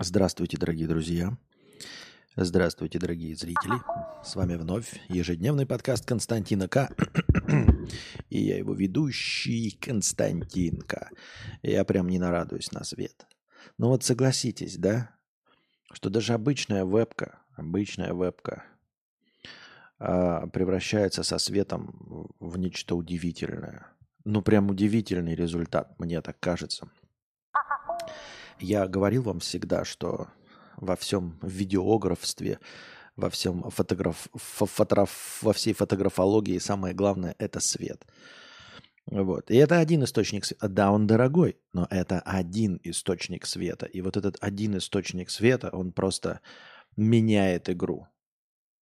Здравствуйте, дорогие друзья. Здравствуйте, дорогие зрители. С вами вновь ежедневный подкаст Константина К. И я его ведущий Константинка. Я прям не нарадуюсь на свет. Ну вот согласитесь, да, что даже обычная вебка, обычная вебка а, превращается со светом в нечто удивительное. Ну прям удивительный результат, мне так кажется. Я говорил вам всегда, что во всем видеографстве, во всем фотограф, фотограф, во всей фотографологии самое главное – это свет. Вот. И это один источник света. Да, он дорогой, но это один источник света. И вот этот один источник света, он просто меняет игру.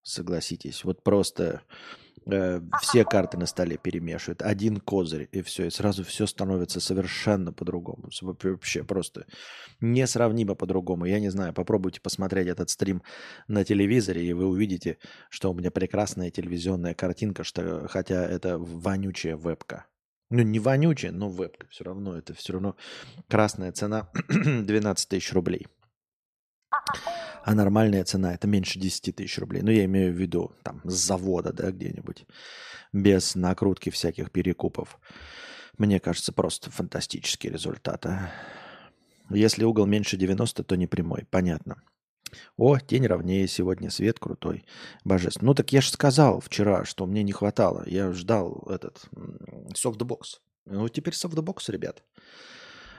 Согласитесь. Вот просто э, все карты на столе перемешивают. Один козырь, и все. И сразу все становится совершенно по-другому. Вообще просто несравнимо по-другому. Я не знаю, попробуйте посмотреть этот стрим на телевизоре, и вы увидите, что у меня прекрасная телевизионная картинка, что, хотя это вонючая вебка. Ну, не вонючая, но вебка. Все равно это все равно красная цена 12 тысяч рублей. А нормальная цена это меньше 10 тысяч рублей. Ну, я имею в виду там с завода, да, где-нибудь. Без накрутки всяких перекупов. Мне кажется, просто фантастические результаты. Если угол меньше 90, то не прямой. Понятно. О, тень ровнее сегодня, свет крутой, божественный. Ну так я же сказал вчера, что мне не хватало. Я ждал этот софтбокс. Ну теперь софтбокс, ребят.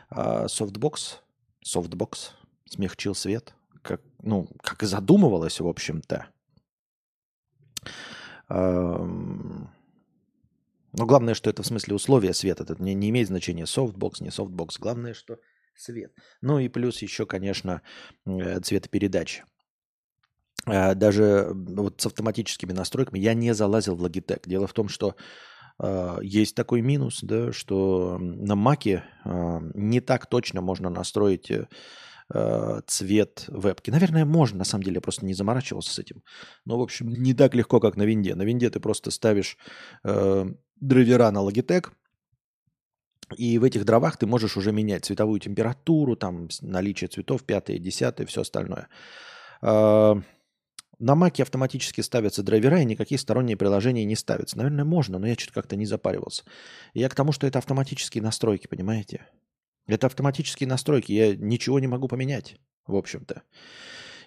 А, софтбокс, софтбокс, смягчил свет, как, ну, как задумывалось, в общем-то. Но главное, что это в смысле условия света. Это не, не имеет значения софтбокс, не софтбокс. Главное, что свет. Ну и плюс еще, конечно, э, цветопередача. А, даже вот с автоматическими настройками я не залазил в Logitech. Дело в том, что э, есть такой минус, да, что на Маке э, не так точно можно настроить э, цвет вебки. Наверное, можно, на самом деле, я просто не заморачивался с этим. Но, в общем, не так легко, как на винде. На винде ты просто ставишь э, драйвера на Logitech, и в этих дровах ты можешь уже менять цветовую температуру, там наличие цветов, пятое, десятое, все остальное. Э, на Маке автоматически ставятся драйвера, и никакие сторонние приложения не ставятся. Наверное, можно, но я что-то как-то не запаривался. Я к тому, что это автоматические настройки, понимаете? Это автоматические настройки. Я ничего не могу поменять, в общем-то.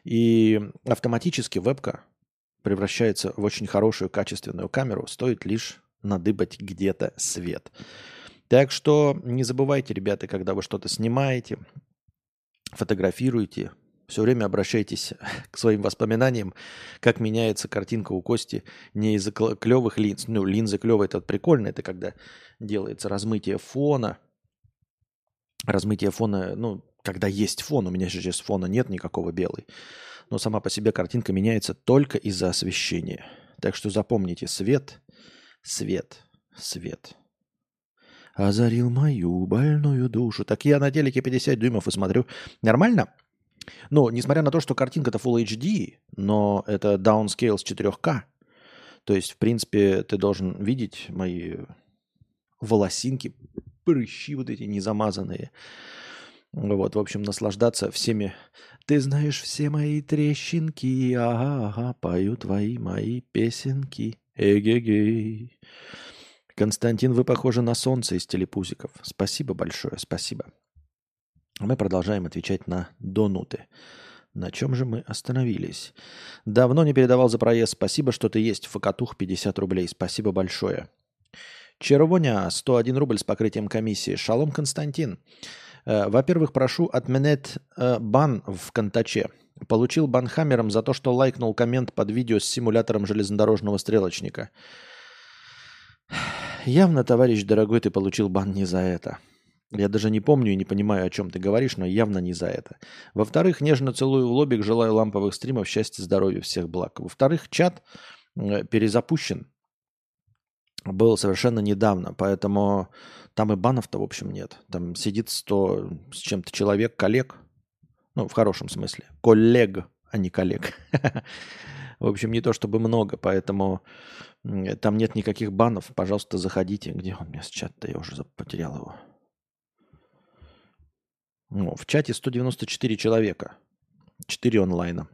И автоматически вебка превращается в очень хорошую качественную камеру. Стоит лишь надыбать где-то свет. Так что не забывайте, ребята, когда вы что-то снимаете, фотографируете, все время обращайтесь к своим воспоминаниям, как меняется картинка у Кости не из-за клевых линз. Ну, линзы клевые, это прикольно, это когда делается размытие фона – размытие фона, ну, когда есть фон, у меня сейчас фона нет никакого белый, но сама по себе картинка меняется только из-за освещения. Так что запомните, свет, свет, свет. Озарил мою больную душу. Так я на телеке 50 дюймов и смотрю. Нормально? Ну, несмотря на то, что картинка-то Full HD, но это downscale с 4К. То есть, в принципе, ты должен видеть мои волосинки прыщи вот эти незамазанные. Вот, в общем, наслаждаться всеми. Ты знаешь все мои трещинки, ага, ага, пою твои мои песенки. Эгегей. Константин, вы похожи на солнце из телепузиков. Спасибо большое, спасибо. Мы продолжаем отвечать на донуты. На чем же мы остановились? Давно не передавал за проезд. Спасибо, что ты есть. Факатух 50 рублей. Спасибо большое. Червоня 101 рубль с покрытием комиссии. Шалом Константин. Э, во-первых, прошу отменять э, бан в Контаче. Получил бан хаммером за то, что лайкнул коммент под видео с симулятором железнодорожного стрелочника. Явно, товарищ дорогой, ты получил бан не за это. Я даже не помню и не понимаю, о чем ты говоришь, но явно не за это. Во-вторых, нежно целую в лобик, желаю ламповых стримов, счастья, здоровья, всех благ. Во-вторых, чат э, перезапущен был совершенно недавно, поэтому там и банов-то, в общем, нет. Там сидит 100 с чем-то человек, коллег, ну, в хорошем смысле, коллег, а не коллег. В общем, не то чтобы много, поэтому там нет никаких банов. Пожалуйста, заходите. Где он у меня с чата-то? Я уже потерял его. Ну, в чате 194 человека. 4 онлайна.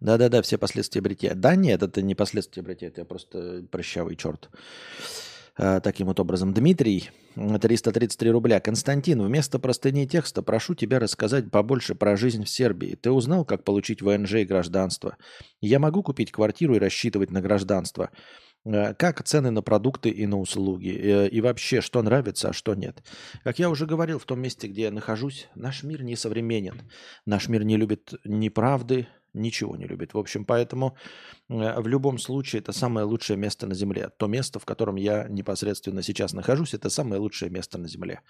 Да-да-да, все последствия бритья. Да нет, это не последствия бритья, это просто прыщавый черт. А, таким вот образом. Дмитрий, 333 рубля. Константин, вместо простыни текста прошу тебя рассказать побольше про жизнь в Сербии. Ты узнал, как получить ВНЖ и гражданство? Я могу купить квартиру и рассчитывать на гражданство? А, как цены на продукты и на услуги? Э, и вообще, что нравится, а что нет? Как я уже говорил, в том месте, где я нахожусь, наш мир не современен. Наш мир не любит ни правды, ничего не любит. В общем, поэтому э, в любом случае это самое лучшее место на Земле. То место, в котором я непосредственно сейчас нахожусь, это самое лучшее место на Земле.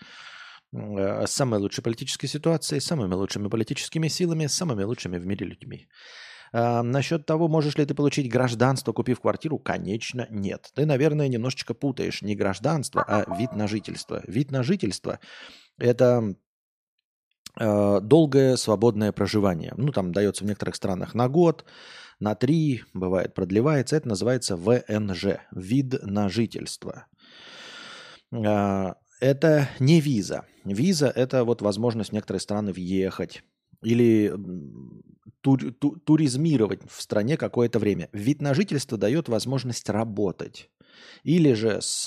Э, с самой лучшей политической ситуацией, самыми лучшими политическими силами, самыми лучшими в мире людьми. А, насчет того, можешь ли ты получить гражданство, купив квартиру, конечно, нет. Ты, наверное, немножечко путаешь не гражданство, а вид на жительство. Вид на жительство – это долгое свободное проживание. Ну, там дается в некоторых странах на год, на три, бывает продлевается. Это называется ВНЖ, вид на жительство. Э, это не виза. Виза – это вот возможность в некоторые страны въехать или тур, ту, туризмировать в стране какое-то время. Вид на жительство дает возможность работать. Или же с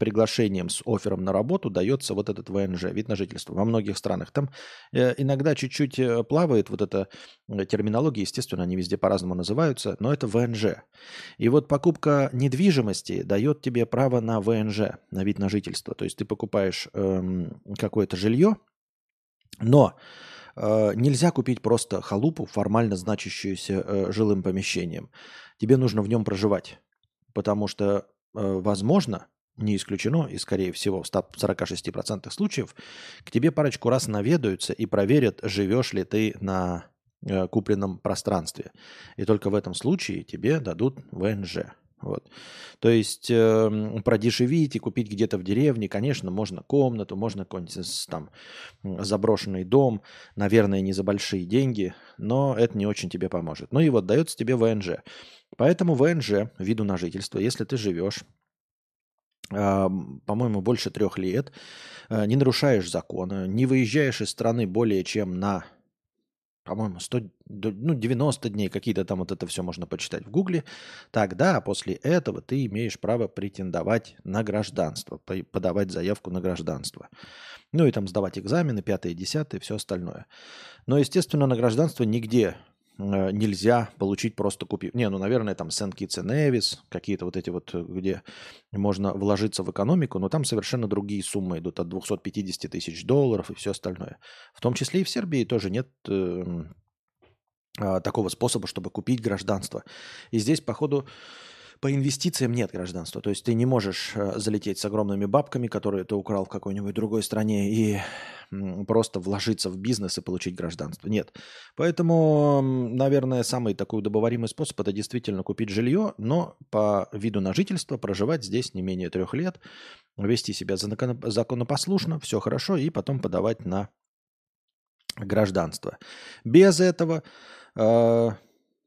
приглашением, с оффером на работу дается вот этот ВНЖ, вид на жительство. Во многих странах там э, иногда чуть-чуть э, плавает вот эта э, терминология, естественно, они везде по-разному называются, но это ВНЖ. И вот покупка недвижимости дает тебе право на ВНЖ, на вид на жительство. То есть ты покупаешь эм, какое-то жилье, но нельзя купить просто халупу, формально значащуюся жилым помещением. Тебе нужно в нем проживать потому что, э, возможно, не исключено, и скорее всего в 146% случаев, к тебе парочку раз наведаются и проверят, живешь ли ты на э, купленном пространстве. И только в этом случае тебе дадут ВНЖ. Вот. То есть э, продешевить и купить где-то в деревне, конечно, можно комнату, можно какой-нибудь там заброшенный дом, наверное, не за большие деньги, но это не очень тебе поможет. Ну и вот дается тебе ВНЖ. Поэтому ВНЖ, виду на жительство, если ты живешь, э, по-моему, больше трех лет, э, не нарушаешь закона, не выезжаешь из страны более чем на по-моему, 100, ну, 90 дней, какие-то там вот это все можно почитать в Гугле, тогда после этого ты имеешь право претендовать на гражданство, подавать заявку на гражданство. Ну и там сдавать экзамены, пятое, десятое, все остальное. Но, естественно, на гражданство нигде нельзя получить просто купив. Не, ну, наверное, там Сент-Китс и Невис, какие-то вот эти вот, где можно вложиться в экономику, но там совершенно другие суммы идут от 250 тысяч долларов и все остальное. В том числе и в Сербии тоже нет э, э, такого способа, чтобы купить гражданство. И здесь, походу, по инвестициям нет гражданства. То есть ты не можешь э, залететь с огромными бабками, которые ты украл в какой-нибудь другой стране, и просто вложиться в бизнес и получить гражданство. Нет. Поэтому, наверное, самый такой удобоваримый способ – это действительно купить жилье, но по виду на жительство проживать здесь не менее трех лет, вести себя законопослушно, все хорошо, и потом подавать на гражданство. Без этого э,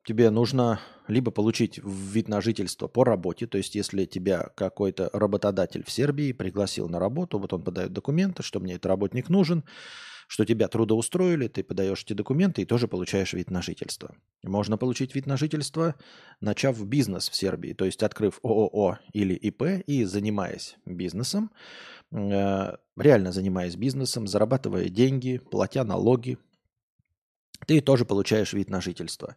тебе нужно либо получить вид на жительство по работе, то есть если тебя какой-то работодатель в Сербии пригласил на работу, вот он подает документы, что мне этот работник нужен, что тебя трудоустроили, ты подаешь эти документы и тоже получаешь вид на жительство. Можно получить вид на жительство, начав бизнес в Сербии, то есть открыв ООО или ИП и занимаясь бизнесом, э, реально занимаясь бизнесом, зарабатывая деньги, платя налоги, ты тоже получаешь вид на жительство.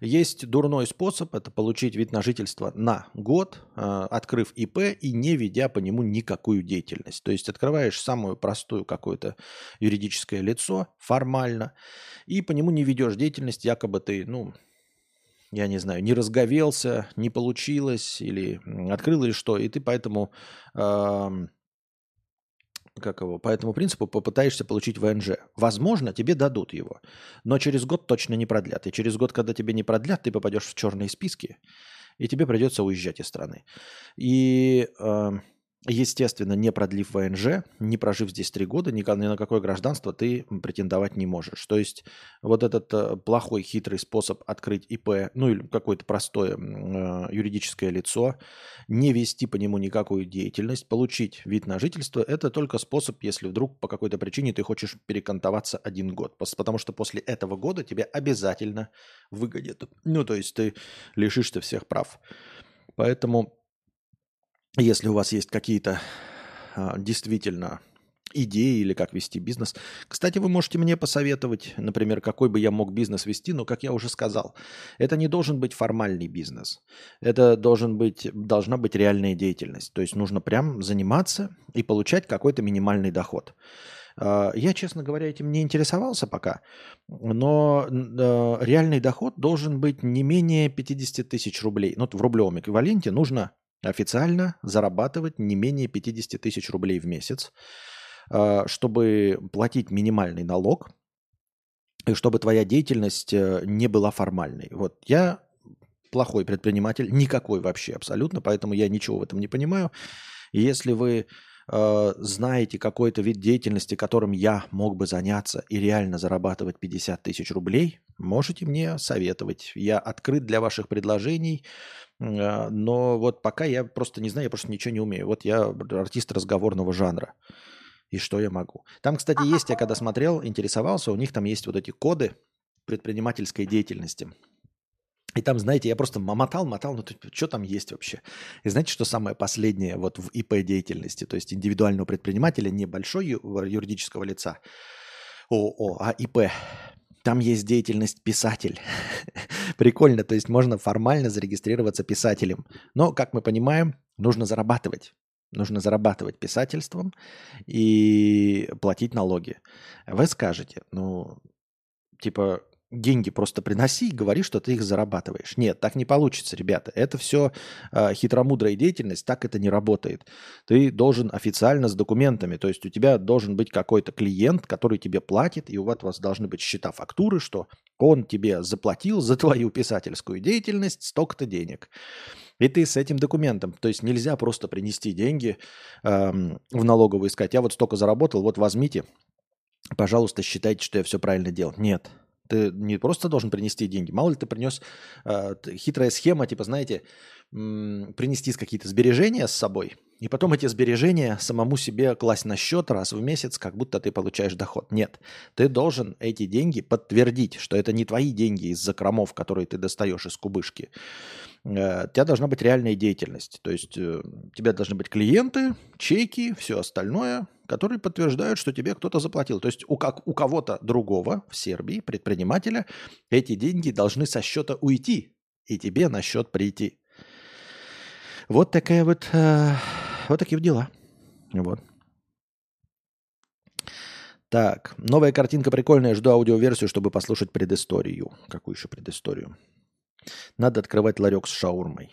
Есть дурной способ, это получить вид на жительство на год, э, открыв ИП и не ведя по нему никакую деятельность. То есть открываешь самую простую какое-то юридическое лицо формально, и по нему не ведешь деятельность, якобы ты, ну, я не знаю, не разговелся, не получилось, или открыл или что, и ты поэтому э, как его, по этому принципу попытаешься получить ВНЖ. Возможно, тебе дадут его, но через год точно не продлят. И через год, когда тебе не продлят, ты попадешь в черные списки, и тебе придется уезжать из страны. И э, Естественно, не продлив ВНЖ, не прожив здесь три года, ни на какое гражданство ты претендовать не можешь. То есть вот этот э, плохой, хитрый способ открыть ИП, ну или какое-то простое э, юридическое лицо, не вести по нему никакую деятельность, получить вид на жительство, это только способ, если вдруг по какой-то причине ты хочешь перекантоваться один год. Потому что после этого года тебе обязательно выгодят. Ну то есть ты лишишься всех прав. Поэтому если у вас есть какие-то а, действительно идеи или как вести бизнес. Кстати, вы можете мне посоветовать, например, какой бы я мог бизнес вести, но, как я уже сказал, это не должен быть формальный бизнес. Это должен быть, должна быть реальная деятельность. То есть нужно прям заниматься и получать какой-то минимальный доход. А, я, честно говоря, этим не интересовался пока, но а, реальный доход должен быть не менее 50 тысяч рублей. Ну, в рублевом эквиваленте нужно официально зарабатывать не менее 50 тысяч рублей в месяц, а, чтобы платить минимальный налог, и чтобы твоя деятельность э, не была формальной. Вот я плохой предприниматель, никакой вообще абсолютно, поэтому я ничего в этом не понимаю. Если вы э, знаете какой-то вид деятельности, которым я мог бы заняться и реально зарабатывать 50 тысяч рублей, можете мне советовать. Я открыт для ваших предложений. А, но вот пока я просто не знаю, я просто ничего не умею. Вот я артист разговорного жанра. И что я могу? Там, кстати, есть, я когда смотрел, интересовался, у них там есть вот эти коды предпринимательской деятельности. И там, знаете, я просто мотал, мотал, ну что там есть вообще? И знаете, что самое последнее вот в ИП деятельности, то есть индивидуального предпринимателя, небольшой юридического лица, ООО, а ИП, там есть деятельность писатель. Прикольно, то есть можно формально зарегистрироваться писателем. Но, как мы понимаем, нужно зарабатывать. Нужно зарабатывать писательством и платить налоги. Вы скажете, ну, типа, деньги просто приноси и говори, что ты их зарабатываешь. Нет, так не получится, ребята. Это все э, хитромудрая деятельность, так это не работает. Ты должен официально с документами, то есть у тебя должен быть какой-то клиент, который тебе платит, и у вас должны быть счета фактуры, что он тебе заплатил за твою писательскую деятельность столько-то денег. И ты с этим документом, то есть нельзя просто принести деньги э, в налоговую и сказать, я вот столько заработал, вот возьмите, пожалуйста, считайте, что я все правильно делал. Нет, ты не просто должен принести деньги. Мало ли ты принес э, хитрая схема, типа, знаете, м- принести какие-то сбережения с собой, и потом эти сбережения самому себе класть на счет раз в месяц, как будто ты получаешь доход. Нет, ты должен эти деньги подтвердить, что это не твои деньги из закромов, которые ты достаешь из кубышки. Э, у тебя должна быть реальная деятельность. То есть э, у тебя должны быть клиенты, чеки, все остальное, которые подтверждают, что тебе кто-то заплатил. То есть у, как, у кого-то другого в Сербии, предпринимателя, эти деньги должны со счета уйти и тебе на счет прийти. Вот такая вот, э, вот такие дела. Вот. Так, новая картинка прикольная. Жду аудиоверсию, чтобы послушать предысторию. Какую еще предысторию? Надо открывать ларек с шаурмой.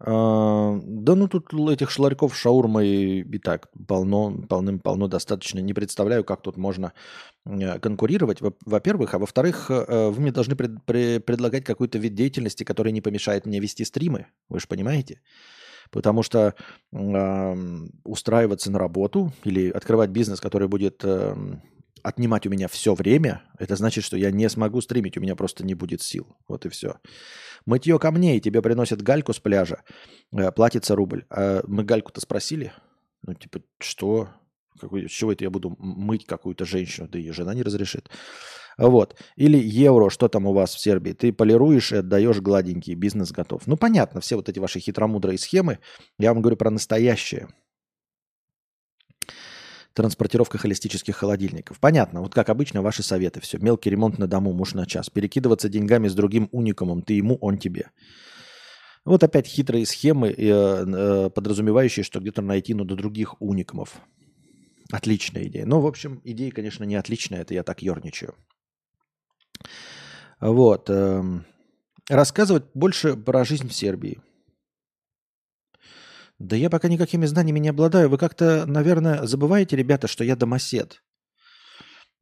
А, да ну тут этих шларьков шаурмой и так полно, полным-полно достаточно. Не представляю, как тут можно э, конкурировать, во-первых. А во-вторых, э, вы мне должны пред, пред, предлагать какой-то вид деятельности, который не помешает мне вести стримы. Вы же понимаете? Потому что э, устраиваться на работу или открывать бизнес, который будет э, отнимать у меня все время, это значит, что я не смогу стримить, у меня просто не будет сил. Вот и все. Мытье камней, тебе приносят гальку с пляжа, э, платится рубль. А мы гальку-то спросили, ну типа, что? Какой, с чего это я буду мыть какую-то женщину? Да и жена не разрешит. Вот. Или евро, что там у вас в Сербии? Ты полируешь и отдаешь гладенький, бизнес готов. Ну, понятно, все вот эти ваши хитромудрые схемы. Я вам говорю про настоящее транспортировка холистических холодильников. Понятно, вот как обычно ваши советы. Все, мелкий ремонт на дому, муж на час. Перекидываться деньгами с другим уникумом, ты ему, он тебе. Вот опять хитрые схемы, э, э, подразумевающие, что где-то найти надо других уникумов. Отличная идея. Ну, в общем, идея, конечно, не отличная, это я так ерничаю. Вот. Э, рассказывать больше про жизнь в Сербии. Да я пока никакими знаниями не обладаю. Вы как-то, наверное, забываете, ребята, что я домосед.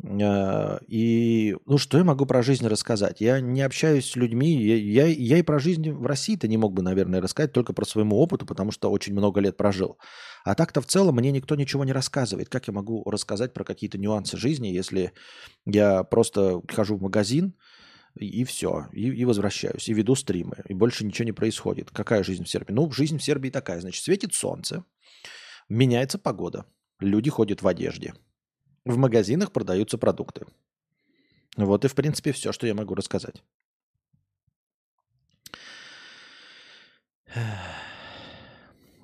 Э, и, ну, что я могу про жизнь рассказать? Я не общаюсь с людьми, я, я, я и про жизнь в России-то не мог бы, наверное, рассказать, только про своему опыту, потому что очень много лет прожил. А так-то в целом мне никто ничего не рассказывает. Как я могу рассказать про какие-то нюансы жизни, если я просто хожу в магазин, и все, и, и возвращаюсь, и веду стримы, и больше ничего не происходит. Какая жизнь в Сербии? Ну, жизнь в Сербии такая, значит, светит солнце, меняется погода, люди ходят в одежде – в магазинах продаются продукты. Вот и, в принципе, все, что я могу рассказать.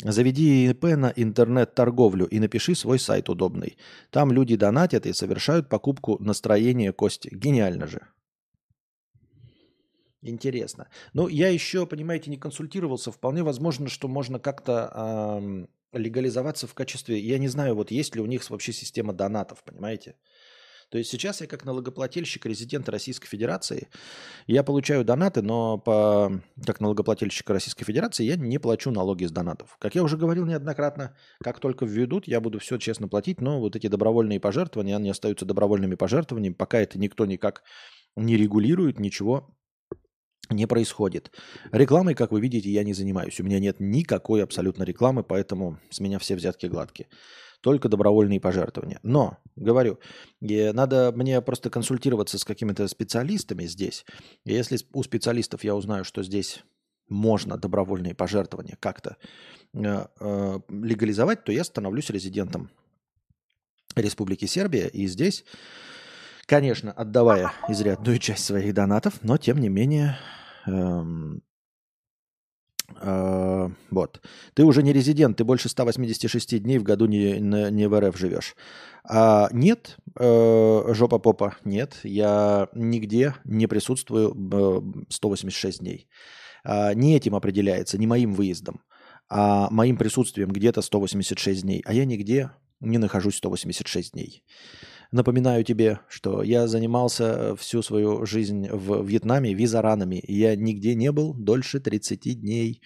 Заведи ИП на интернет-торговлю и напиши свой сайт удобный. Там люди донатят и совершают покупку настроения Кости. Гениально же. Интересно. Ну, я еще, понимаете, не консультировался. Вполне возможно, что можно как-то легализоваться в качестве, я не знаю, вот есть ли у них вообще система донатов, понимаете? То есть сейчас я как налогоплательщик резидента Российской Федерации, я получаю донаты, но по, как налогоплательщик Российской Федерации я не плачу налоги с донатов. Как я уже говорил неоднократно, как только введут, я буду все честно платить, но вот эти добровольные пожертвования, они остаются добровольными пожертвованиями, пока это никто никак не регулирует, ничего не происходит. Рекламой, как вы видите, я не занимаюсь. У меня нет никакой абсолютно рекламы, поэтому с меня все взятки гладкие. Только добровольные пожертвования. Но, говорю, надо мне просто консультироваться с какими-то специалистами здесь. Если у специалистов я узнаю, что здесь можно добровольные пожертвования как-то э, э, легализовать, то я становлюсь резидентом Республики Сербия. И здесь, конечно, отдавая изрядную часть своих донатов, но тем не менее Эм, э, вот. Ты уже не резидент, ты больше 186 дней в году не, не в РФ живешь. А нет, э, жопа попа, нет, я нигде не присутствую 186 дней. А, не этим определяется, не моим выездом, а моим присутствием где-то 186 дней. А я нигде не нахожусь 186 дней. Напоминаю тебе, что я занимался всю свою жизнь в Вьетнаме визаранами. Я нигде не был дольше 30 дней.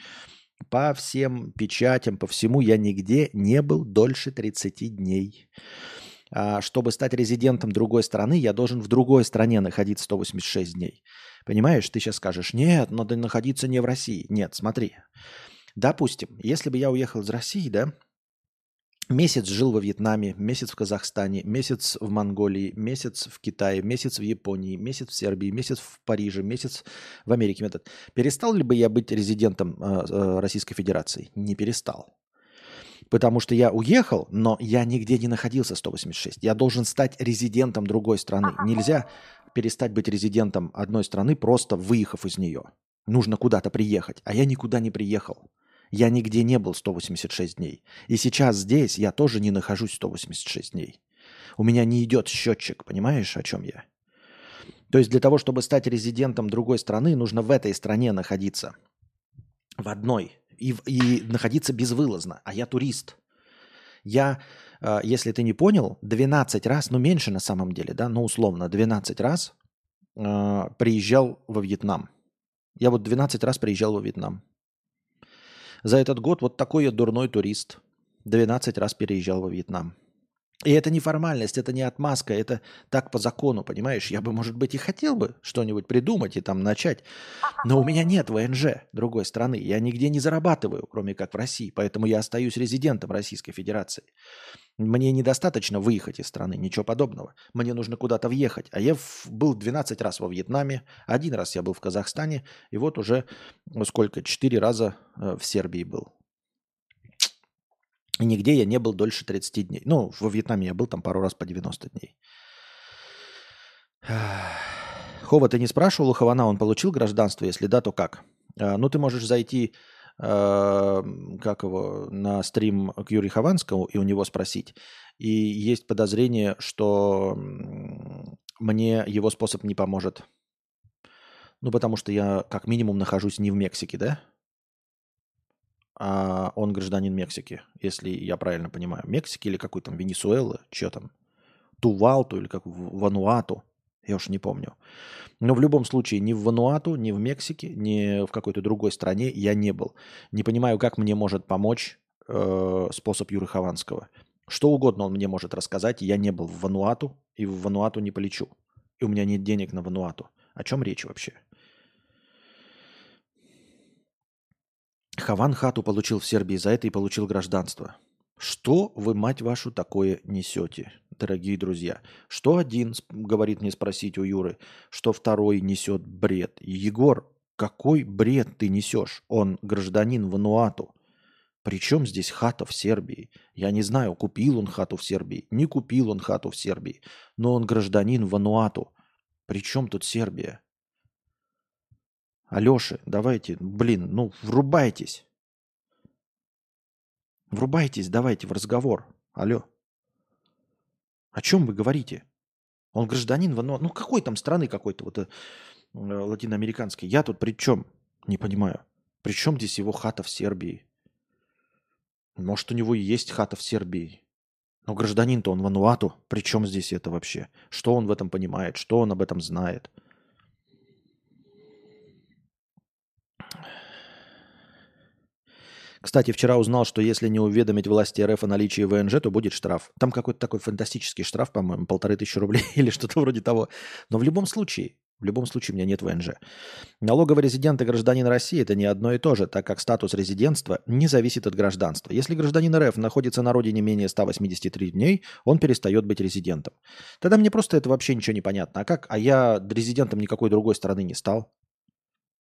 По всем печатям, по всему я нигде не был дольше 30 дней. А чтобы стать резидентом другой страны, я должен в другой стране находиться 186 дней. Понимаешь, ты сейчас скажешь, нет, надо находиться не в России. Нет, смотри. Допустим, если бы я уехал из России, да, Месяц жил во Вьетнаме, месяц в Казахстане, месяц в Монголии, месяц в Китае, месяц в Японии, месяц в Сербии, месяц в Париже, месяц в Америке. Метод. Перестал ли бы я быть резидентом э, э, Российской Федерации? Не перестал. Потому что я уехал, но я нигде не находился 186. Я должен стать резидентом другой страны. Нельзя перестать быть резидентом одной страны, просто выехав из нее. Нужно куда-то приехать. А я никуда не приехал. Я нигде не был 186 дней. И сейчас здесь я тоже не нахожусь 186 дней. У меня не идет счетчик, понимаешь, о чем я? То есть для того, чтобы стать резидентом другой страны, нужно в этой стране находиться. В одной. И, и находиться безвылазно. А я турист. Я, э, если ты не понял, 12 раз, ну меньше на самом деле, да, ну условно, 12 раз э, приезжал во Вьетнам. Я вот 12 раз приезжал во Вьетнам. За этот год вот такой я дурной турист. 12 раз переезжал во Вьетнам. И это не формальность, это не отмазка, это так по закону, понимаешь? Я бы, может быть, и хотел бы что-нибудь придумать и там начать, но у меня нет ВНЖ другой страны. Я нигде не зарабатываю, кроме как в России, поэтому я остаюсь резидентом Российской Федерации. Мне недостаточно выехать из страны, ничего подобного. Мне нужно куда-то въехать. А я был 12 раз во Вьетнаме, один раз я был в Казахстане, и вот уже сколько, 4 раза э, в Сербии был. И нигде я не был дольше 30 дней. Ну, во Вьетнаме я был там пару раз по 90 дней. Хова, ты не спрашивал у Хавана, он получил гражданство? Если да, то как? А, ну, ты можешь зайти Эм, как его, на стрим к Юрию Хованскому и у него спросить. И есть подозрение, что мне его способ не поможет. Ну, потому что я как минимум нахожусь не в Мексике, да? А он гражданин Мексики, если я правильно понимаю. Мексики или какой там Венесуэлы, что там? Тувалту или как Вануату. Я уж не помню. Но в любом случае ни в Вануату, ни в Мексике, ни в какой-то другой стране я не был. Не понимаю, как мне может помочь э, способ Юры Хованского. Что угодно он мне может рассказать. Я не был в Вануату и в Вануату не полечу. И у меня нет денег на Вануату. О чем речь вообще? Хаван хату получил в Сербии за это и получил гражданство. Что вы, мать вашу, такое несете, дорогие друзья? Что один говорит мне спросить у Юры, что второй несет бред? Егор, какой бред ты несешь? Он гражданин Вануату. Причем здесь хата в Сербии? Я не знаю, купил он хату в Сербии, не купил он хату в Сербии, но он гражданин Вануату. Причем тут Сербия? Алеши, давайте, блин, ну врубайтесь. Врубайтесь, давайте в разговор. Алло. О чем вы говорите? Он гражданин Вануату. Ну какой там страны какой-то вот э, латиноамериканской? Я тут при чем? Не понимаю. При чем здесь его хата в Сербии? Может, у него и есть хата в Сербии. Но гражданин-то он Вануату. Причем здесь это вообще? Что он в этом понимает? Что он об этом знает? Кстати, вчера узнал, что если не уведомить власти РФ о наличии ВНЖ, то будет штраф. Там какой-то такой фантастический штраф, по-моему, полторы тысячи рублей или что-то вроде того. Но в любом случае, в любом случае, у меня нет ВНЖ. Налоговый резидент и гражданин России – это не одно и то же, так как статус резидентства не зависит от гражданства. Если гражданин РФ находится на родине менее 183 дней, он перестает быть резидентом. Тогда мне просто это вообще ничего не понятно. А как? А я резидентом никакой другой страны не стал.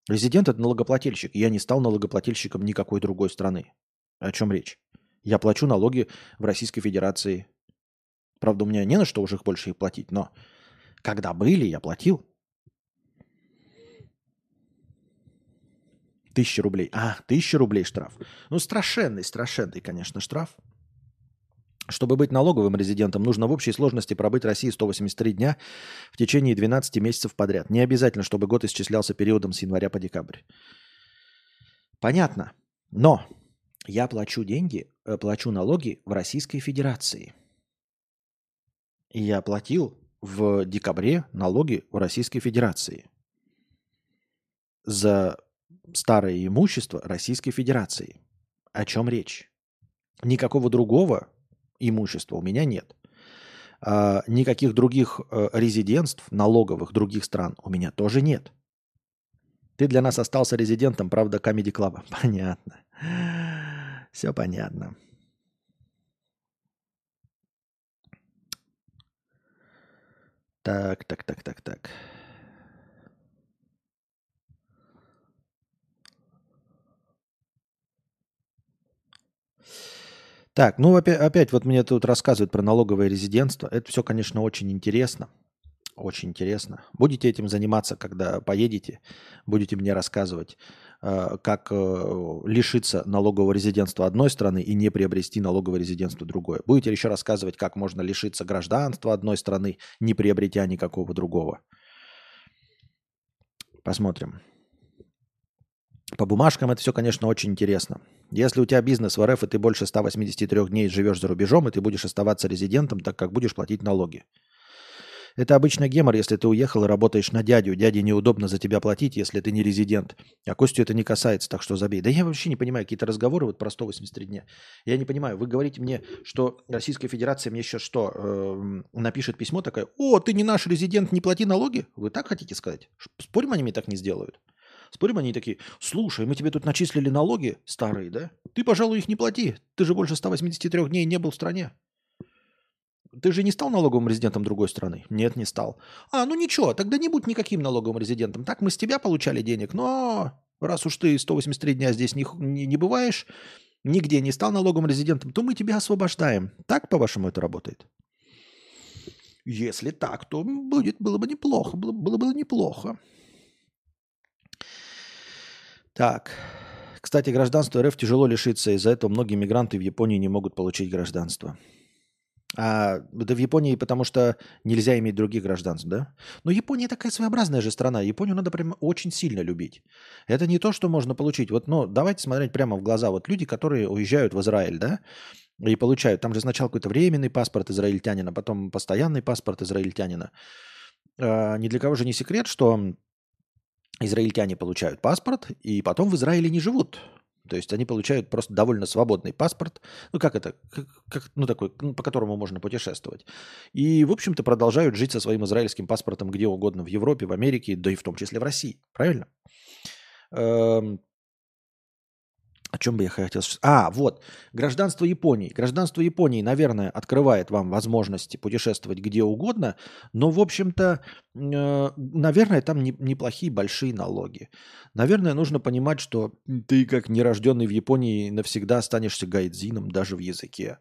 Резидент – это налогоплательщик. Я не стал налогоплательщиком никакой другой страны. О чем речь? Я плачу налоги в Российской Федерации. Правда, у меня не на что уже их больше их платить, но когда были, я платил. Тысяча рублей. А, тысяча рублей штраф. Ну, страшенный, страшенный, конечно, штраф. Чтобы быть налоговым резидентом, нужно в общей сложности пробыть в России 183 дня в течение 12 месяцев подряд. Не обязательно, чтобы год исчислялся периодом с января по декабрь. Понятно. Но я плачу деньги, э, плачу налоги в Российской Федерации. И я платил в декабре налоги в Российской Федерации за старое имущество Российской Федерации. О чем речь? Никакого другого имущества у меня нет. А, никаких других а, резидентств налоговых других стран у меня тоже нет. Ты для нас остался резидентом, правда, Comedy Club. Понятно. Все понятно. Так, так, так, так, так. Так, ну опять, опять вот мне тут рассказывают про налоговое резидентство. Это все, конечно, очень интересно. Очень интересно. Будете этим заниматься, когда поедете, будете мне рассказывать, э, как э, лишиться налогового резидентства одной страны и не приобрести налоговое резидентство другое. Будете еще рассказывать, как можно лишиться гражданства одной страны, не приобретя никакого другого. Посмотрим. По бумажкам это все, конечно, очень интересно. Если у тебя бизнес в РФ, и ты больше 183 дней живешь за рубежом, и ты будешь оставаться резидентом, так как будешь платить налоги. Это обычно гемор, если ты уехал и работаешь на дядю. Дяде неудобно за тебя платить, если ты не резидент. А Костю это не касается, так что забей. Да я вообще не понимаю какие-то разговоры вот про 183 дня. Я не понимаю. Вы говорите мне, что Российская Федерация мне сейчас что, э, напишет письмо такое, о, ты не наш резидент, не плати налоги? Вы так хотите сказать? Спорим, они мне так не сделают? Спорим, они такие, слушай, мы тебе тут начислили налоги старые, да? Ты, пожалуй, их не плати. Ты же больше 183 дней не был в стране. Ты же не стал налоговым резидентом другой страны? Нет, не стал. А, ну ничего, тогда не будь никаким налоговым резидентом. Так мы с тебя получали денег, но раз уж ты 183 дня здесь не, не, не бываешь, нигде не стал налоговым резидентом, то мы тебя освобождаем. Так, по-вашему, это работает? Если так, то будет, было бы неплохо, было, было бы неплохо. Так. Кстати, гражданство РФ тяжело лишиться. Из-за этого многие мигранты в Японии не могут получить гражданство. А да в Японии, потому что нельзя иметь других гражданств, да? Но Япония такая своеобразная же страна. Японию надо прям очень сильно любить. Это не то, что можно получить. Вот, ну, давайте смотреть прямо в глаза. Вот люди, которые уезжают в Израиль, да, и получают. Там же сначала какой-то временный паспорт израильтянина, потом постоянный паспорт израильтянина. А, ни для кого же не секрет, что израильтяне получают паспорт и потом в Израиле не живут. То есть они получают просто довольно свободный паспорт, ну как это, как, как, ну такой, ну, по которому можно путешествовать. И, в общем-то, продолжают жить со своим израильским паспортом где угодно в Европе, в Америке, да и в том числе в России. Правильно? Эм, о чем бы я хотел... А, вот. Гражданство Японии. Гражданство Японии, наверное, открывает вам возможности путешествовать где угодно, но, в общем-то, э, наверное, там не, неплохие большие налоги. Наверное, нужно понимать, что ты, как нерожденный в Японии, навсегда останешься гайдзином даже в языке.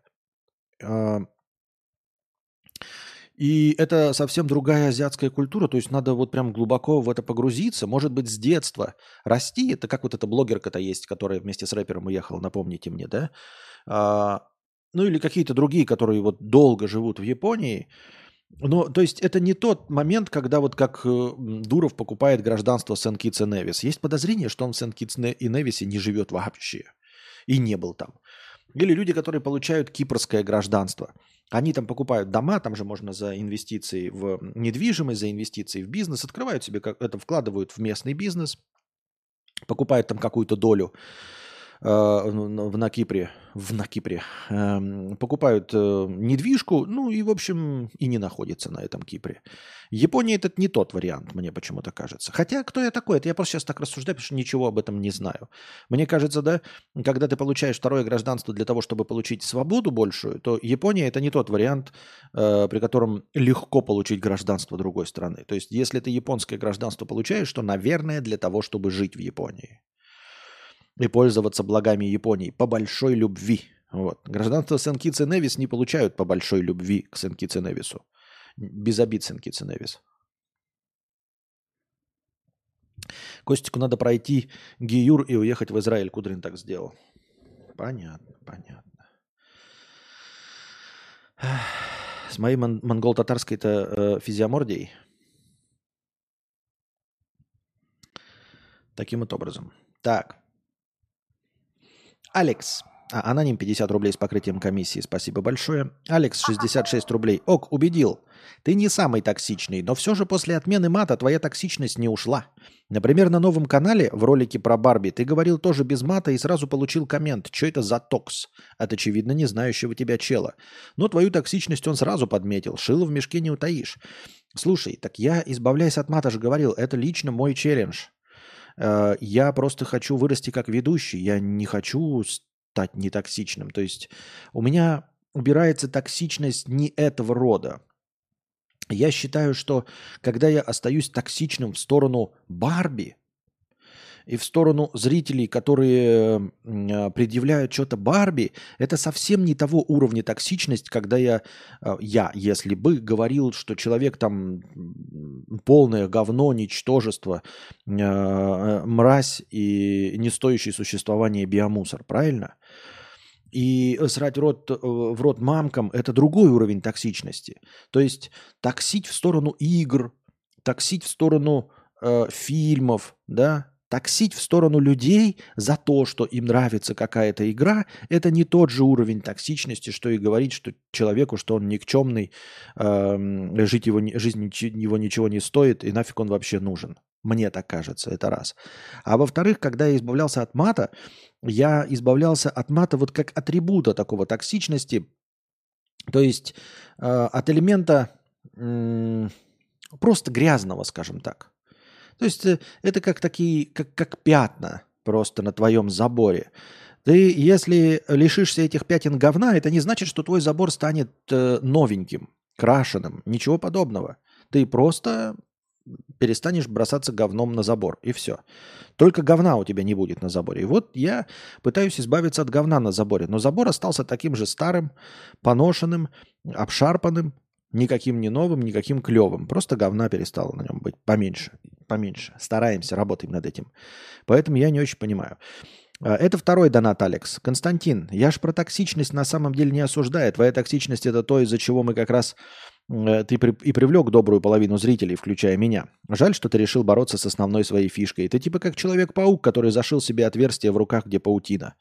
Э, и это совсем другая азиатская культура, то есть надо вот прям глубоко в это погрузиться, может быть, с детства расти. Это как вот эта блогерка-то есть, которая вместе с рэпером уехала, напомните мне, да? А, ну или какие-то другие, которые вот долго живут в Японии. Но, то есть это не тот момент, когда вот как э, Дуров покупает гражданство Сен-Китс и Невис. Есть подозрение, что он в Сен-Китс и Невисе не живет вообще. И не был там. Или люди, которые получают кипрское гражданство – они там покупают дома, там же можно за инвестиции в недвижимость, за инвестиции в бизнес, открывают себе, как это вкладывают в местный бизнес, покупают там какую-то долю э, на Кипре, в на Кипре, эм, покупают э, недвижку, ну и, в общем, и не находится на этом Кипре. Япония этот не тот вариант, мне почему-то кажется. Хотя, кто я такой? Это я просто сейчас так рассуждаю, потому что ничего об этом не знаю. Мне кажется, да, когда ты получаешь второе гражданство для того, чтобы получить свободу большую, то Япония это не тот вариант, э, при котором легко получить гражданство другой страны. То есть, если ты японское гражданство получаешь, то, наверное, для того, чтобы жить в Японии и пользоваться благами Японии по большой любви. Вот. Гражданство Сен-Китс и Невис не получают по большой любви к Сен-Китс и Невису. Без обид Сен-Китс и Невис. Костику надо пройти Гиюр и уехать в Израиль. Кудрин так сделал. Понятно, понятно. С моей мон- монгол-татарской-то э, физиомордией. Таким вот образом. Так. Алекс. А, аноним 50 рублей с покрытием комиссии. Спасибо большое. Алекс 66 рублей. Ок, убедил. Ты не самый токсичный, но все же после отмены мата твоя токсичность не ушла. Например, на новом канале в ролике про Барби ты говорил тоже без мата и сразу получил коммент. Что это за токс? От очевидно не знающего тебя чела. Но твою токсичность он сразу подметил. Шило в мешке не утаишь. Слушай, так я, избавляясь от мата же говорил, это лично мой челлендж. Э, я просто хочу вырасти как ведущий. Я не хочу стать нетоксичным. То есть у меня убирается токсичность не этого рода. Я считаю, что когда я остаюсь токсичным в сторону Барби, и в сторону зрителей, которые а, предъявляют что-то Барби, это совсем не того уровня токсичность, когда я, а, я, если бы говорил, что человек там полное говно, ничтожество, а, мразь и не стоящий существования биомусор, правильно? И срать рот, э, в рот мамкам – это другой уровень токсичности. То есть токсить в сторону игр, токсить в сторону э, фильмов, да, Таксить в сторону людей за то, что им нравится какая-то игра, это не тот же уровень токсичности, что и говорить, что человеку, что он никчемный, э, жить его, жизнь его ничего не стоит, и нафиг он вообще нужен. Мне так кажется, это раз. А во-вторых, когда я избавлялся от мата, я избавлялся от мата вот как атрибута такого токсичности, то есть э, от элемента э, просто грязного, скажем так. То есть э, это как такие, как, как пятна просто на твоем заборе. Ты, если лишишься этих пятен говна, это не значит, что твой забор станет э, новеньким, крашеным. Ничего подобного. Ты просто перестанешь бросаться говном на забор, и все. Только говна у тебя не будет на заборе. И вот я пытаюсь избавиться от говна на заборе, но забор остался таким же старым, поношенным, обшарпанным, Никаким не новым, никаким клевым. Просто говна перестало на нем быть поменьше. Поменьше. Стараемся, работаем над этим. Поэтому я не очень понимаю. А, это второй донат, Алекс. Константин, я ж про токсичность на самом деле не осуждаю. Твоя токсичность это то, из-за чего мы как раз э, ты и привлек добрую половину зрителей, включая меня. Жаль, что ты решил бороться с основной своей фишкой. Ты типа как Человек-паук, который зашил себе отверстие в руках, где паутина.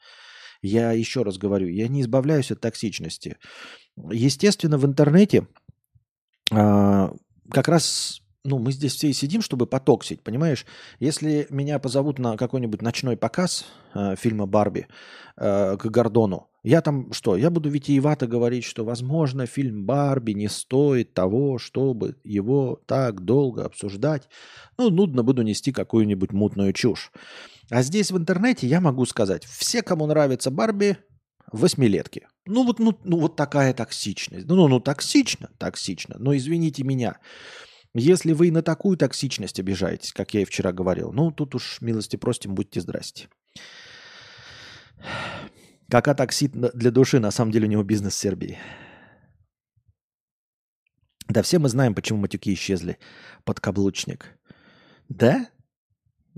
Я еще раз говорю, я не избавляюсь от токсичности. Естественно, в интернете как раз ну, мы здесь все и сидим, чтобы потоксить, понимаешь? Если меня позовут на какой-нибудь ночной показ э, фильма «Барби» э, к Гордону, я там что? Я буду витиевато говорить, что, возможно, фильм «Барби» не стоит того, чтобы его так долго обсуждать. Ну, нудно буду нести какую-нибудь мутную чушь. А здесь в интернете я могу сказать, все, кому нравится Барби, восьмилетки. Ну вот, ну, ну вот такая токсичность. Ну, ну, ну токсично, токсично. Но извините меня. Если вы на такую токсичность обижаетесь, как я и вчера говорил, ну тут уж милости просим, будьте здрасте. Кака таксит для души, на самом деле у него бизнес в Сербии. Да все мы знаем, почему матюки исчезли. Подкаблучник. Да?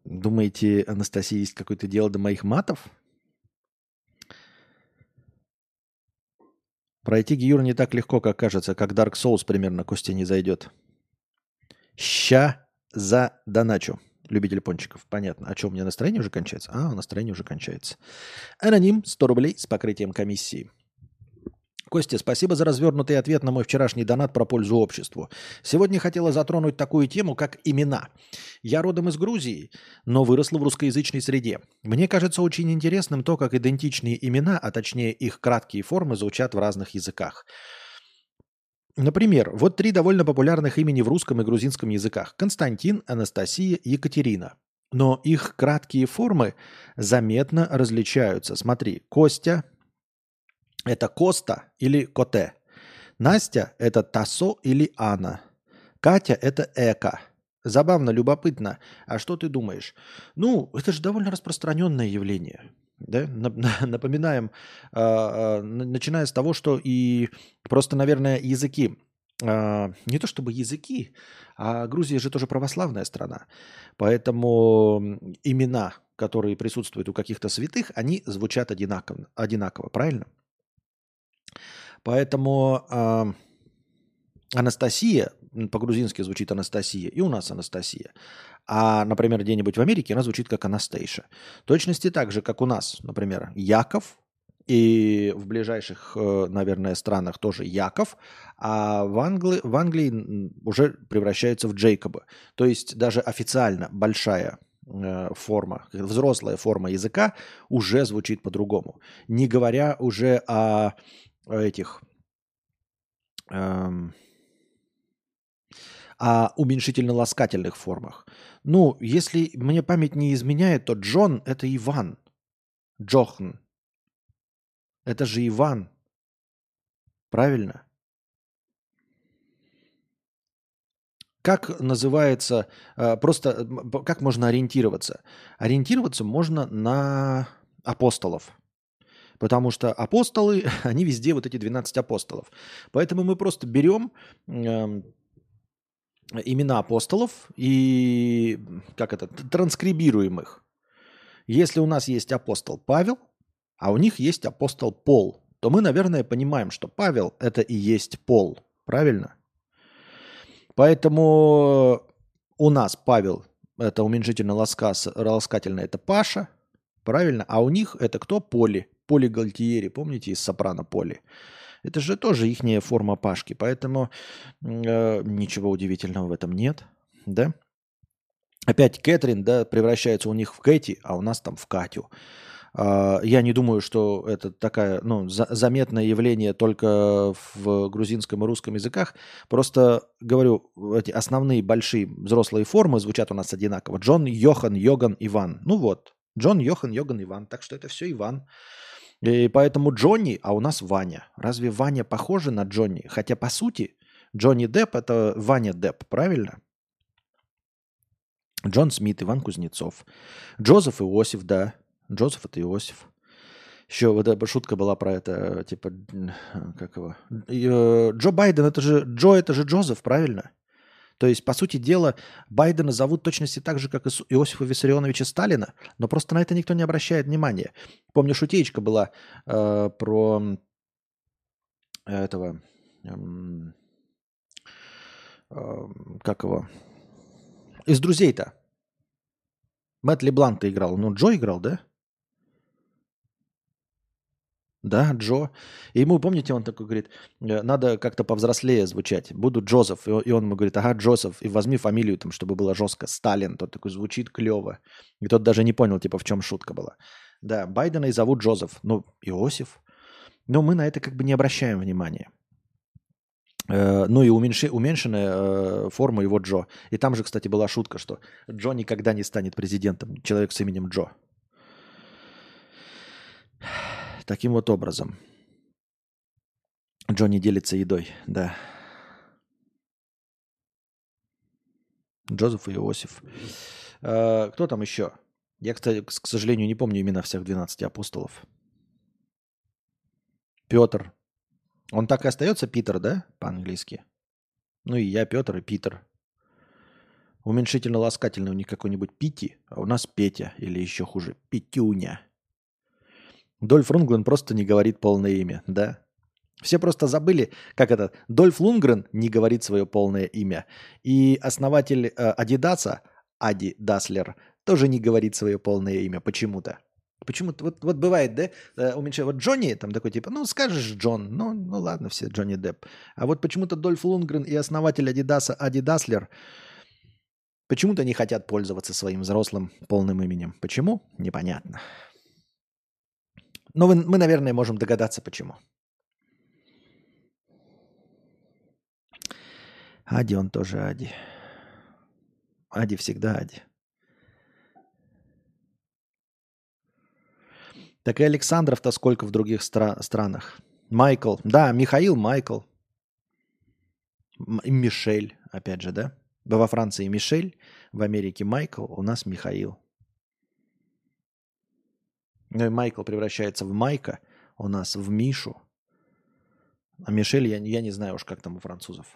Думаете, Анастасия, есть какое-то дело до моих матов? Пройти Гиюр не так легко, как кажется, как Dark Souls примерно Костя не зайдет. Ща за доначу. Любитель пончиков. Понятно. А что, у меня настроение уже кончается? А, настроение уже кончается. Аноним 100 рублей с покрытием комиссии. Костя, спасибо за развернутый ответ на мой вчерашний донат про пользу обществу. Сегодня хотела затронуть такую тему, как имена. Я родом из Грузии, но выросла в русскоязычной среде. Мне кажется очень интересным то, как идентичные имена, а точнее их краткие формы, звучат в разных языках. Например, вот три довольно популярных имени в русском и грузинском языках. Константин, Анастасия, Екатерина. Но их краткие формы заметно различаются. Смотри, Костя – это Коста или Коте. Настя – это Тасо или Анна. Катя – это Эка. Забавно, любопытно. А что ты думаешь? Ну, это же довольно распространенное явление. Да? Напоминаем, а, а, начиная с того, что и просто, наверное, языки, а, не то чтобы языки, а Грузия же тоже православная страна. Поэтому имена, которые присутствуют у каких-то святых, они звучат одинаково, одинаково правильно? Поэтому Анастасия, по-грузински звучит Анастасия, и у нас Анастасия. А, например, где-нибудь в Америке она звучит как Анастейша. Точности так же, как у нас, например, Яков, и в ближайших, э, наверное, странах тоже Яков, а в Англии, в Англии уже превращается в Джейкоба. То есть даже официально большая э, форма, взрослая форма языка уже звучит по-другому. Не говоря уже о этих эм, о уменьшительно-ласкательных формах. Ну, если мне память не изменяет, то Джон – это Иван. Джохн. Это же Иван. Правильно? Как называется, э, просто как можно ориентироваться? Ориентироваться можно на апостолов. Потому что апостолы, они везде вот эти 12 апостолов. Поэтому мы просто берем эм, имена апостолов и как это, транскрибируем их. Если у нас есть апостол Павел, а у них есть апостол Пол, то мы, наверное, понимаем, что Павел – это и есть Пол. Правильно? Поэтому у нас Павел – это уменьшительно ласкательно, это Паша, правильно? А у них это кто? Поли. Поли Гальтиери, помните, из «Сопрано Поли». Это же тоже их форма Пашки, поэтому э, ничего удивительного в этом нет, да? Опять Кэтрин, да, превращается у них в Кэти, а у нас там в Катю. Uh, я не думаю, что это такая, ну, за заметное явление только в грузинском и русском языках. Просто говорю, эти основные большие взрослые формы звучат у нас одинаково. Джон, Йохан, Йоган, Иван. Ну вот, Джон, Йохан, Йоган, Иван. Так что это все Иван. И поэтому Джонни, а у нас Ваня. Разве Ваня похожа на Джонни? Хотя, по сути, Джонни Депп – это Ваня Депп, правильно? Джон Смит, Иван Кузнецов. Джозеф Иосиф, да. Джозеф – это Иосиф. Еще вот эта шутка была про это, типа, как его? Э, Джо Байден, это же, Джо, это же Джозеф, правильно? То есть, по сути дела, Байдена зовут точности так же, как Иосифа Виссарионовича Сталина, но просто на это никто не обращает внимания. Помню, шутеечка была э, про этого... Э, э, как его? Из друзей-то. Мэтт Лебланк-то играл. Ну, Джо играл, да? Да, Джо. И ему, помните, он такой говорит, «Э, надо как-то повзрослее звучать. Буду Джозеф. И он- ему говорит, ага, Джозеф. И возьми фамилию, там, чтобы было жестко. Сталин. Тот такой звучит клево. И тот даже не понял, типа, в чем шутка была. Да, Байдена и зовут Джозеф. Ну, Иосиф. Но мы на это как бы не обращаем внимания. Э, Ну и уменьши- уменьшенная э, форма его Джо. И там же, кстати, была шутка, что Джо никогда не станет президентом. Человек с именем Джо. Таким вот образом. Джо не делится едой, да. Джозеф и Иосиф. Э, Кто там еще? Я, кстати, к сожалению, не помню имена всех 12 апостолов. Петр. Он так и остается Питер, да, по-английски? Ну и я Петр и Питер. Уменьшительно-ласкательный у них какой-нибудь Пити, а у нас Петя или еще хуже Петюня. Дольф Лунгрен просто не говорит полное имя, да? Все просто забыли, как это. Дольф Лунгрен не говорит свое полное имя. И основатель э, Адидаса, Ади Даслер, тоже не говорит свое полное имя почему-то. Почему-то, вот, вот бывает, да, э, уменьшаю. Вот Джонни там такой типа, ну скажешь Джон, ну, ну ладно, все Джонни Депп. А вот почему-то Дольф Лунгрен и основатель Адидаса Ади Даслер почему-то не хотят пользоваться своим взрослым полным именем. Почему? Непонятно. Но вы- мы, наверное, можем догадаться, почему. Ади он тоже Ади. Ади всегда Ади. Так и Александров-то сколько в других стра- странах. Майкл. Да, Михаил Майкл. М- Мишель, опять же, да? Во Франции Мишель, в Америке Майкл, у нас Михаил. Ну и Майкл превращается в Майка, у нас в Мишу. А Мишель, я, я не знаю уж, как там у французов.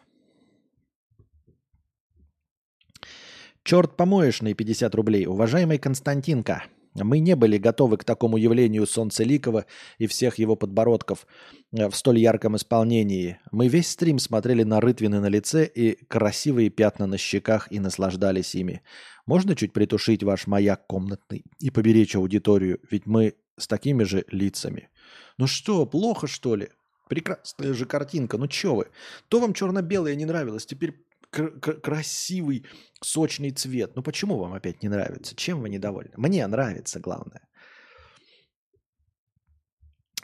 Черт помоечный, 50 рублей. Уважаемый Константинка, мы не были готовы к такому явлению Солнцеликова и всех его подбородков э, в столь ярком исполнении. Мы весь стрим смотрели на рытвины на лице и красивые пятна на щеках и наслаждались ими. Можно чуть притушить ваш маяк комнатный и поберечь аудиторию, ведь мы с такими же лицами. Ну что, плохо что ли? Прекрасная же картинка, ну чё вы? То вам черно-белое не нравилось, теперь кр- кр- красивый, сочный цвет. Ну почему вам опять не нравится? Чем вы недовольны? Мне нравится, главное.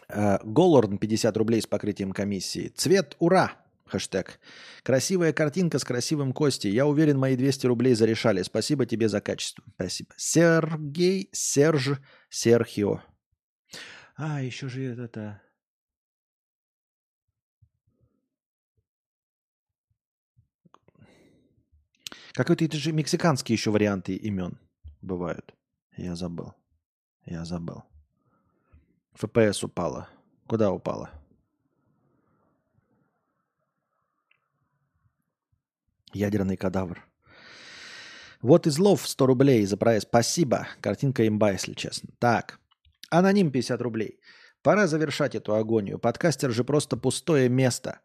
Э, Голлорн 50 рублей с покрытием комиссии. Цвет ура! Хэштег. Красивая картинка с красивым Костей. Я уверен, мои 200 рублей зарешали. Спасибо тебе за качество. Спасибо. Сергей, Серж, Серхио. А, еще же это... Какой-то это же мексиканские еще варианты имен бывают. Я забыл. Я забыл. ФПС упала. Куда упала? Ядерный кадавр. Вот из лов 100 рублей за проезд. Спасибо. Картинка имба, если честно. Так. Аноним 50 рублей. Пора завершать эту агонию. Подкастер же просто пустое место.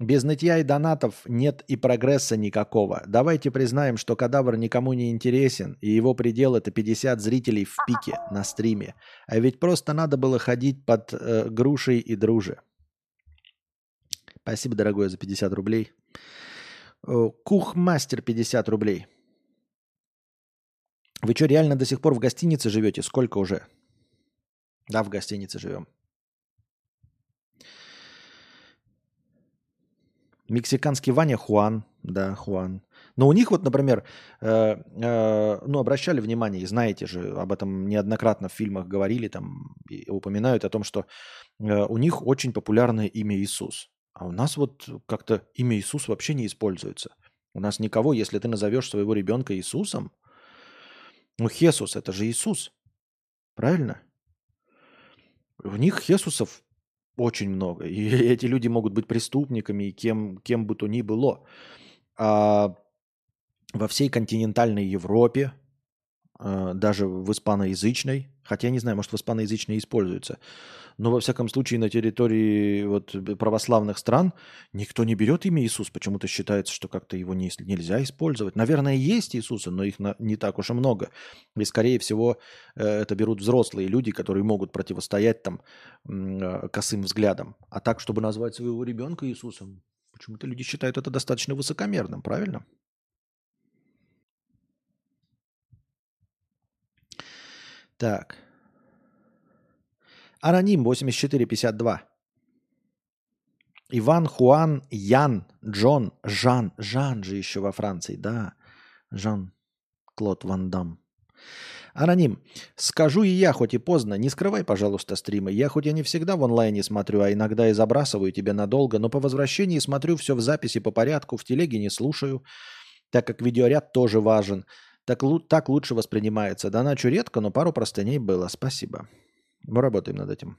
Без нытья и донатов нет и прогресса никакого. Давайте признаем, что кадавр никому не интересен, и его предел это 50 зрителей в пике на стриме. А ведь просто надо было ходить под э, грушей и друже. Спасибо, дорогой, за 50 рублей. Э, Кухмастер 50 рублей. Вы что, реально до сих пор в гостинице живете? Сколько уже? Да, в гостинице живем. Мексиканский Ваня Хуан, да, Хуан. Но у них вот, например, э, э, ну, обращали внимание, и знаете же, об этом неоднократно в фильмах говорили, там, и упоминают о том, что э, у них очень популярное имя Иисус. А у нас вот как-то имя Иисус вообще не используется. У нас никого, если ты назовешь своего ребенка Иисусом, ну, Хесус – это же Иисус, правильно? У них Хесусов очень много. И эти люди могут быть преступниками, и кем, кем бы то ни было. А во всей континентальной Европе, э, даже в испаноязычной, хотя я не знаю, может в испаноязычной используется, но во всяком случае на территории вот православных стран никто не берет имя Иисус, почему-то считается, что как-то его не, нельзя использовать. Наверное, есть Иисусы, но их на, не так уж и много. И скорее всего э, это берут взрослые люди, которые могут противостоять там э, косым взглядам. А так, чтобы назвать своего ребенка Иисусом, почему-то люди считают это достаточно высокомерным, правильно? Так. Аноним 8452. Иван, Хуан, Ян, Джон, Жан. Жан же еще во Франции, да. Жан Клод Ван Дам. Аноним. Скажу и я, хоть и поздно, не скрывай, пожалуйста, стримы. Я хоть и не всегда в онлайне смотрю, а иногда и забрасываю тебя надолго, но по возвращении смотрю все в записи по порядку, в телеге не слушаю, так как видеоряд тоже важен. Так, так лучше воспринимается. Доначу редко, но пару простыней было. Спасибо. Мы работаем над этим.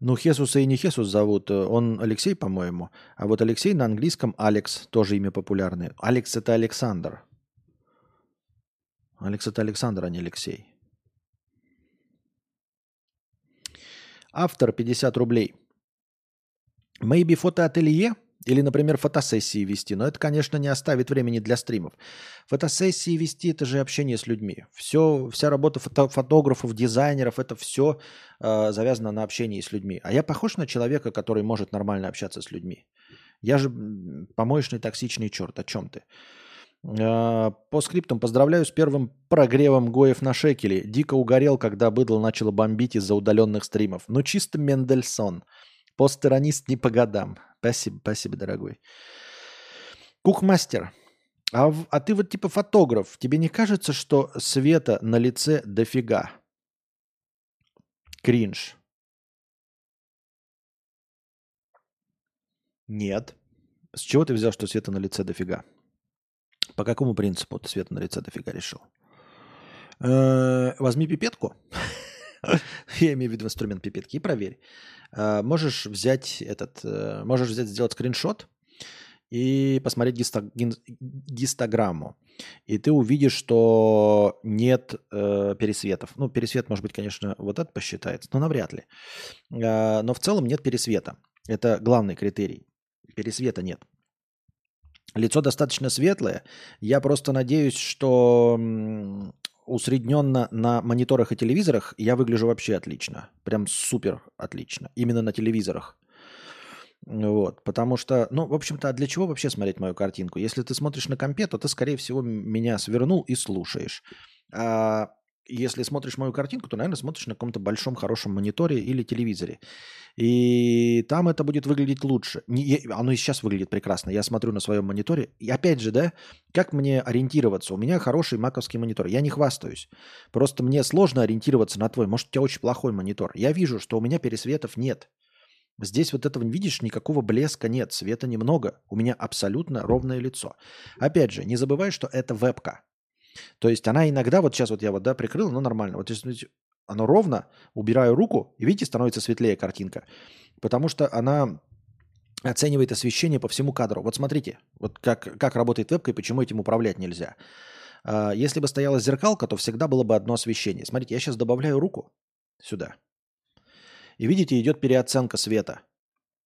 Ну, Хесуса и не Хесус зовут. Он Алексей, по-моему. А вот Алексей на английском Алекс. Тоже имя популярное. Алекс это Александр. Алекс это Александр, а не Алексей. Автор 50 рублей. Maybe фотоателье или, например, фотосессии вести. Но это, конечно, не оставит времени для стримов. Фотосессии вести – это же общение с людьми. Все, вся работа фото фотографов, дизайнеров – это все э, завязано на общении с людьми. А я похож на человека, который может нормально общаться с людьми. Я же помоечный токсичный черт. О чем ты? Э, по скриптам поздравляю с первым прогревом Гоев на шекеле. Дико угорел, когда быдло начало бомбить из-за удаленных стримов. Ну, чисто Мендельсон. Постеронист не по годам. Спасибо, спасибо, дорогой. Кухмастер. А, а ты вот типа фотограф. Тебе не кажется, что света на лице дофига? Кринж. Нет. С чего ты взял, что света на лице дофига? По какому принципу ты света на лице дофига решил? Э-э, возьми пипетку. Я имею в виду инструмент пипетки и проверь. Э, можешь взять этот, э, можешь взять, сделать скриншот и посмотреть гистограмму. И ты увидишь, что нет э, пересветов. Ну, пересвет, может быть, конечно, вот это посчитается, но навряд ли. Э, но в целом нет пересвета. Это главный критерий. Пересвета нет. Лицо достаточно светлое. Я просто надеюсь, что усредненно на мониторах и телевизорах я выгляжу вообще отлично. Прям супер отлично. Именно на телевизорах. Вот, потому что, ну, в общем-то, а для чего вообще смотреть мою картинку? Если ты смотришь на компе, то ты, скорее всего, меня свернул и слушаешь. А если смотришь мою картинку, то, наверное, смотришь на каком-то большом хорошем мониторе или телевизоре. И там это будет выглядеть лучше. Не, оно и сейчас выглядит прекрасно. Я смотрю на своем мониторе. И опять же, да, как мне ориентироваться? У меня хороший маковский монитор. Я не хвастаюсь. Просто мне сложно ориентироваться на твой. Может, у тебя очень плохой монитор. Я вижу, что у меня пересветов нет. Здесь вот этого, видишь, никакого блеска нет, света немного. У меня абсолютно ровное лицо. Опять же, не забывай, что это вебка. То есть она иногда, вот сейчас вот я вот, да, прикрыл, но нормально. Вот если оно ровно, убираю руку, и видите, становится светлее картинка. Потому что она оценивает освещение по всему кадру. Вот смотрите, вот как, как работает вебка и почему этим управлять нельзя. А, если бы стояла зеркалка, то всегда было бы одно освещение. Смотрите, я сейчас добавляю руку сюда. И видите, идет переоценка света.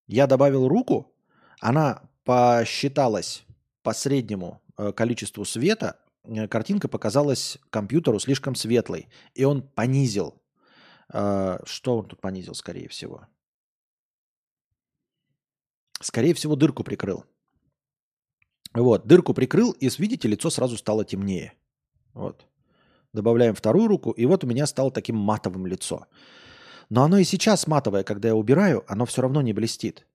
Я добавил руку, она посчиталась по среднему э, количеству света, картинка показалась компьютеру слишком светлой, и он понизил. А, что он тут понизил, скорее всего? Скорее всего, дырку прикрыл. Вот, дырку прикрыл, и, видите, лицо сразу стало темнее. Вот. Добавляем вторую руку, и вот у меня стало таким матовым лицо. Но оно и сейчас матовое, когда я убираю, оно все равно не блестит.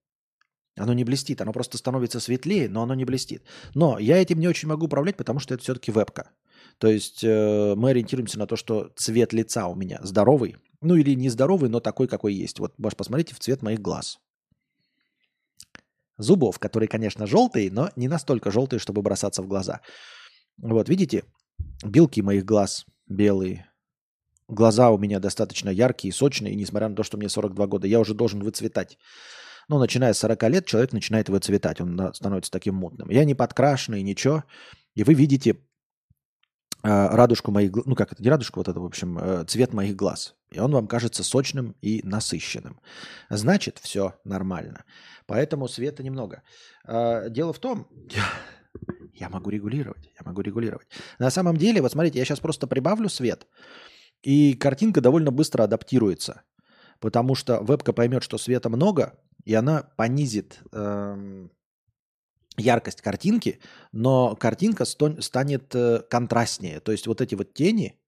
Оно не блестит, оно просто становится светлее, но оно не блестит. Но я этим не очень могу управлять, потому что это все-таки вебка. То есть э, мы ориентируемся на то, что цвет лица у меня здоровый. Ну или не здоровый, но такой, какой есть. Вот, можешь посмотрите в цвет моих глаз. Зубов, которые, конечно, желтые, но не настолько желтые, чтобы бросаться в глаза. Вот, видите, белки моих глаз белые. Глаза у меня достаточно яркие, сочные, несмотря на то, что мне 42 года. Я уже должен выцветать. Ну, начиная с 40 лет человек начинает выцветать, он становится таким мутным. Я не подкрашенный, ничего. и вы видите э, радужку моих ну как это, не радужку, вот это, в общем, э, цвет моих глаз. И он вам кажется сочным и насыщенным. Значит, все нормально. Поэтому света немного. Э, дело в том, я могу регулировать, я могу регулировать. На самом деле, вот смотрите, я сейчас просто прибавлю свет, и картинка довольно быстро адаптируется. Потому что вебка поймет, что света много, и она понизит эм, яркость картинки, но картинка сто- станет э, контрастнее. То есть вот эти вот тени,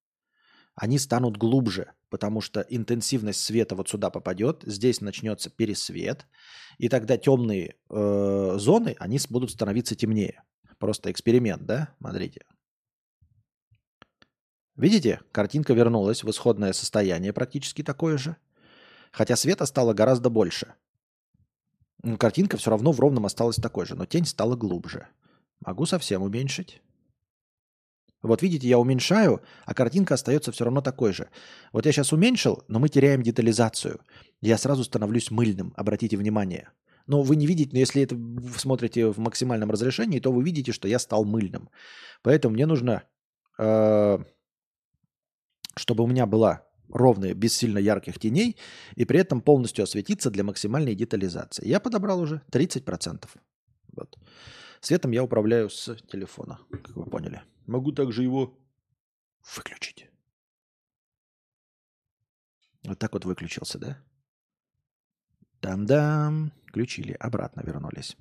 они станут глубже, потому что интенсивность света вот сюда попадет, здесь начнется пересвет, и тогда темные э, зоны, они будут становиться темнее. Просто эксперимент, да? Смотрите. Видите, картинка вернулась в исходное состояние практически такое же, хотя света стало гораздо больше – картинка все равно в ровном осталась такой же, но тень стала глубже. Могу совсем уменьшить. Вот видите, я уменьшаю, а картинка остается все равно такой же. Вот я сейчас уменьшил, но мы теряем детализацию. Я сразу становлюсь мыльным, обратите внимание. Но вы не видите, но если это смотрите в максимальном разрешении, то вы видите, что я стал мыльным. Поэтому мне нужно, э, чтобы у меня была ровные, без сильно ярких теней, и при этом полностью осветиться для максимальной детализации. Я подобрал уже 30%. Вот. Светом я управляю с телефона, как вы поняли. Могу также его выключить. Вот так вот выключился, да? Там-дам. Включили, обратно вернулись.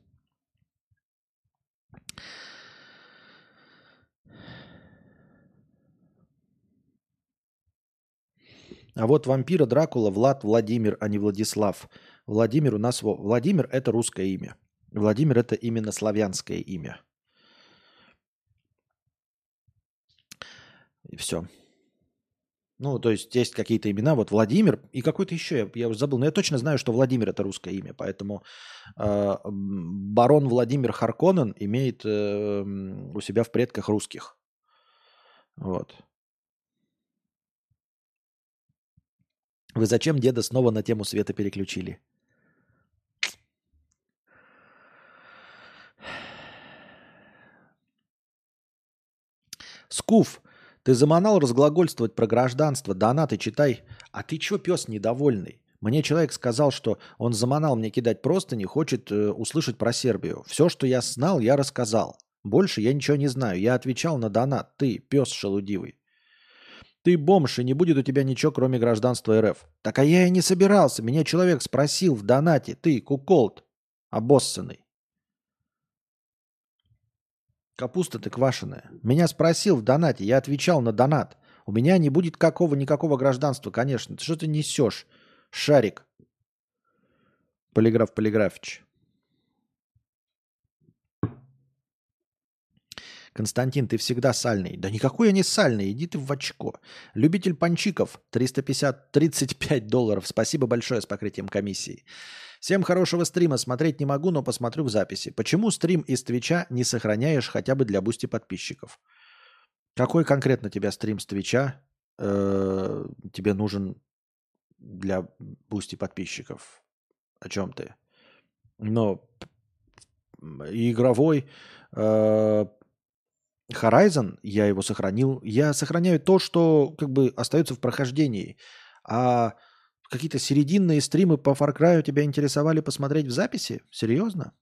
А вот вампира Дракула Влад Владимир, а не Владислав. Владимир у нас... Владимир – это русское имя. Владимир – это именно славянское имя. И все. Ну, то есть есть какие-то имена, вот Владимир и какой-то еще, я, я уже забыл, но я точно знаю, что Владимир это русское имя, поэтому э, барон Владимир Харконен имеет э, у себя в предках русских. Вот. Вы зачем деда снова на тему света переключили? Скуф, ты заманал разглагольствовать про гражданство, донаты читай. А ты чё, пес недовольный? Мне человек сказал, что он заманал мне кидать просто, не хочет э, услышать про Сербию. Все, что я знал, я рассказал. Больше я ничего не знаю. Я отвечал на донат. Ты, пес шелудивый. Ты бомж, и не будет у тебя ничего, кроме гражданства РФ. Так а я и не собирался. Меня человек спросил в донате. Ты, куколт, обоссанный. Капуста ты квашеная. Меня спросил в донате. Я отвечал на донат. У меня не будет какого никакого гражданства, конечно. Ты что ты несешь? Шарик. Полиграф Полиграфич. Константин, ты всегда сальный. Да никакой я не сальный, иди ты в очко. Любитель пончиков, 350, 35 долларов. Спасибо большое с покрытием комиссии. Всем хорошего стрима. Смотреть не могу, но посмотрю в записи. Почему стрим из Твича не сохраняешь хотя бы для бусти подписчиков? Какой конкретно тебя стрим с Твича э, тебе нужен для бусти подписчиков? О чем ты? Но игровой, э, Horizon, я его сохранил. Я сохраняю то, что как бы остается в прохождении. А какие-то серединные стримы по Far Cry тебя интересовали посмотреть в записи? Серьезно?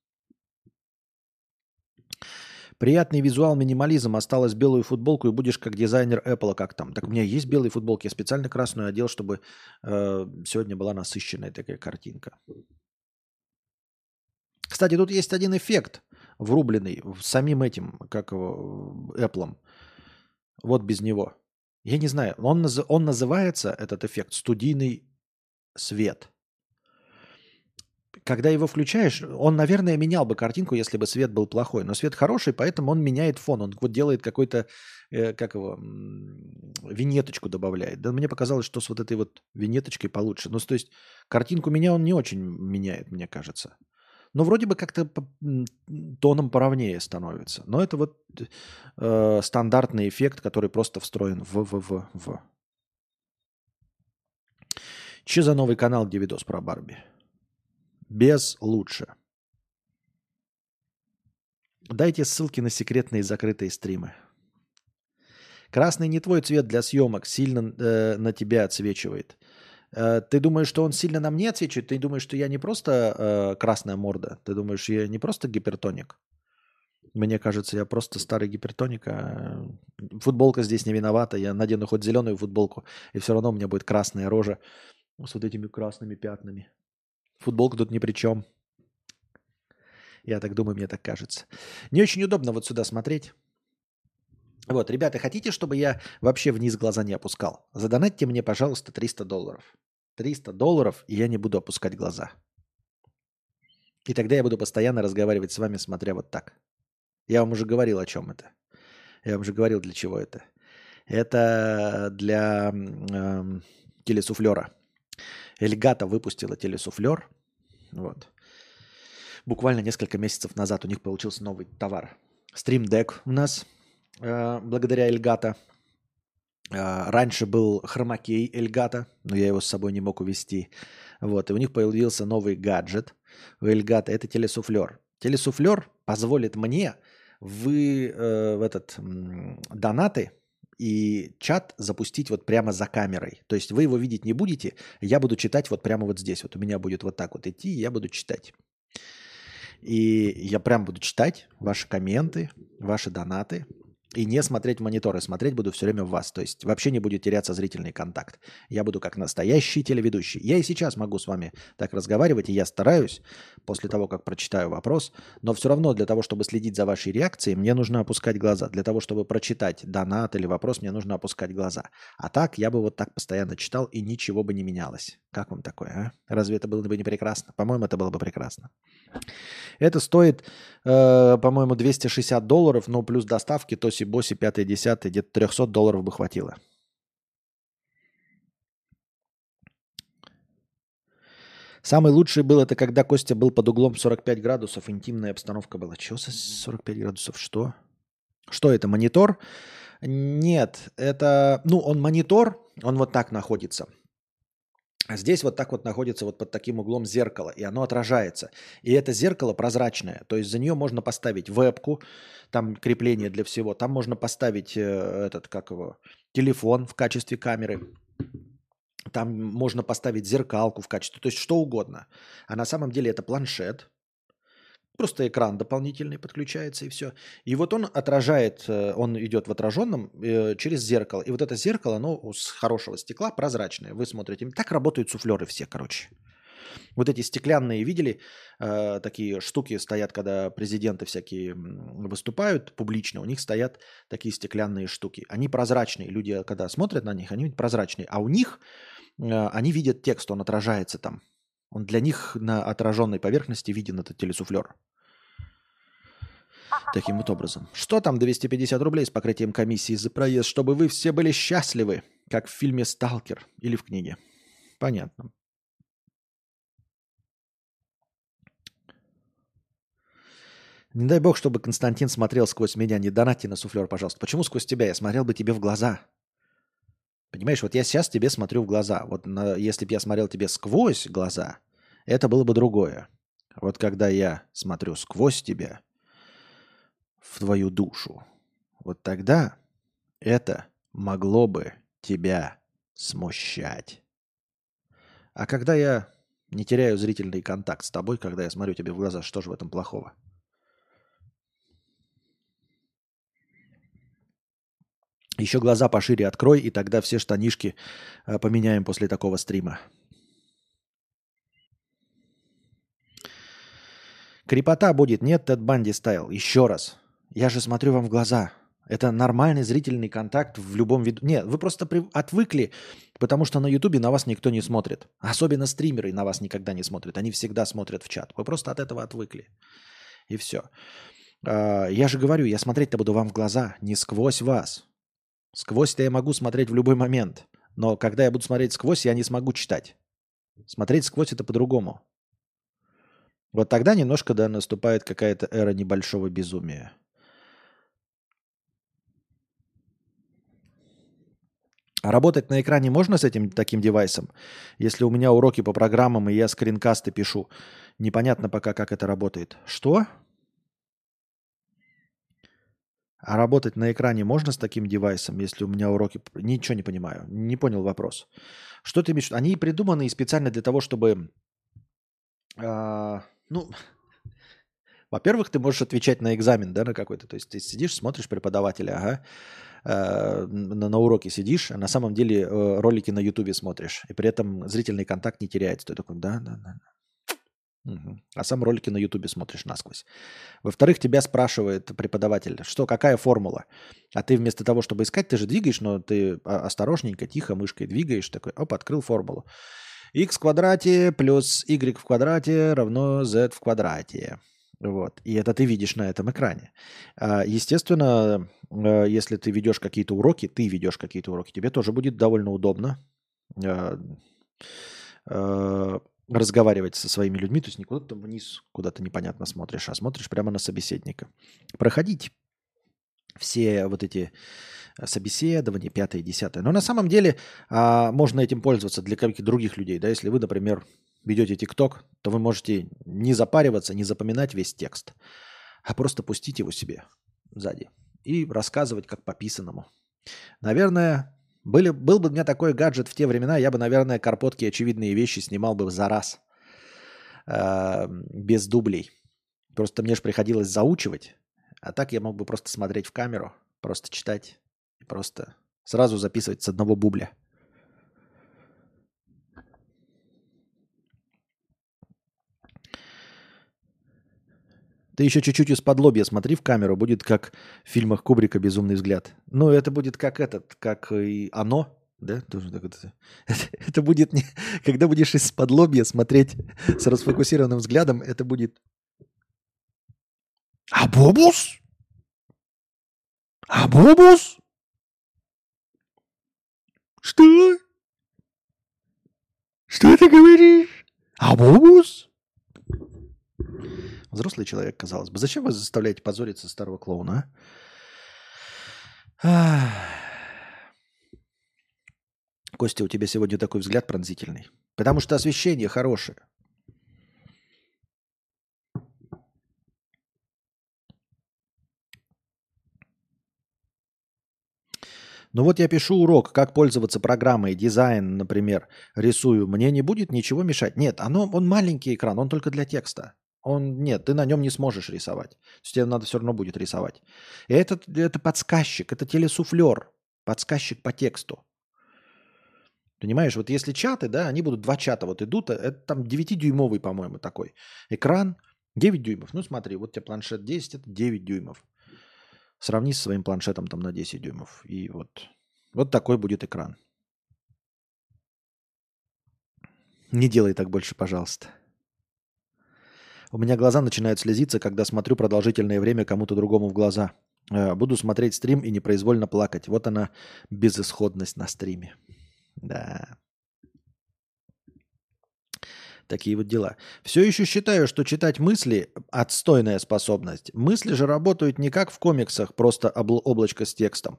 Приятный визуал, минимализм. Осталось белую футболку и будешь как дизайнер Apple, как там. Так у меня есть белые футболки. Я специально красную одел, чтобы э, сегодня была насыщенная такая картинка. Кстати, тут есть один эффект врубленный самим этим, как его, Apple. Вот без него. Я не знаю, он, он называется, этот эффект, студийный свет. Когда его включаешь, он, наверное, менял бы картинку, если бы свет был плохой. Но свет хороший, поэтому он меняет фон. Он вот делает какой-то, э, как его, винеточку добавляет. Да мне показалось, что с вот этой вот винеточкой получше. Ну, то есть картинку меня он не очень меняет, мне кажется. Но вроде бы как-то тоном поровнее становится. Но это вот э, стандартный эффект, который просто встроен в, в, в, в. Че за новый канал, где видос про Барби? Без лучше. Дайте ссылки на секретные закрытые стримы. Красный не твой цвет для съемок, сильно э, на тебя отсвечивает. Э, ты думаешь, что он сильно на мне отсвечивает? Ты думаешь, что я не просто э, красная морда? Ты думаешь, я не просто гипертоник? Мне кажется, я просто старый гипертоник, а футболка здесь не виновата. Я надену хоть зеленую футболку, и все равно у меня будет красная рожа с вот этими красными пятнами. Футболка тут ни при чем. Я так думаю, мне так кажется. Не очень удобно вот сюда смотреть. Вот, ребята, хотите, чтобы я вообще вниз глаза не опускал? Задонатьте мне, пожалуйста, 300 долларов. 300 долларов, и я не буду опускать глаза. И тогда я буду постоянно разговаривать с вами, смотря вот так. Я вам уже говорил, о чем это. Я вам уже говорил, для чего это. Это для э, телесуфлера. Эльгата выпустила телесуфлер. Вот. Буквально несколько месяцев назад у них получился новый товар. Stream Deck у нас э, благодаря Эльгата. Э, раньше был хромакей Эльгата, но я его с собой не мог увести. Вот, и у них появился новый гаджет у Эльгата. Это телесуфлер. Телесуфлер позволит мне вы э, в этот э, донаты и чат запустить вот прямо за камерой. То есть вы его видеть не будете, я буду читать вот прямо вот здесь. Вот у меня будет вот так вот идти, и я буду читать. И я прям буду читать ваши комменты, ваши донаты, и не смотреть мониторы, смотреть буду все время в вас. То есть вообще не будет теряться зрительный контакт. Я буду как настоящий телеведущий. Я и сейчас могу с вами так разговаривать, и я стараюсь после того, как прочитаю вопрос, но все равно для того, чтобы следить за вашей реакцией, мне нужно опускать глаза. Для того, чтобы прочитать донат или вопрос, мне нужно опускать глаза. А так я бы вот так постоянно читал, и ничего бы не менялось. Как вам такое, а? Разве это было бы не прекрасно? По-моему, это было бы прекрасно. Это стоит, э, по-моему, 260 долларов, но плюс доставки, то Боси, 5 10 где-то 300 долларов бы хватило. Самый лучший был это, когда Костя был под углом 45 градусов, интимная обстановка была. Чего за 45 градусов? Что? Что это, монитор? Нет, это, ну, он монитор, он вот так находится – здесь вот так вот находится вот под таким углом зеркало, и оно отражается. И это зеркало прозрачное, то есть за нее можно поставить вебку, там крепление для всего, там можно поставить э, этот, как его, телефон в качестве камеры, там можно поставить зеркалку в качестве, то есть что угодно. А на самом деле это планшет, Просто экран дополнительный подключается и все. И вот он отражает, э, он идет в отраженном э, через зеркало. И вот это зеркало, оно с хорошего стекла прозрачное. Вы смотрите. Так работают суфлеры все, короче. Вот эти стеклянные, видели, э, такие штуки стоят, когда президенты всякие выступают публично, у них стоят такие стеклянные штуки. Они прозрачные. Люди, когда смотрят на них, они прозрачные. А у них, они видят текст, он отражается там. Он для них на отраженной поверхности виден этот телесуфлер. Таким вот образом. Что там 250 рублей с покрытием комиссии за проезд, чтобы вы все были счастливы, как в фильме «Сталкер» или в книге? Понятно. Не дай бог, чтобы Константин смотрел сквозь меня. Не донатьте на суфлер, пожалуйста. Почему сквозь тебя? Я смотрел бы тебе в глаза. Понимаешь, вот я сейчас тебе смотрю в глаза. Вот на, если бы я смотрел тебе сквозь глаза, это было бы другое. Вот когда я смотрю сквозь тебя, в твою душу, вот тогда это могло бы тебя смущать. А когда я не теряю зрительный контакт с тобой, когда я смотрю тебе в глаза, что же в этом плохого? Еще глаза пошире открой, и тогда все штанишки э, поменяем после такого стрима. Крепота будет, нет, Тед Банди стайл. Еще раз. Я же смотрю вам в глаза. Это нормальный зрительный контакт в любом виду. Нет, вы просто при... отвыкли, потому что на Ютубе на вас никто не смотрит. Особенно стримеры на вас никогда не смотрят. Они всегда смотрят в чат. Вы просто от этого отвыкли. И все. А, я же говорю, я смотреть-то буду вам в глаза, не сквозь вас. Сквозь-то я могу смотреть в любой момент. Но когда я буду смотреть сквозь, я не смогу читать. Смотреть сквозь это по-другому. Вот тогда немножко, да, наступает какая-то эра небольшого безумия. А работать на экране можно с этим таким девайсом? Если у меня уроки по программам, и я скринкасты пишу, непонятно пока, как это работает. Что? А работать на экране можно с таким девайсом, если у меня уроки... Ничего не понимаю. Не понял вопрос. Что ты имеешь? Они придуманы специально для того, чтобы... Э, ну, во-первых, ты можешь отвечать на экзамен, да, на какой-то. То есть ты сидишь, смотришь преподавателя, ага, э, на, на уроке сидишь, а на самом деле э, ролики на Ютубе смотришь, и при этом зрительный контакт не теряется. Ты такой, да, да, да. Угу. А сам ролики на Ютубе смотришь насквозь. Во-вторых, тебя спрашивает преподаватель, что, какая формула? А ты вместо того, чтобы искать, ты же двигаешь, но ты осторожненько, тихо мышкой двигаешь, такой, оп, открыл формулу. x в квадрате плюс y в квадрате равно z в квадрате. Вот. И это ты видишь на этом экране. А, естественно, э, если ты ведешь какие-то уроки, ты ведешь какие-то уроки, тебе тоже будет довольно удобно э, э, разговаривать со своими людьми, то есть не куда-то вниз, куда-то непонятно смотришь, а смотришь прямо на собеседника. Проходить все вот эти собеседования, пятое, десятое. Но на самом деле а, можно этим пользоваться для каких-то других людей. Да? Если вы, например, ведете ТикТок, то вы можете не запариваться, не запоминать весь текст, а просто пустить его себе сзади и рассказывать как по писанному. Наверное, были, был бы у меня такой гаджет в те времена, я бы, наверное, карпотки очевидные вещи снимал бы за раз. Э, без дублей. Просто мне же приходилось заучивать. А так я мог бы просто смотреть в камеру, просто читать и просто сразу записывать с одного бубля. Ты еще чуть-чуть из-под лобья смотри в камеру, будет как в фильмах Кубрика «Безумный взгляд». Ну, это будет как этот, как и «Оно», да? Это, это будет не... Когда будешь из-под лобья смотреть с расфокусированным взглядом, это будет... А бобус? А бобус? Что? Что ты говоришь? А бобус? Взрослый человек, казалось бы. Зачем вы заставляете позориться старого клоуна, а? Костя, у тебя сегодня такой взгляд пронзительный. Потому что освещение хорошее. Ну вот я пишу урок, как пользоваться программой, дизайн, например, рисую. Мне не будет ничего мешать. Нет, оно, он маленький экран, он только для текста. Он, нет, ты на нем не сможешь рисовать. То есть тебе надо все равно будет рисовать. И это, это подсказчик, это телесуфлер, подсказчик по тексту. Понимаешь, вот если чаты, да, они будут два чата вот идут, э, это там 9-дюймовый, по-моему, такой экран, 9 дюймов. Ну смотри, вот тебе планшет 10, это 9 дюймов. Сравни со своим планшетом там на 10 дюймов. И вот, вот такой будет экран. Не делай так больше, пожалуйста. У меня глаза начинают слезиться, когда смотрю продолжительное время кому-то другому в глаза. Э, буду смотреть стрим и непроизвольно плакать. Вот она, безысходность на стриме. Да. Такие вот дела. Все еще считаю, что читать мысли – отстойная способность. Мысли же работают не как в комиксах, просто облачко с текстом.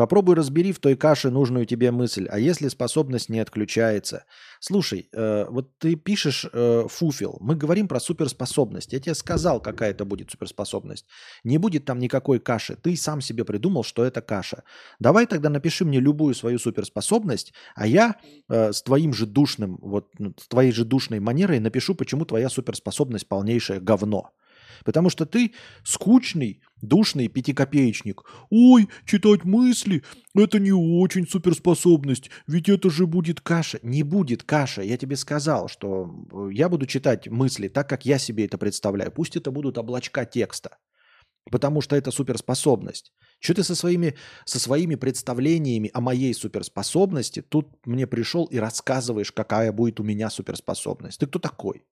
Попробуй разбери в той каше нужную тебе мысль, а если способность не отключается? Слушай, э, вот ты пишешь э, фуфел, мы говорим про суперспособность. Я тебе сказал, какая это будет суперспособность. Не будет там никакой каши. Ты сам себе придумал, что это каша. Давай тогда напиши мне любую свою суперспособность, а я э, с твоим же душным, вот ну, с твоей же душной манерой напишу, почему твоя суперспособность полнейшее говно. Потому что ты скучный, душный пятикопеечник. Ой, читать мысли – это не очень суперспособность, ведь это же будет каша. Не будет каша. Я тебе сказал, что э, я буду читать мысли так, как я себе это представляю. Пусть это будут облачка текста. Потому что это суперспособность. Что ты со своими, со своими представлениями о моей суперспособности тут мне пришел и рассказываешь, какая будет у меня суперспособность? Ты кто такой?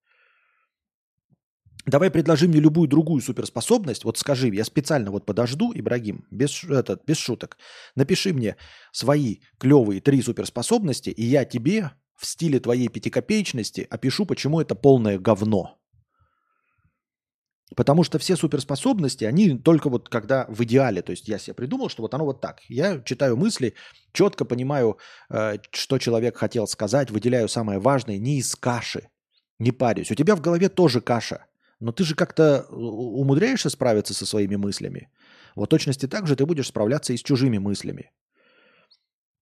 Давай предложи мне любую другую суперспособность. Вот скажи, я специально вот подожду, Ибрагим, без, это, без шуток. Напиши мне свои клевые три суперспособности, и я тебе в стиле твоей пятикопеечности опишу, почему это полное говно. Потому что все суперспособности, они только вот когда в идеале, то есть я себе придумал, что вот оно вот так. Я читаю мысли, четко понимаю, э, что человек хотел сказать, выделяю самое важное, не из каши, не парюсь. У тебя в голове тоже каша. Но ты же как-то умудряешься справиться со своими мыслями. Вот точности так же ты будешь справляться и с чужими мыслями.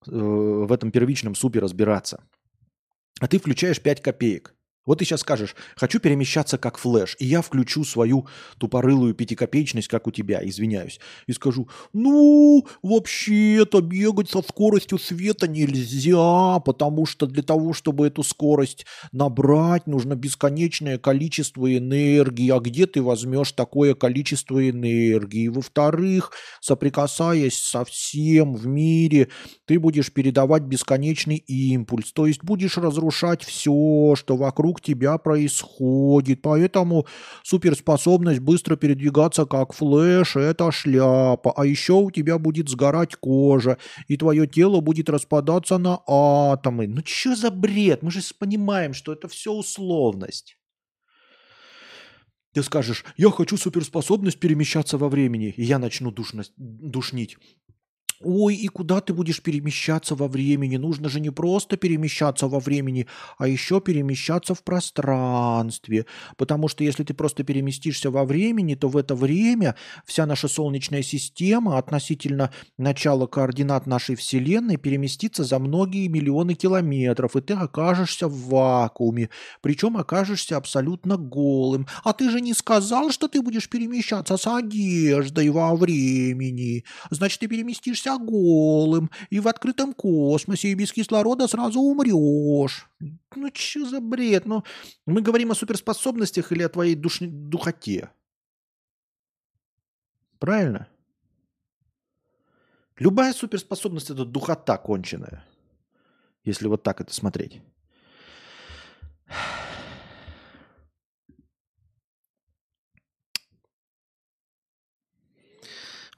Э, в этом первичном супе разбираться. А ты включаешь 5 копеек. Вот ты сейчас скажешь, хочу перемещаться как флэш, и я включу свою тупорылую пятикопеечность, как у тебя, извиняюсь, и скажу, ну, вообще-то бегать со скоростью света нельзя, потому что для того, чтобы эту скорость набрать, нужно бесконечное количество энергии. А где ты возьмешь такое количество энергии? Во-вторых, соприкасаясь со всем в мире, ты будешь передавать бесконечный импульс, то есть будешь разрушать все, что вокруг вокруг тебя происходит. Поэтому суперспособность быстро передвигаться как флеш – это шляпа. А еще у тебя будет сгорать кожа, и твое тело будет распадаться на атомы. Ну что за бред? Мы же понимаем, что это все условность. Ты скажешь, я хочу суперспособность перемещаться во времени, и я начну душно, душнить. Ой, и куда ты будешь перемещаться во времени? Нужно же не просто перемещаться во времени, а еще перемещаться в пространстве. Потому что если ты просто переместишься во времени, то в это время вся наша Солнечная система относительно начала координат нашей Вселенной переместится за многие миллионы километров, и ты окажешься в вакууме. Причем окажешься абсолютно голым. А ты же не сказал, что ты будешь перемещаться с одеждой во времени. Значит, ты переместишься останешься голым и в открытом космосе, и без кислорода сразу умрешь. Ну, что за бред? Ну, мы говорим о суперспособностях или о твоей душ... духоте? Правильно? Любая суперспособность – это духота конченая. Если вот так это смотреть.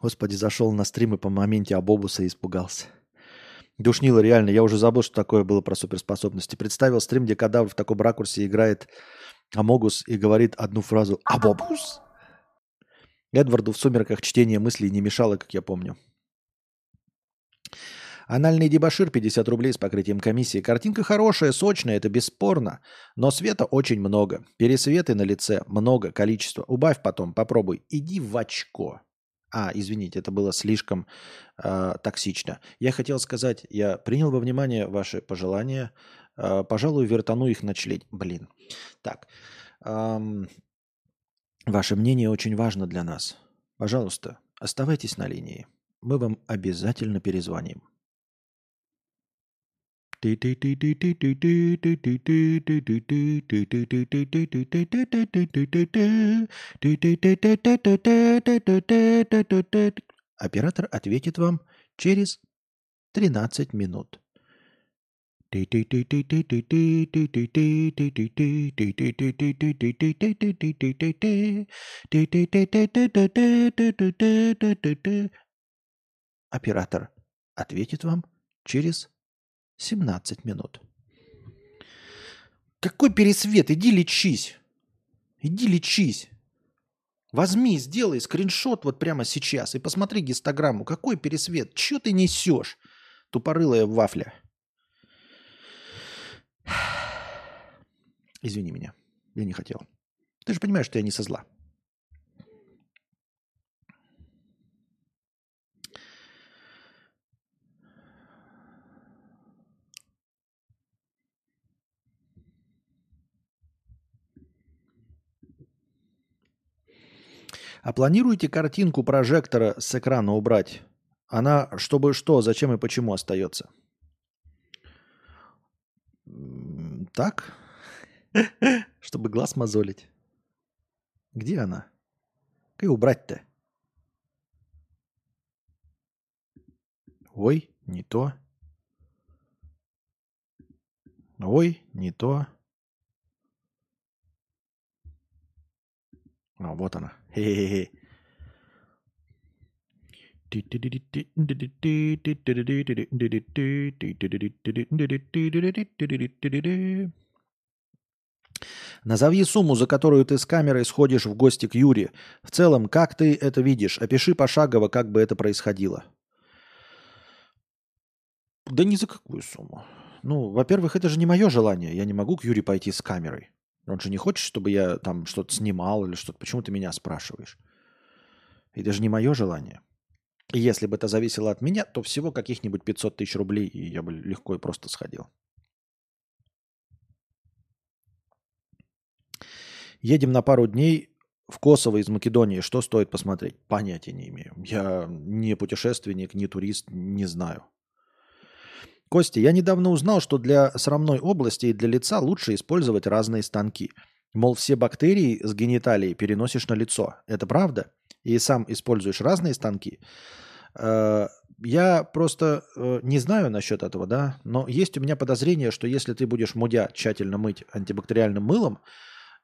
Господи, зашел на стрим и по моменте Абобуса и испугался. Душнило, реально, я уже забыл, что такое было про суперспособности. Представил стрим, где кадавр в таком ракурсе играет Амогус и говорит одну фразу «Абобус?». Эдварду в «Сумерках» чтение мыслей не мешало, как я помню. Анальный дебашир 50 рублей с покрытием комиссии. Картинка хорошая, сочная, это бесспорно. Но света очень много. Пересветы на лице много, количество. Убавь потом, попробуй. Иди в очко. А, извините, это было слишком э, токсично. Я хотел сказать, я принял во внимание ваши пожелания. Э, пожалуй, вертану их на члень. Блин. Так. Эм, ваше мнение очень важно для нас. Пожалуйста, оставайтесь на линии. Мы вам обязательно перезвоним. Оператор ответит вам через 13 минут. Оператор ответит вам через 17 минут. Какой пересвет? Иди лечись. Иди лечись. Возьми, сделай скриншот вот прямо сейчас и посмотри гистограмму. Какой пересвет? Че ты несешь? Тупорылая вафля. Извини меня. Я не хотел. Ты же понимаешь, что я не со зла. А планируете картинку прожектора с экрана убрать? Она чтобы что, зачем и почему остается? Так? Чтобы глаз мозолить. Где она? Как убрать-то? Ой, не то. Ой, не то. А, вот она. Назови сумму, за которую ты с камерой сходишь в гости к Юре. В целом, как ты это видишь? Опиши пошагово, как бы это происходило. Да ни за какую сумму. Ну, во-первых, это же не мое желание. Я не могу к Юре пойти с камерой. Он же не хочет, чтобы я там что-то снимал или что-то. Почему ты меня спрашиваешь? Это же не мое желание. Если бы это зависело от меня, то всего каких-нибудь 500 тысяч рублей, и я бы легко и просто сходил. Едем на пару дней в Косово из Македонии. Что стоит посмотреть? Понятия не имею. Я не путешественник, не турист, не знаю. Костя, я недавно узнал, что для срамной области и для лица лучше использовать разные станки. Мол, все бактерии с гениталией переносишь на лицо. Это правда? И сам используешь разные станки? Э, я просто э, не знаю насчет этого, да, но есть у меня подозрение, что если ты будешь мудя тщательно мыть антибактериальным мылом,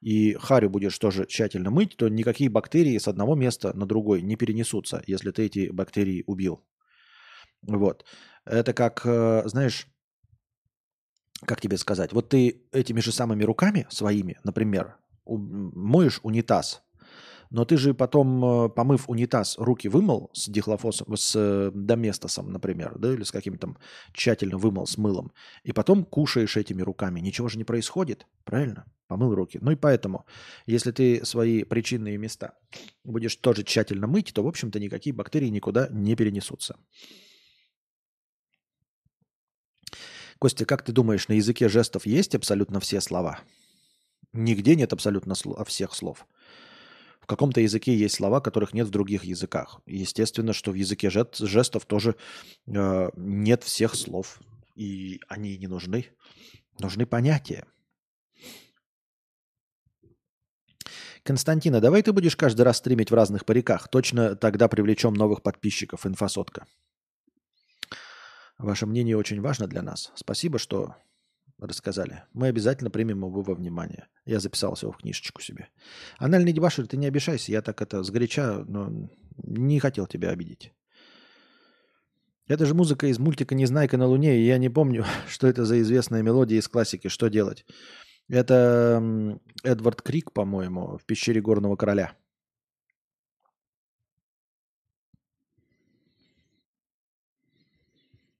и харю будешь тоже тщательно мыть, то никакие бактерии с одного места на другой не перенесутся, если ты эти бактерии убил. Вот. Это как, э, знаешь, как тебе сказать, вот ты этими же самыми руками своими, например, моешь унитаз, но ты же потом, э, помыв унитаз, руки вымыл с дихлофосом, с э, доместосом, например, да, или с каким-то тщательно вымыл с мылом, и потом кушаешь этими руками. Ничего же не происходит, правильно? Помыл руки. Ну и поэтому, если ты свои причинные места будешь тоже тщательно мыть, то, в общем-то, никакие бактерии никуда не перенесутся. Костя, как ты думаешь, на языке жестов есть абсолютно все слова? Нигде нет абсолютно всех слов. В каком-то языке есть слова, которых нет в других языках. Естественно, что в языке жестов тоже э, нет всех слов. И они не нужны. Нужны понятия. Константина, давай ты будешь каждый раз стримить в разных париках. Точно тогда привлечем новых подписчиков. Инфосотка. Ваше мнение очень важно для нас. Спасибо, что рассказали. Мы обязательно примем его во внимание. Я записался его в книжечку себе. Анальный дебашир, ты не обижайся. Я так это сгоряча, но не хотел тебя обидеть. Это же музыка из мультика «Незнайка на Луне», и я не помню, что это за известная мелодия из классики. Что делать? Это Эдвард Крик, по-моему, в «Пещере горного короля».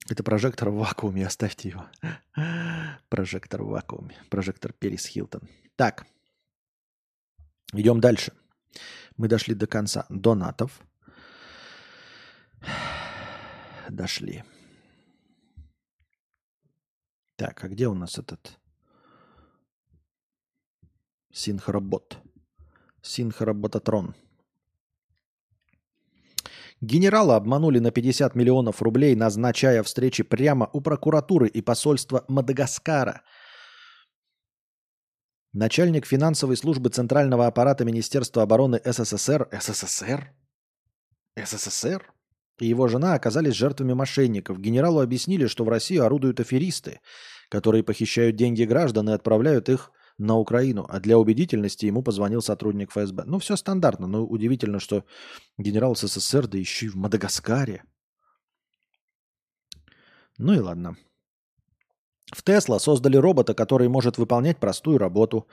Это прожектор в вакууме, оставьте его. Прожектор в вакууме. Прожектор Перис Хилтон. Так, идем дальше. Мы дошли до конца донатов. Дошли. Так, а где у нас этот синхробот? Синхроботатрон. Генерала обманули на 50 миллионов рублей, назначая встречи прямо у прокуратуры и посольства Мадагаскара. Начальник финансовой службы Центрального аппарата Министерства обороны СССР, СССР, СССР и его жена оказались жертвами мошенников. Генералу объяснили, что в Россию орудуют аферисты, которые похищают деньги граждан и отправляют их на Украину, а для убедительности ему позвонил сотрудник ФСБ. Ну, все стандартно, но удивительно, что генерал СССР, да еще и в Мадагаскаре. Ну и ладно. В Тесла создали робота, который может выполнять простую работу.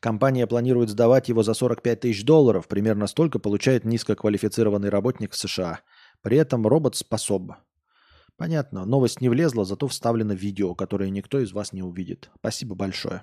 Компания планирует сдавать его за 45 тысяч долларов. Примерно столько получает низкоквалифицированный работник в США. При этом робот способен. Понятно, новость не влезла, зато вставлено видео, которое никто из вас не увидит. Спасибо большое.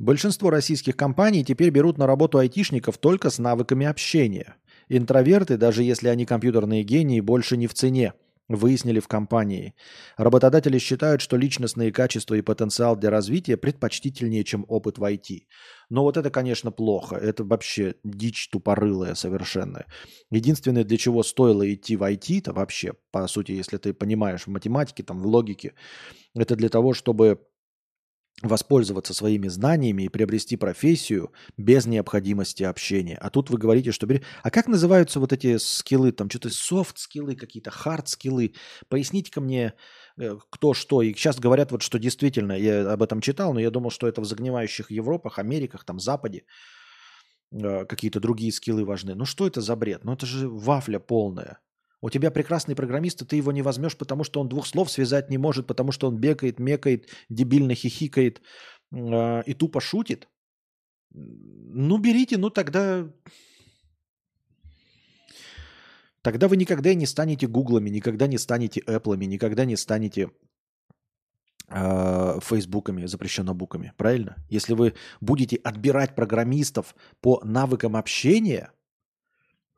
Большинство российских компаний теперь берут на работу айтишников только с навыками общения. Интроверты, даже если они компьютерные гении, больше не в цене, выяснили в компании. Работодатели считают, что личностные качества и потенциал для развития предпочтительнее, чем опыт в IT. Но вот это, конечно, плохо. Это вообще дичь тупорылая совершенно. Единственное, для чего стоило идти в IT, это вообще, по сути, если ты понимаешь в математике, там, в логике, это для того, чтобы воспользоваться своими знаниями и приобрести профессию без необходимости общения. А тут вы говорите, что... А как называются вот эти скиллы? Там что-то софт-скиллы какие-то, хард-скиллы. Поясните-ка мне, э, кто что. И сейчас говорят вот, что действительно, я об этом читал, но я думал, что это в загнивающих Европах, Америках, там, Западе э, какие-то другие скиллы важны. Ну что это за бред? Ну это же вафля полная. У тебя прекрасный программист, и ты его не возьмешь, потому что он двух слов связать не может, потому что он бегает, мекает, дебильно хихикает э, и тупо шутит. Ну, берите, ну тогда... Тогда вы никогда не станете гуглами, никогда не станете эплами, никогда не станете э, фейсбуками, запрещено буками, правильно? Если вы будете отбирать программистов по навыкам общения –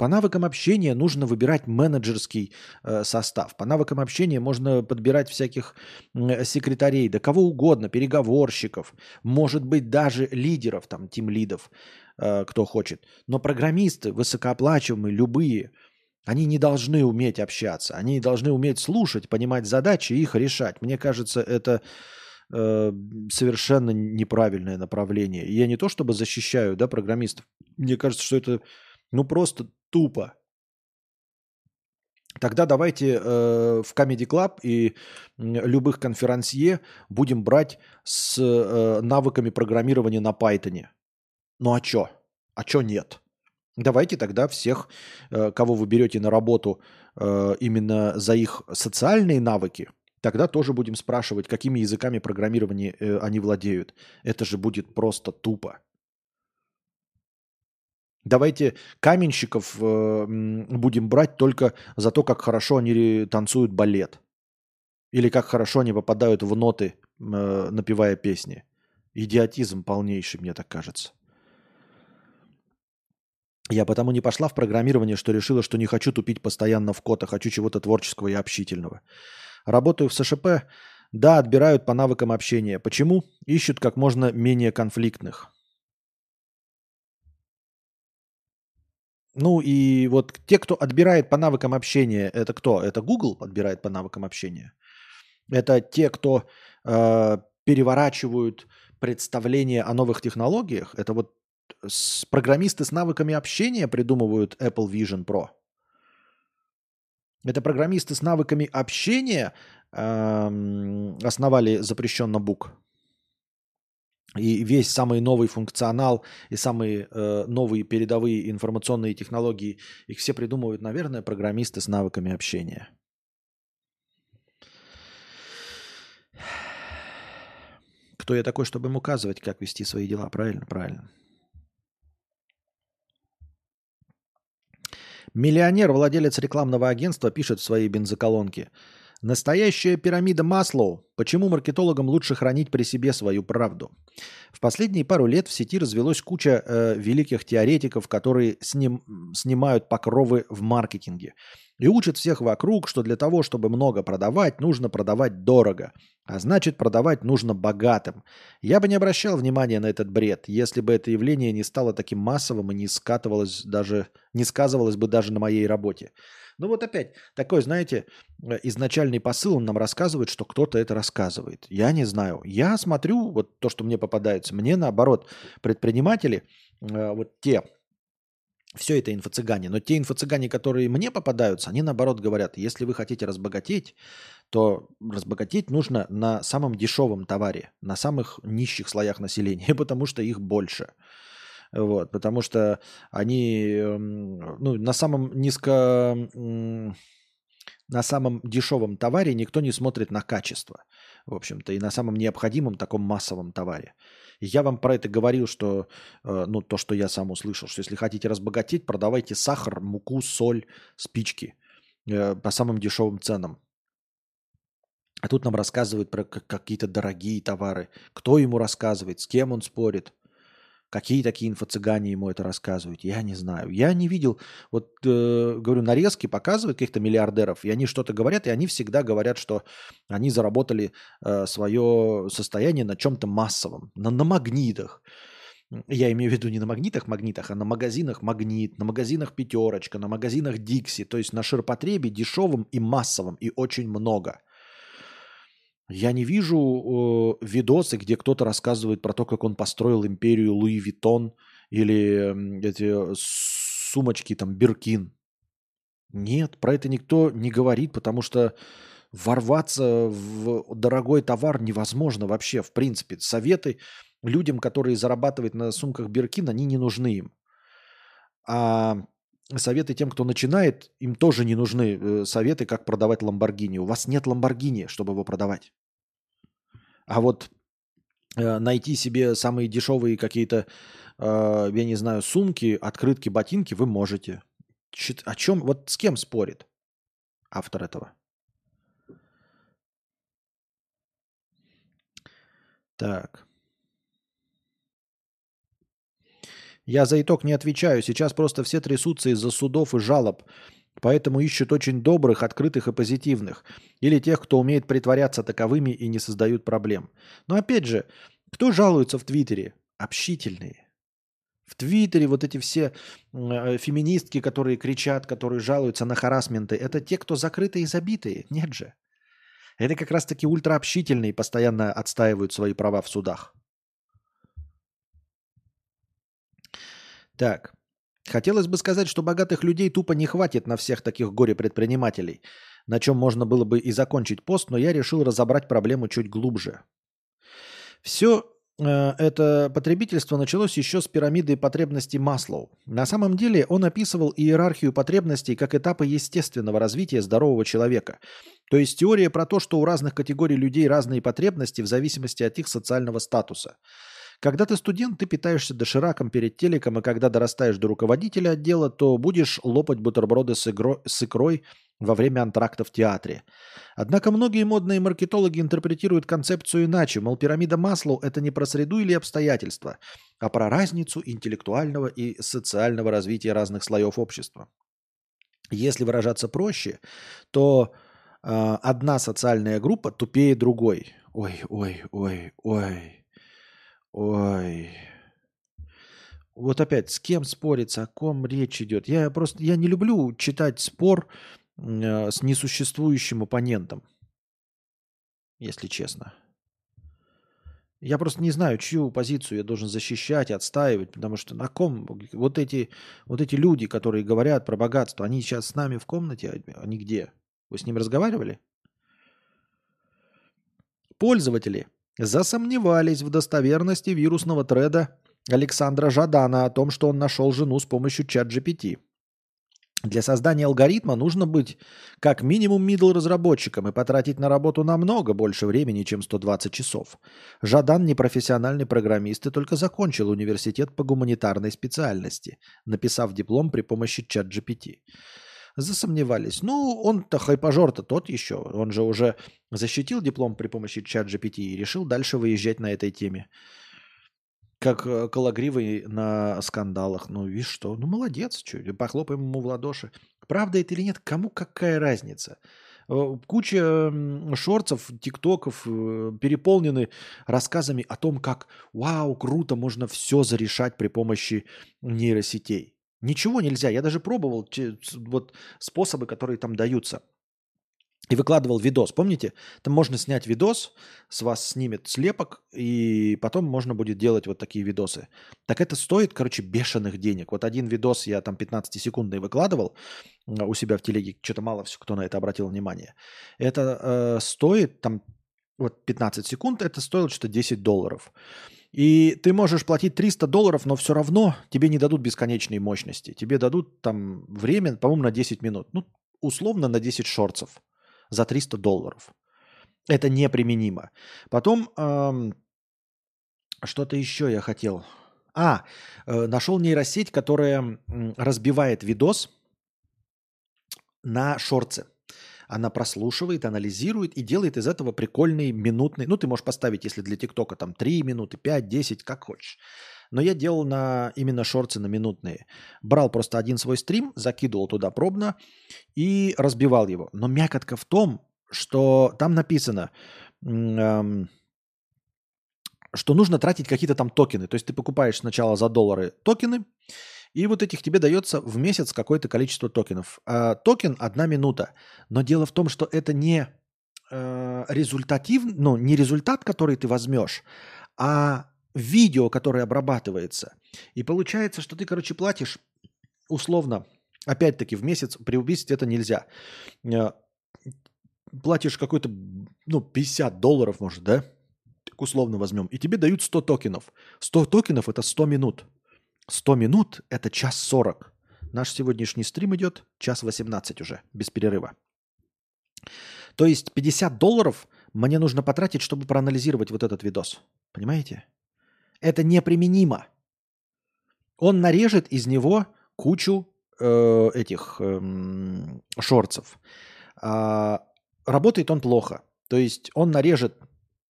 По навыкам общения нужно выбирать менеджерский э, состав. По навыкам общения можно подбирать всяких э, секретарей, да кого угодно, переговорщиков, может быть даже лидеров, там, тим-лидов, э, кто хочет. Но программисты, высокооплачиваемые, любые, они не должны уметь общаться. Они должны уметь слушать, понимать задачи и их решать. Мне кажется, это э, совершенно неправильное направление. И я не то чтобы защищаю да, программистов. Мне кажется, что это ну просто тупо. Тогда давайте э, в Comedy Club и любых конферансье будем брать с э, навыками программирования на Python. Ну а чё? А чё нет? Давайте тогда всех, э, кого вы берете на работу э, именно за их социальные навыки, тогда тоже будем спрашивать, какими языками программирования э, они владеют. Это же будет просто тупо. Давайте каменщиков э, будем брать только за то, как хорошо они танцуют балет. Или как хорошо они попадают в ноты, э, напевая песни. Идиотизм полнейший, мне так кажется. Я потому не пошла в программирование, что решила, что не хочу тупить постоянно в код, а хочу чего-то творческого и общительного. Работаю в СШП. Да, отбирают по навыкам общения. Почему? Ищут как можно менее конфликтных. Ну и вот те, кто отбирает по навыкам общения, это кто? Это Google отбирает по навыкам общения. Это те, кто э, переворачивают представление о новых технологиях. Это вот с, программисты с навыками общения придумывают Apple Vision Pro. Это программисты с навыками общения э, основали запрещенно бук. И весь самый новый функционал и самые э, новые передовые информационные технологии, их все придумывают, наверное, программисты с навыками общения. Кто я такой, чтобы им указывать, как вести свои дела? Правильно, правильно. Миллионер, владелец рекламного агентства, пишет в своей бензоколонке – Настоящая пирамида Маслоу. Почему маркетологам лучше хранить при себе свою правду? В последние пару лет в сети развелось куча э, великих теоретиков, которые сним, снимают покровы в маркетинге. И учат всех вокруг, что для того, чтобы много продавать, нужно продавать дорого. А значит, продавать нужно богатым. Я бы не обращал внимания на этот бред, если бы это явление не стало таким массовым и не скатывалось даже, не сказывалось бы даже на моей работе. Ну вот опять, такой, знаете, э, изначальный посыл, он нам рассказывает, что кто-то это рассказывает. Я не знаю. Я смотрю, вот то, что мне попадается, мне наоборот, предприниматели, э, вот те, все это инфо-цыгане, но те инфо-цыгане, которые мне попадаются, они наоборот говорят, если вы хотите разбогатеть, то разбогатеть нужно на самом дешевом товаре, на самых нищих слоях населения, потому что их больше. Вот, потому что они эм, ну, на самом низко на самом дешевом товаре никто не смотрит на качество, в общем-то, и на самом необходимом таком массовом товаре. Я вам про это говорил, что, э, ну, то, что я сам услышал, что если хотите разбогатеть, продавайте сахар, муку, соль, спички э, по самым дешевым ценам. А тут нам рассказывают про какие-то дорогие товары. Кто ему рассказывает, с кем он спорит. Какие такие инфо-цыгане ему это рассказывают? Я не знаю. Я не видел, вот э, говорю, нарезки показывают каких-то миллиардеров, и они что-то говорят, и они всегда говорят, что они заработали э, свое состояние на чем-то массовом, на, на магнитах. Я имею в виду не на магнитах, магнитах, а на магазинах магнит, на магазинах пятерочка, на магазинах Дикси, то есть на ширпотребе дешевом и массовом, и очень много – я не вижу э, видосы, где кто-то рассказывает про то, как он построил империю Луи Виттон или эти сумочки там Биркин. Нет, про это никто не говорит, потому что ворваться в дорогой товар невозможно вообще, в принципе. Советы людям, которые зарабатывают на сумках Биркин, они не нужны им. А советы тем, кто начинает, им тоже не нужны э, советы, как продавать Ламборгини. У вас нет Ламборгини, чтобы его продавать. А вот э, найти себе самые дешевые какие-то, э, я не знаю, сумки, открытки, ботинки вы можете. Чит, о чем, вот с кем спорит автор этого? Так. Я за итог не отвечаю. Сейчас просто все трясутся из-за судов и жалоб. Поэтому ищут очень добрых, открытых и позитивных. Или тех, кто умеет притворяться таковыми и не создают проблем. Но опять же, кто жалуется в Твиттере? Общительные. В Твиттере вот эти все э, феминистки, которые кричат, которые жалуются на харасменты, это те, кто закрытые и забитые. Нет же. Это как раз-таки ультраобщительные постоянно отстаивают свои права в судах. Так. Хотелось бы сказать, что богатых людей тупо не хватит на всех таких горе-предпринимателей, на чем можно было бы и закончить пост, но я решил разобрать проблему чуть глубже. Все э, это потребительство началось еще с пирамиды потребностей Маслоу. На самом деле он описывал иерархию потребностей как этапы естественного развития здорового человека. То есть теория про то, что у разных категорий людей разные потребности в зависимости от их социального статуса. Когда ты студент, ты питаешься дошираком перед телеком, и когда дорастаешь до руководителя отдела, то будешь лопать бутерброды с, игро... с икрой во время антракта в театре. Однако многие модные маркетологи интерпретируют концепцию иначе, мол, пирамида Маслоу – это не про среду или обстоятельства, а про разницу интеллектуального и социального развития разных слоев общества. Если выражаться проще, то э, одна социальная группа тупее другой. Ой, ой, ой, ой. Ой. Вот опять, с кем спориться, о ком речь идет. Я просто, я не люблю читать спор э, с несуществующим оппонентом, если честно. Я просто не знаю, чью позицию я должен защищать, отстаивать, потому что на ком вот эти, вот эти люди, которые говорят про богатство, они сейчас с нами в комнате, а они где? Вы с ним разговаривали? Пользователи засомневались в достоверности вирусного треда Александра Жадана о том, что он нашел жену с помощью чат GPT. Для создания алгоритма нужно быть как минимум middle разработчиком и потратить на работу намного больше времени, чем 120 часов. Жадан не профессиональный программист и только закончил университет по гуманитарной специальности, написав диплом при помощи чат GPT засомневались. Ну, он-то хайпажор-то тот еще. Он же уже защитил диплом при помощи чат GPT и решил дальше выезжать на этой теме. Как э, Калагривый на скандалах. Ну, видишь что? Ну, молодец. Что, похлопаем ему в ладоши. Правда это или нет, кому какая разница? Э, куча шорцев, тиктоков э, переполнены рассказами о том, как вау, круто, можно все зарешать при помощи нейросетей. Ничего нельзя. Я даже пробовал вот способы, которые там даются. И выкладывал видос. Помните? Там можно снять видос, с вас снимет слепок, и потом можно будет делать вот такие видосы. Так это стоит, короче, бешеных денег. Вот один видос я там 15-секундный выкладывал у себя в телеге. Что-то мало все, кто на это обратил внимание. Это э, стоит там вот 15 секунд, это стоило что-то 10 долларов. И ты можешь платить 300 долларов, но все равно тебе не дадут бесконечной мощности. Тебе дадут там время, по-моему, на 10 минут. Ну, условно на 10 шорцев за 300 долларов. Это неприменимо. Потом эм, что-то еще я хотел. А, э, нашел нейросеть, которая разбивает видос на шорцы. Она прослушивает, анализирует и делает из этого прикольный минутный. Ну, ты можешь поставить, если для ТикТока там 3 минуты, 5, 10, как хочешь. Но я делал на именно шорты на минутные. Брал просто один свой стрим, закидывал туда пробно и разбивал его. Но мякотка в том, что там написано, эм, что нужно тратить какие-то там токены. То есть ты покупаешь сначала за доллары токены, и вот этих тебе дается в месяц какое-то количество токенов. А, токен одна минута. Но дело в том, что это не э, результатив, ну, не результат, который ты возьмешь, а видео, которое обрабатывается. И получается, что ты, короче, платишь условно, опять-таки, в месяц при убийстве это нельзя. Э, платишь какой-то, ну, 50 долларов, может, да? Так условно возьмем. И тебе дают 100 токенов. 100 токенов – это 100 минут. 100 минут – это час 40. Наш сегодняшний стрим идет час 18 уже, без перерыва. То есть 50 долларов мне нужно потратить, чтобы проанализировать вот этот видос. Понимаете? Это неприменимо. Он нарежет из него кучу э, этих э, шорцев. А, работает он плохо. То есть он нарежет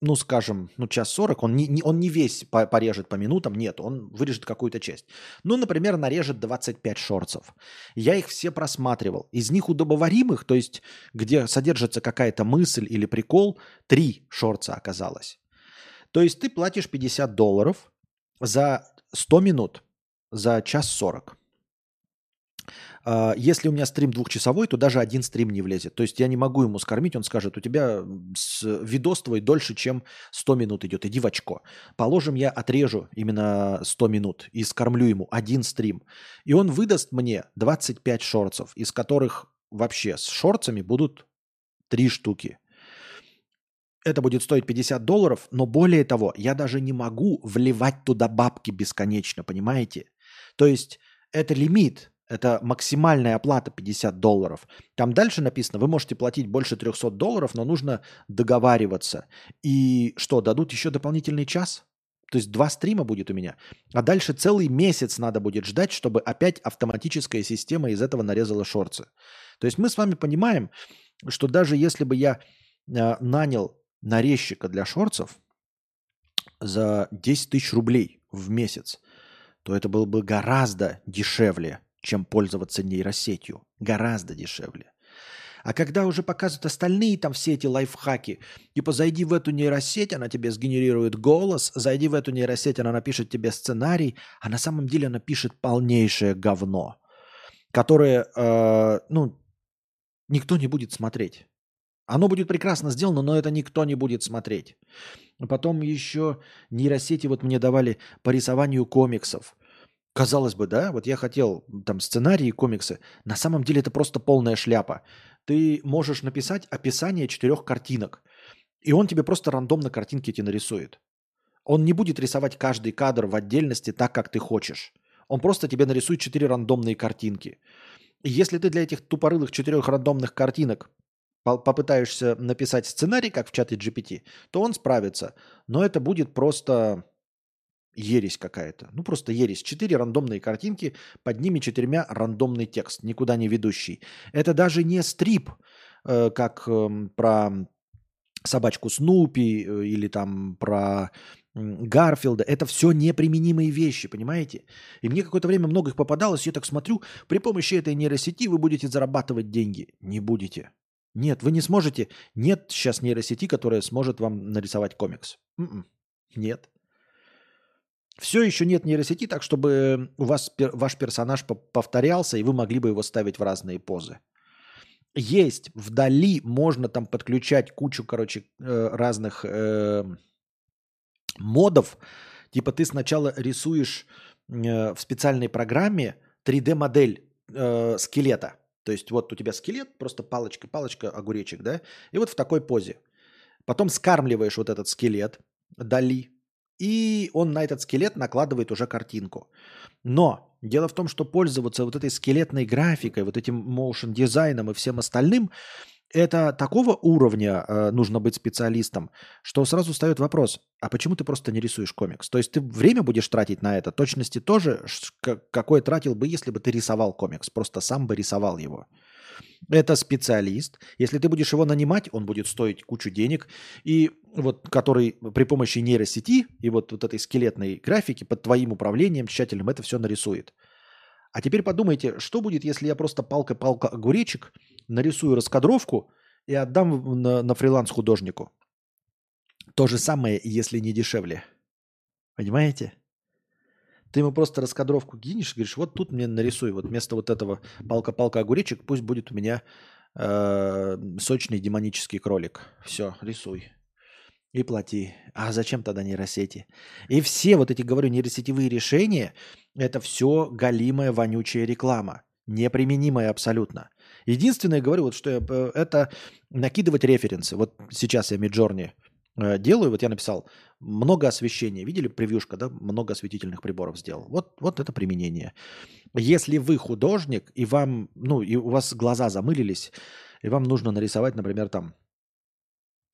ну, скажем, ну, час сорок, он не, не, он не весь по- порежет по минутам, нет, он вырежет какую-то часть. Ну, например, нарежет 25 шорцев. Я их все просматривал. Из них удобоваримых, то есть где содержится какая-то мысль или прикол, три шорца оказалось. То есть ты платишь 50 долларов за 100 минут, за час 40. А, если у меня стрим двухчасовой, то даже один стрим не влезет. То есть я не могу ему скормить, он скажет, у тебя видос твой дольше, чем 100 минут идет, иди в очко. Положим, я отрежу именно 100 минут и скормлю ему один стрим. И он выдаст мне 25 шорцев, из которых вообще с шорцами будут три штуки. Это будет стоить 50 долларов, но более того, я даже не могу вливать туда бабки бесконечно, понимаете? То есть это лимит, это максимальная оплата 50 долларов. Там дальше написано, вы можете платить больше 300 долларов, но нужно договариваться. И что, дадут еще дополнительный час? То есть два стрима будет у меня. А дальше целый месяц надо будет ждать, чтобы опять автоматическая система из этого нарезала шорцы. То есть мы с вами понимаем, что даже если бы я э, нанял нарезчика для шорцев за 10 тысяч рублей в месяц, то это было бы гораздо дешевле, чем пользоваться нейросетью. Гораздо дешевле. А когда уже показывают остальные там все эти лайфхаки, типа зайди в эту нейросеть, она тебе сгенерирует голос, зайди в эту нейросеть, она напишет тебе сценарий, а на самом деле она пишет полнейшее говно, которое, э, ну, никто не будет смотреть. Оно будет прекрасно сделано, но это никто не будет смотреть. Потом еще нейросети вот мне давали по рисованию комиксов. Казалось бы, да, вот я хотел там сценарии, комиксы. На самом деле это просто полная шляпа. Ты можешь написать описание четырех картинок, и он тебе просто рандомно картинки эти нарисует. Он не будет рисовать каждый кадр в отдельности так, как ты хочешь. Он просто тебе нарисует четыре рандомные картинки. И если ты для этих тупорылых четырех рандомных картинок попытаешься написать сценарий, как в чате GPT, то он справится. Но это будет просто ересь какая-то. Ну, просто ересь. Четыре рандомные картинки, под ними четырьмя рандомный текст, никуда не ведущий. Это даже не стрип, э, как э, про собачку Снупи э, или там про Гарфилда. Это все неприменимые вещи, понимаете? И мне какое-то время много их попадалось, я так смотрю, при помощи этой нейросети вы будете зарабатывать деньги. Не будете. Нет, вы не сможете. Нет сейчас нейросети, которая сможет вам нарисовать комикс. М-м. Нет. Все еще нет нейросети, так чтобы у вас ваш персонаж повторялся, и вы могли бы его ставить в разные позы. Есть вдали, можно там подключать кучу, короче, э, разных э, модов. Типа ты сначала рисуешь э, в специальной программе 3D-модель э, скелета. То есть вот у тебя скелет, просто палочка, палочка, огуречек, да? И вот в такой позе. Потом скармливаешь вот этот скелет, дали, и он на этот скелет накладывает уже картинку. Но дело в том, что пользоваться вот этой скелетной графикой, вот этим моушен дизайном и всем остальным, это такого уровня э, нужно быть специалистом, что сразу встает вопрос, а почему ты просто не рисуешь комикс? То есть ты время будешь тратить на это, точности тоже, какое тратил бы, если бы ты рисовал комикс, просто сам бы рисовал его. Это специалист. Если ты будешь его нанимать, он будет стоить кучу денег. И вот который при помощи нейросети и вот, вот этой скелетной графики под твоим управлением тщательным это все нарисует. А теперь подумайте, что будет, если я просто палка-палка огуречек нарисую раскадровку и отдам на, на фриланс художнику. То же самое, если не дешевле. Понимаете? Ты ему просто раскадровку кинешь и говоришь, вот тут мне нарисуй, вот вместо вот этого палка-палка огуречек пусть будет у меня э, сочный демонический кролик. Все, рисуй. И плати. А зачем тогда нейросети? И все вот эти, говорю, нейросетевые решения, это все галимая вонючая реклама. Неприменимая абсолютно. Единственное, говорю, вот что я, э, это накидывать референсы. Вот сейчас я Миджорни Э, делаю, вот я написал, много освещения. Видели превьюшка, да? Много осветительных приборов сделал. Вот, вот это применение. Если вы художник, и вам, ну, и у вас глаза замылились, и вам нужно нарисовать, например, там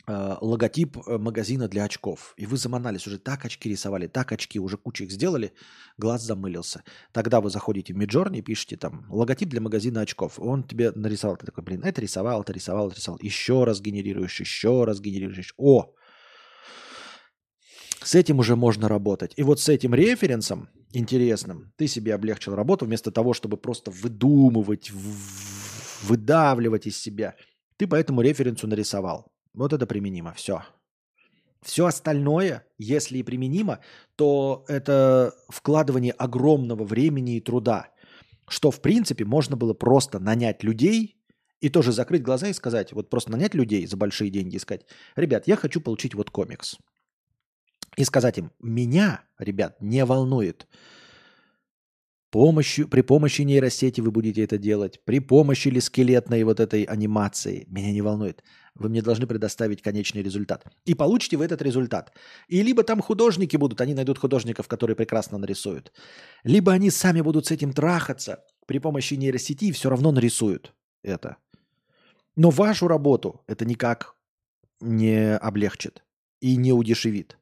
логотип э, магазина для очков. И вы заманались, уже так очки рисовали, так очки, уже кучу их сделали, глаз замылился. Тогда вы заходите в Миджорни и пишете там логотип для магазина очков. Он тебе нарисовал, ты такой, блин, это рисовал, это рисовал, это рисовал. Еще раз генерируешь, еще раз генерируешь. О, С этим уже можно работать. И вот с этим референсом интересным ты себе облегчил работу вместо того, чтобы просто выдумывать, выдавливать из себя. Ты по этому референсу нарисовал. Вот это применимо. Все. Все остальное, если и применимо, то это вкладывание огромного времени и труда, что в принципе можно было просто нанять людей и тоже закрыть глаза и сказать, вот просто нанять людей за большие деньги и сказать, ребят, я хочу получить вот комикс. И сказать им, меня, ребят, не волнует, помощью, при помощи нейросети вы будете это делать, при помощи ли скелетной вот этой анимации, меня не волнует. Вы мне должны предоставить конечный результат. И получите вы этот результат. И либо там художники будут, они найдут художников, которые прекрасно нарисуют. Либо они сами будут с этим трахаться при помощи нейросети и все равно нарисуют это. Но вашу работу это никак не облегчит и не удешевит.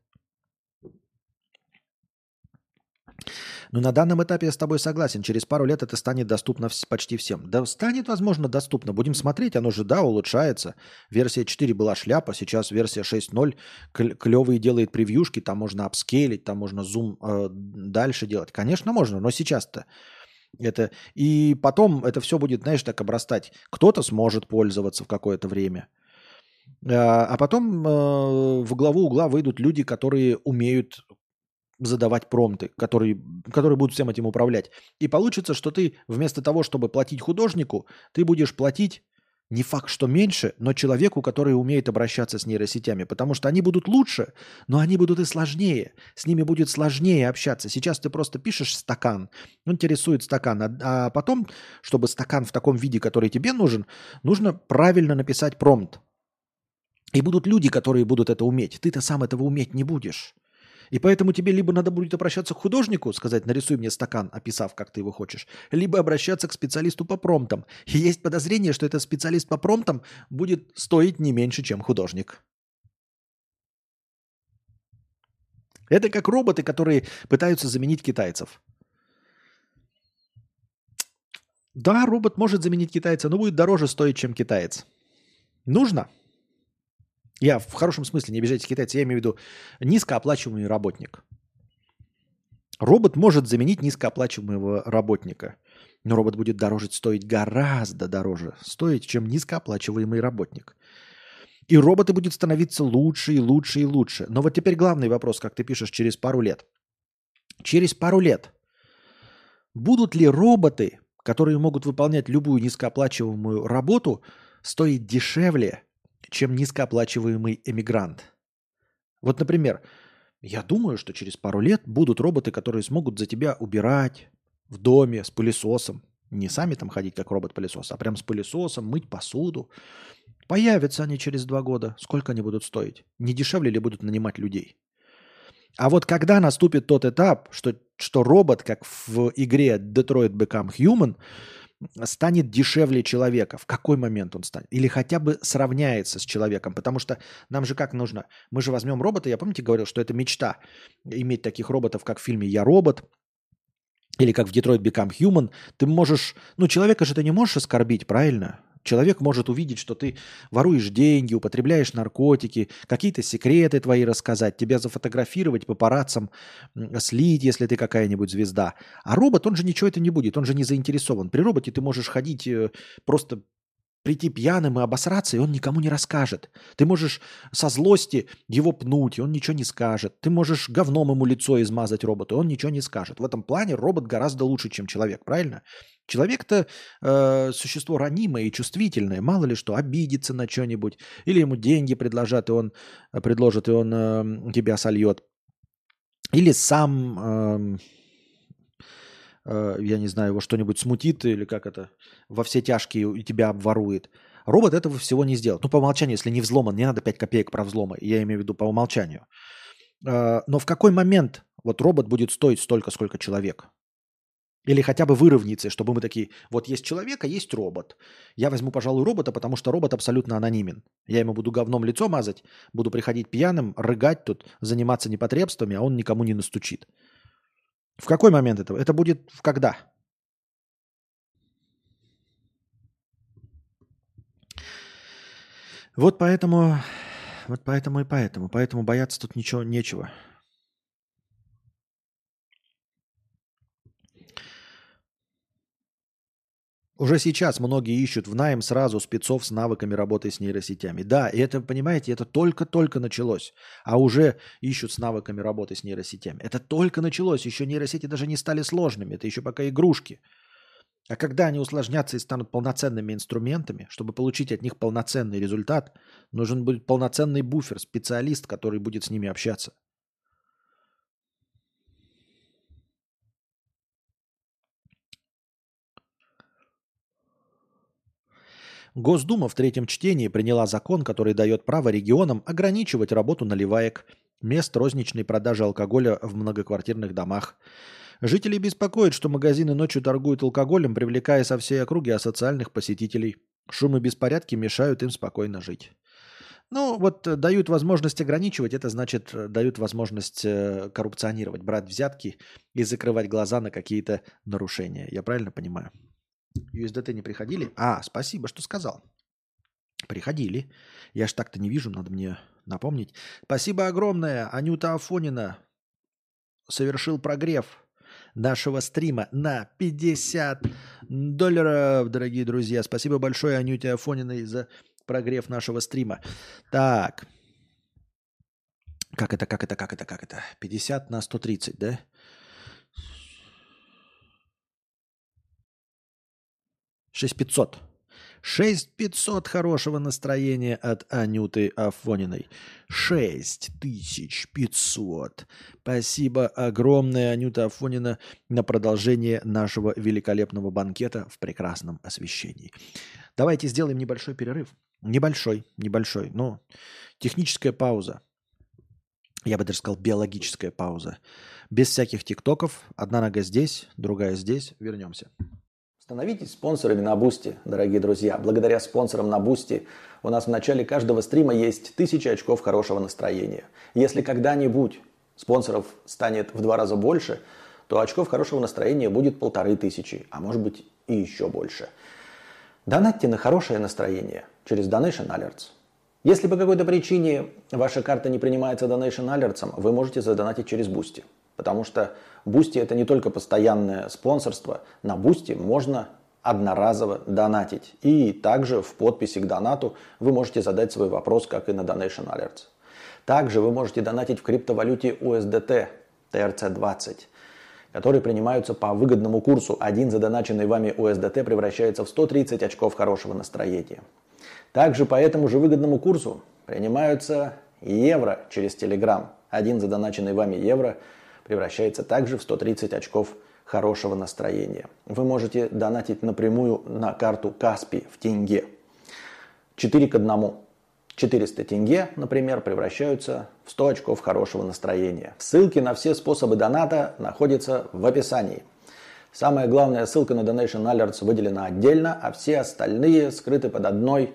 Но на данном этапе я с тобой согласен. Через пару лет это станет доступно почти всем. Да станет, возможно, доступно. Будем смотреть. Оно же, да, улучшается. Версия 4 была шляпа, сейчас версия 6.0 клевые делает превьюшки. Там можно апскейлить, там можно зум э, дальше делать. Конечно, можно, но сейчас-то это... И потом это все будет, знаешь, так обрастать. Кто-то сможет пользоваться в какое-то время. А, а потом э, в главу угла выйдут люди, которые умеют задавать промты, которые, которые будут всем этим управлять. И получится, что ты вместо того, чтобы платить художнику, ты будешь платить не факт, что меньше, но человеку, который умеет обращаться с нейросетями, потому что они будут лучше, но они будут и сложнее. С ними будет сложнее общаться. Сейчас ты просто пишешь стакан, он тебе рисует стакан, а, а потом, чтобы стакан в таком виде, который тебе нужен, нужно правильно написать промпт. И будут люди, которые будут это уметь. Ты-то сам этого уметь не будешь. И поэтому тебе либо надо будет обращаться к художнику, сказать, нарисуй мне стакан, описав, как ты его хочешь, либо обращаться к специалисту по промптам. И есть подозрение, что этот специалист по промптам будет стоить не меньше, чем художник. Это как роботы, которые пытаются заменить китайцев. Да, робот может заменить китайца, но будет дороже стоить, чем китаец. Нужно? Я в хорошем смысле, не обижайтесь китайцы, я имею в виду низкооплачиваемый работник. Робот может заменить низкооплачиваемого работника, но робот будет дороже стоить гораздо дороже стоить, чем низкооплачиваемый работник. И роботы будут становиться лучше и лучше и лучше. Но вот теперь главный вопрос, как ты пишешь, через пару лет. Через пару лет будут ли роботы, которые могут выполнять любую низкооплачиваемую работу, стоить дешевле, чем низкооплачиваемый эмигрант. Вот, например, я думаю, что через пару лет будут роботы, которые смогут за тебя убирать в доме с пылесосом. Не сами там ходить, как робот-пылесос, а прям с пылесосом, мыть посуду. Появятся они через два года. Сколько они будут стоить? Не дешевле ли будут нанимать людей? А вот когда наступит тот этап, что, что робот, как в игре Detroit Become Human, станет дешевле человека. В какой момент он станет? Или хотя бы сравняется с человеком. Потому что нам же как нужно? Мы же возьмем робота. Я помните говорил, что это мечта. Иметь таких роботов, как в фильме «Я робот», или как в Detroit Become Human, ты можешь... Ну, человека же ты не можешь оскорбить, правильно? Человек может увидеть, что ты воруешь деньги, употребляешь наркотики, какие-то секреты твои рассказать, тебя зафотографировать, папарацам слить, если ты какая-нибудь звезда. А робот, он же ничего это не будет, он же не заинтересован. При роботе ты можешь ходить э, просто прийти пьяным и обосраться, и он никому не расскажет. Ты можешь со злости его пнуть, и он ничего не скажет. Ты можешь говном ему лицо измазать роботу, и он ничего не скажет. В этом плане робот гораздо лучше, чем человек, правильно? Человек-то э, существо ранимое и чувствительное, мало ли что, обидится на что-нибудь, или ему деньги предложат, и он предложит, и он э, тебя сольет. Или сам, э, э, я не знаю, его что-нибудь смутит, или как это, во все тяжкие и тебя обворует. Робот этого всего не сделает. Ну, по умолчанию, если не взломан, не надо 5 копеек про взломы, я имею в виду по умолчанию. Э, но в какой момент вот робот будет стоить столько, сколько человек? Или хотя бы выровняться, чтобы мы такие, вот есть человек, а есть робот. Я возьму, пожалуй, робота, потому что робот абсолютно анонимен. Я ему буду говном лицо мазать, буду приходить пьяным, рыгать тут, заниматься непотребствами, а он никому не настучит. В какой момент это? Это будет в когда? Вот поэтому, вот поэтому и поэтому. Поэтому бояться тут ничего нечего. Уже сейчас многие ищут в найм сразу спецов с навыками работы с нейросетями. Да, и это, понимаете, это только-только началось. А уже ищут с навыками работы с нейросетями. Это только началось. Еще нейросети даже не стали сложными. Это еще пока игрушки. А когда они усложнятся и станут полноценными инструментами, чтобы получить от них полноценный результат, нужен будет полноценный буфер, специалист, который будет с ними общаться. Госдума в третьем чтении приняла закон, который дает право регионам ограничивать работу наливаек, мест розничной продажи алкоголя в многоквартирных домах. Жители беспокоят, что магазины ночью торгуют алкоголем, привлекая со всей округи асоциальных посетителей. Шум и беспорядки мешают им спокойно жить. Ну, вот э, дают возможность ограничивать, это значит, э, дают возможность э, коррупционировать, брать взятки и закрывать глаза на какие-то нарушения. Я правильно понимаю? USDT не приходили? А, спасибо, что сказал. Приходили. Я ж так-то не вижу, надо мне напомнить. Спасибо огромное, Анюта Афонина совершил прогрев нашего стрима на 50 долларов, дорогие друзья. Спасибо большое Анюте Афониной за прогрев нашего стрима. Так. Как это, как это, как это, как это? 50 на 130, да? 6500. 6500 хорошего настроения от Анюты Афониной. 6500. Спасибо огромное, Анюта Афонина, на продолжение нашего великолепного банкета в прекрасном освещении. Давайте сделаем небольшой перерыв. Небольшой, небольшой. Но техническая пауза. Я бы даже сказал биологическая пауза. Без всяких тиктоков. Одна нога здесь, другая здесь. Вернемся. Становитесь спонсорами на Бусти, дорогие друзья. Благодаря спонсорам на Бусти у нас в начале каждого стрима есть тысячи очков хорошего настроения. Если когда-нибудь спонсоров станет в два раза больше, то очков хорошего настроения будет полторы тысячи, а может быть и еще больше. Донатьте на хорошее настроение через Donation Alerts. Если по какой-то причине ваша карта не принимается Donation Alerts, вы можете задонатить через Бусти. Потому что Бусти это не только постоянное спонсорство. На Бусти можно одноразово донатить. И также в подписи к донату вы можете задать свой вопрос, как и на Donation Alerts. Также вы можете донатить в криптовалюте USDT TRC20, которые принимаются по выгодному курсу. Один задоначенный вами USDT превращается в 130 очков хорошего настроения. Также по этому же выгодному курсу принимаются евро через Telegram. Один задоначенный вами евро – превращается также в 130 очков хорошего настроения. Вы можете донатить напрямую на карту Каспи в тенге. 4 к 1. 400 тенге, например, превращаются в 100 очков хорошего настроения. Ссылки на все способы доната находятся в описании. Самая главная ссылка на Donation Alerts выделена отдельно, а все остальные скрыты под одной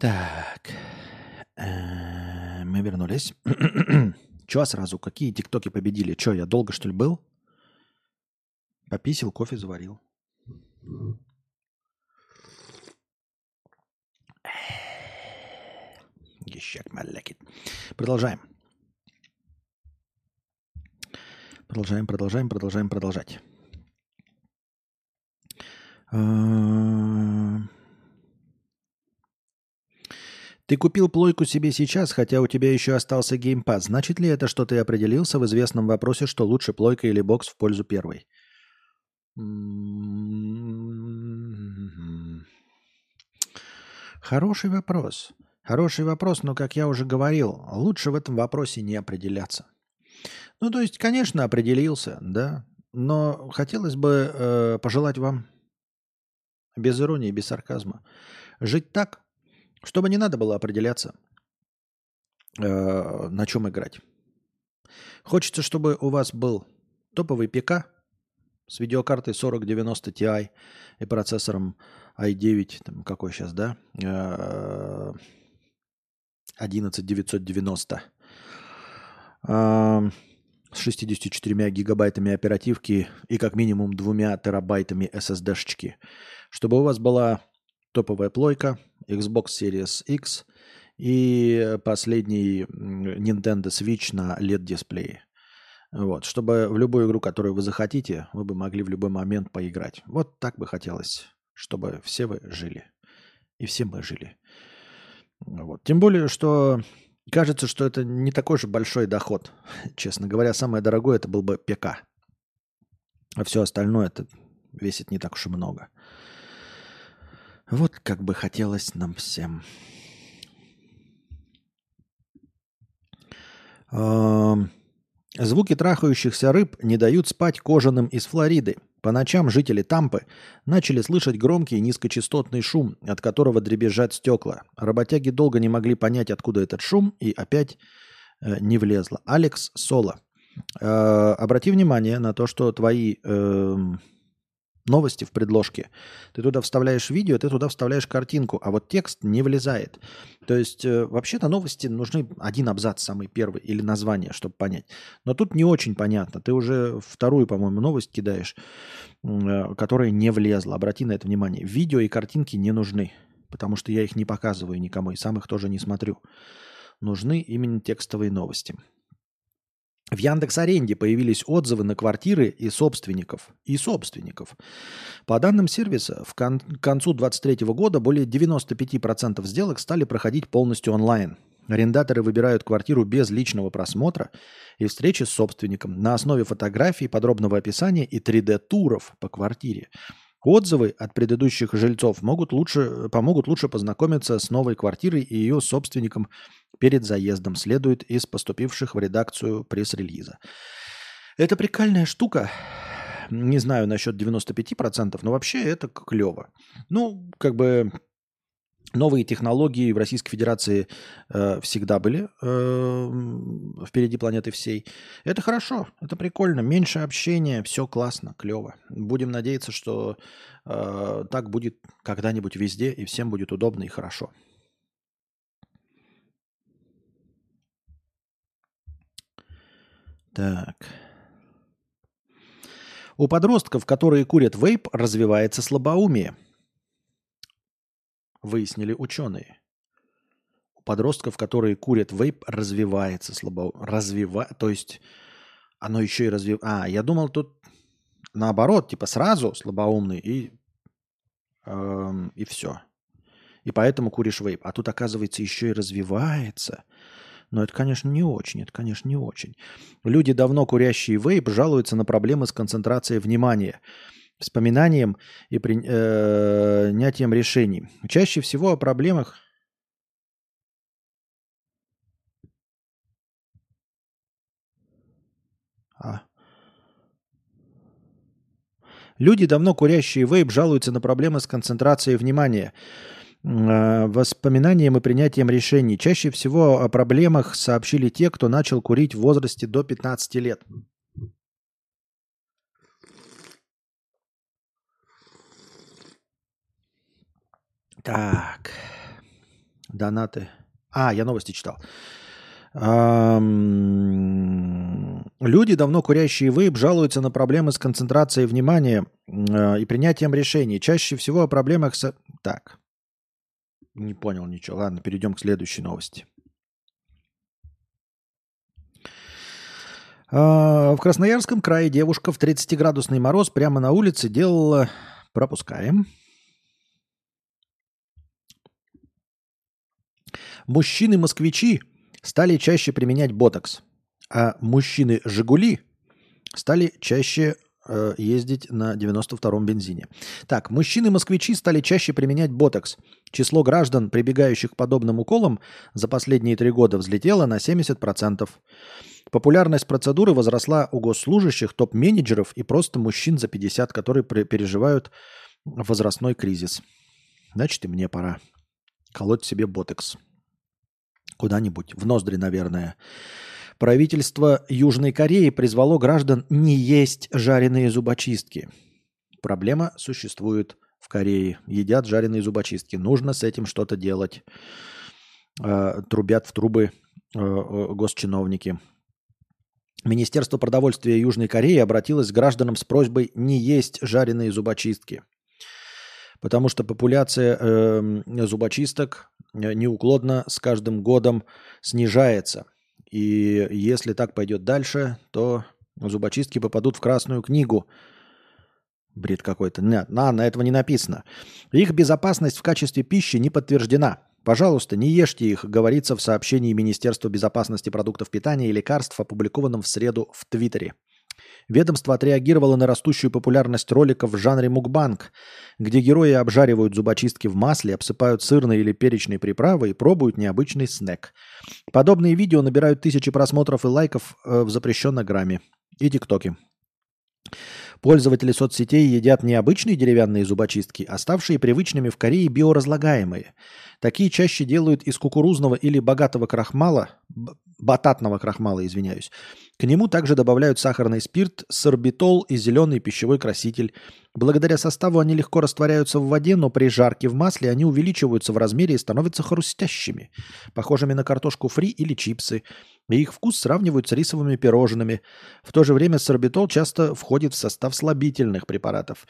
Так, э, мы вернулись. Чё сразу? Какие тиктоки победили? Чё, я долго, что ли, был? Пописил, кофе заварил. Гещак малекит. Продолжаем. Продолжаем, продолжаем, продолжаем, продолжать. Ты купил плойку себе сейчас, хотя у тебя еще остался геймпад. Значит ли это, что ты определился в известном вопросе, что лучше плойка или бокс в пользу первой? Хороший вопрос. Хороший вопрос, но, как я уже говорил, лучше в этом вопросе не определяться. Ну, то есть, конечно, определился, да, но хотелось бы э, пожелать вам без иронии, без сарказма, жить так, чтобы не надо было определяться, э, на чем играть. Хочется, чтобы у вас был топовый ПК с видеокартой 4090 Ti и процессором i9, там какой сейчас, да, 11990 э, с 64 гигабайтами оперативки и как минимум двумя терабайтами SSD-шечки – чтобы у вас была топовая плойка, Xbox Series X и последний Nintendo Switch на LED-дисплее. Вот, чтобы в любую игру, которую вы захотите, вы бы могли в любой момент поиграть. Вот так бы хотелось, чтобы все вы жили. И все мы жили. Вот. Тем более, что кажется, что это не такой же большой доход. Честно говоря, самое дорогое это был бы ПК. А все остальное это весит не так уж и много. Вот как бы хотелось нам всем. Звуки трахающихся рыб не дают спать кожаным из Флориды. По ночам жители Тампы начали слышать громкий низкочастотный шум, от которого дребезжат стекла. Работяги долго не могли понять, откуда этот шум, и опять э, не влезло. Алекс Соло. Э, обрати внимание на то, что твои э, новости в предложке. Ты туда вставляешь видео, ты туда вставляешь картинку, а вот текст не влезает. То есть э, вообще-то новости нужны один абзац самый первый или название, чтобы понять. Но тут не очень понятно. Ты уже вторую, по-моему, новость кидаешь, э, которая не влезла. Обрати на это внимание. Видео и картинки не нужны, потому что я их не показываю никому и сам их тоже не смотрю. Нужны именно текстовые новости. В Яндекс Аренде появились отзывы на квартиры и собственников. И собственников. По данным сервиса, в кон- к концу 2023 года более 95% сделок стали проходить полностью онлайн. Арендаторы выбирают квартиру без личного просмотра и встречи с собственником на основе фотографий, подробного описания и 3D-туров по квартире. Отзывы от предыдущих жильцов могут лучше, помогут лучше познакомиться с новой квартирой и ее собственником перед заездом, следует из поступивших в редакцию пресс-релиза. Это прикольная штука. Не знаю насчет 95%, но вообще это клево. Ну, как бы Новые технологии в Российской Федерации э, всегда были э, впереди планеты всей. Это хорошо, это прикольно. Меньше общения, все классно, клево. Будем надеяться, что э, так будет когда-нибудь везде, и всем будет удобно и хорошо. Так. У подростков, которые курят вейп, развивается слабоумие – выяснили ученые. У подростков, которые курят вейп, развивается слабо... Развива... То есть оно еще и развивается. А, я думал, тут наоборот, типа сразу слабоумный и, эм, и все. И поэтому куришь вейп. А тут, оказывается, еще и развивается. Но это, конечно, не очень. Это, конечно, не очень. Люди, давно курящие вейп, жалуются на проблемы с концентрацией внимания – вспоминанием и принятием решений. Чаще всего о проблемах А. Люди, давно курящие вейп, жалуются на проблемы с концентрацией внимания, э, воспоминанием и принятием решений. Чаще всего о проблемах сообщили те, кто начал курить в возрасте до 15 лет. Так. Донаты. А, я новости читал. Люди, давно курящие вейп, жалуются на проблемы с концентрацией внимания э, и принятием решений. Чаще всего о проблемах с... Так. Не понял ничего. Ладно, перейдем к следующей новости. А, в Красноярском крае девушка в 30-градусный мороз прямо на улице делала... Пропускаем. Мужчины-москвичи стали чаще применять ботокс, а мужчины «Жигули» стали чаще э, ездить на 92-м бензине. Так, мужчины-москвичи стали чаще применять ботокс. Число граждан, прибегающих к подобным уколам, за последние три года взлетело на 70%. Популярность процедуры возросла у госслужащих, топ-менеджеров и просто мужчин за 50, которые переживают возрастной кризис. Значит, и мне пора колоть себе ботекс. Куда-нибудь, в ноздри, наверное. Правительство Южной Кореи призвало граждан не есть жареные зубочистки. Проблема существует в Корее. Едят жареные зубочистки. Нужно с этим что-то делать. Э, трубят в трубы э, э, госчиновники. Министерство продовольствия Южной Кореи обратилось к гражданам с просьбой не есть жареные зубочистки. Потому что популяция э, зубочисток неуклонно с каждым годом снижается. И если так пойдет дальше, то зубочистки попадут в Красную книгу. Бред какой-то. Нет, на, на этого не написано. Их безопасность в качестве пищи не подтверждена. Пожалуйста, не ешьте их, говорится в сообщении Министерства безопасности продуктов питания и лекарств, опубликованном в среду в Твиттере. Ведомство отреагировало на растущую популярность роликов в жанре мукбанг, где герои обжаривают зубочистки в масле, обсыпают сырной или перечной приправой и пробуют необычный снэк. Подобные видео набирают тысячи просмотров и лайков э, в запрещенной грамме и тиктоке. Пользователи соцсетей едят не обычные деревянные зубочистки, а ставшие привычными в Корее биоразлагаемые. Такие чаще делают из кукурузного или богатого крахмала, бататного крахмала, извиняюсь. К нему также добавляют сахарный спирт, сорбитол и зеленый пищевой краситель. Благодаря составу они легко растворяются в воде, но при жарке в масле они увеличиваются в размере и становятся хрустящими, похожими на картошку фри или чипсы. И их вкус сравнивают с рисовыми пирожными. В то же время сорбитол часто входит в состав слабительных препаратов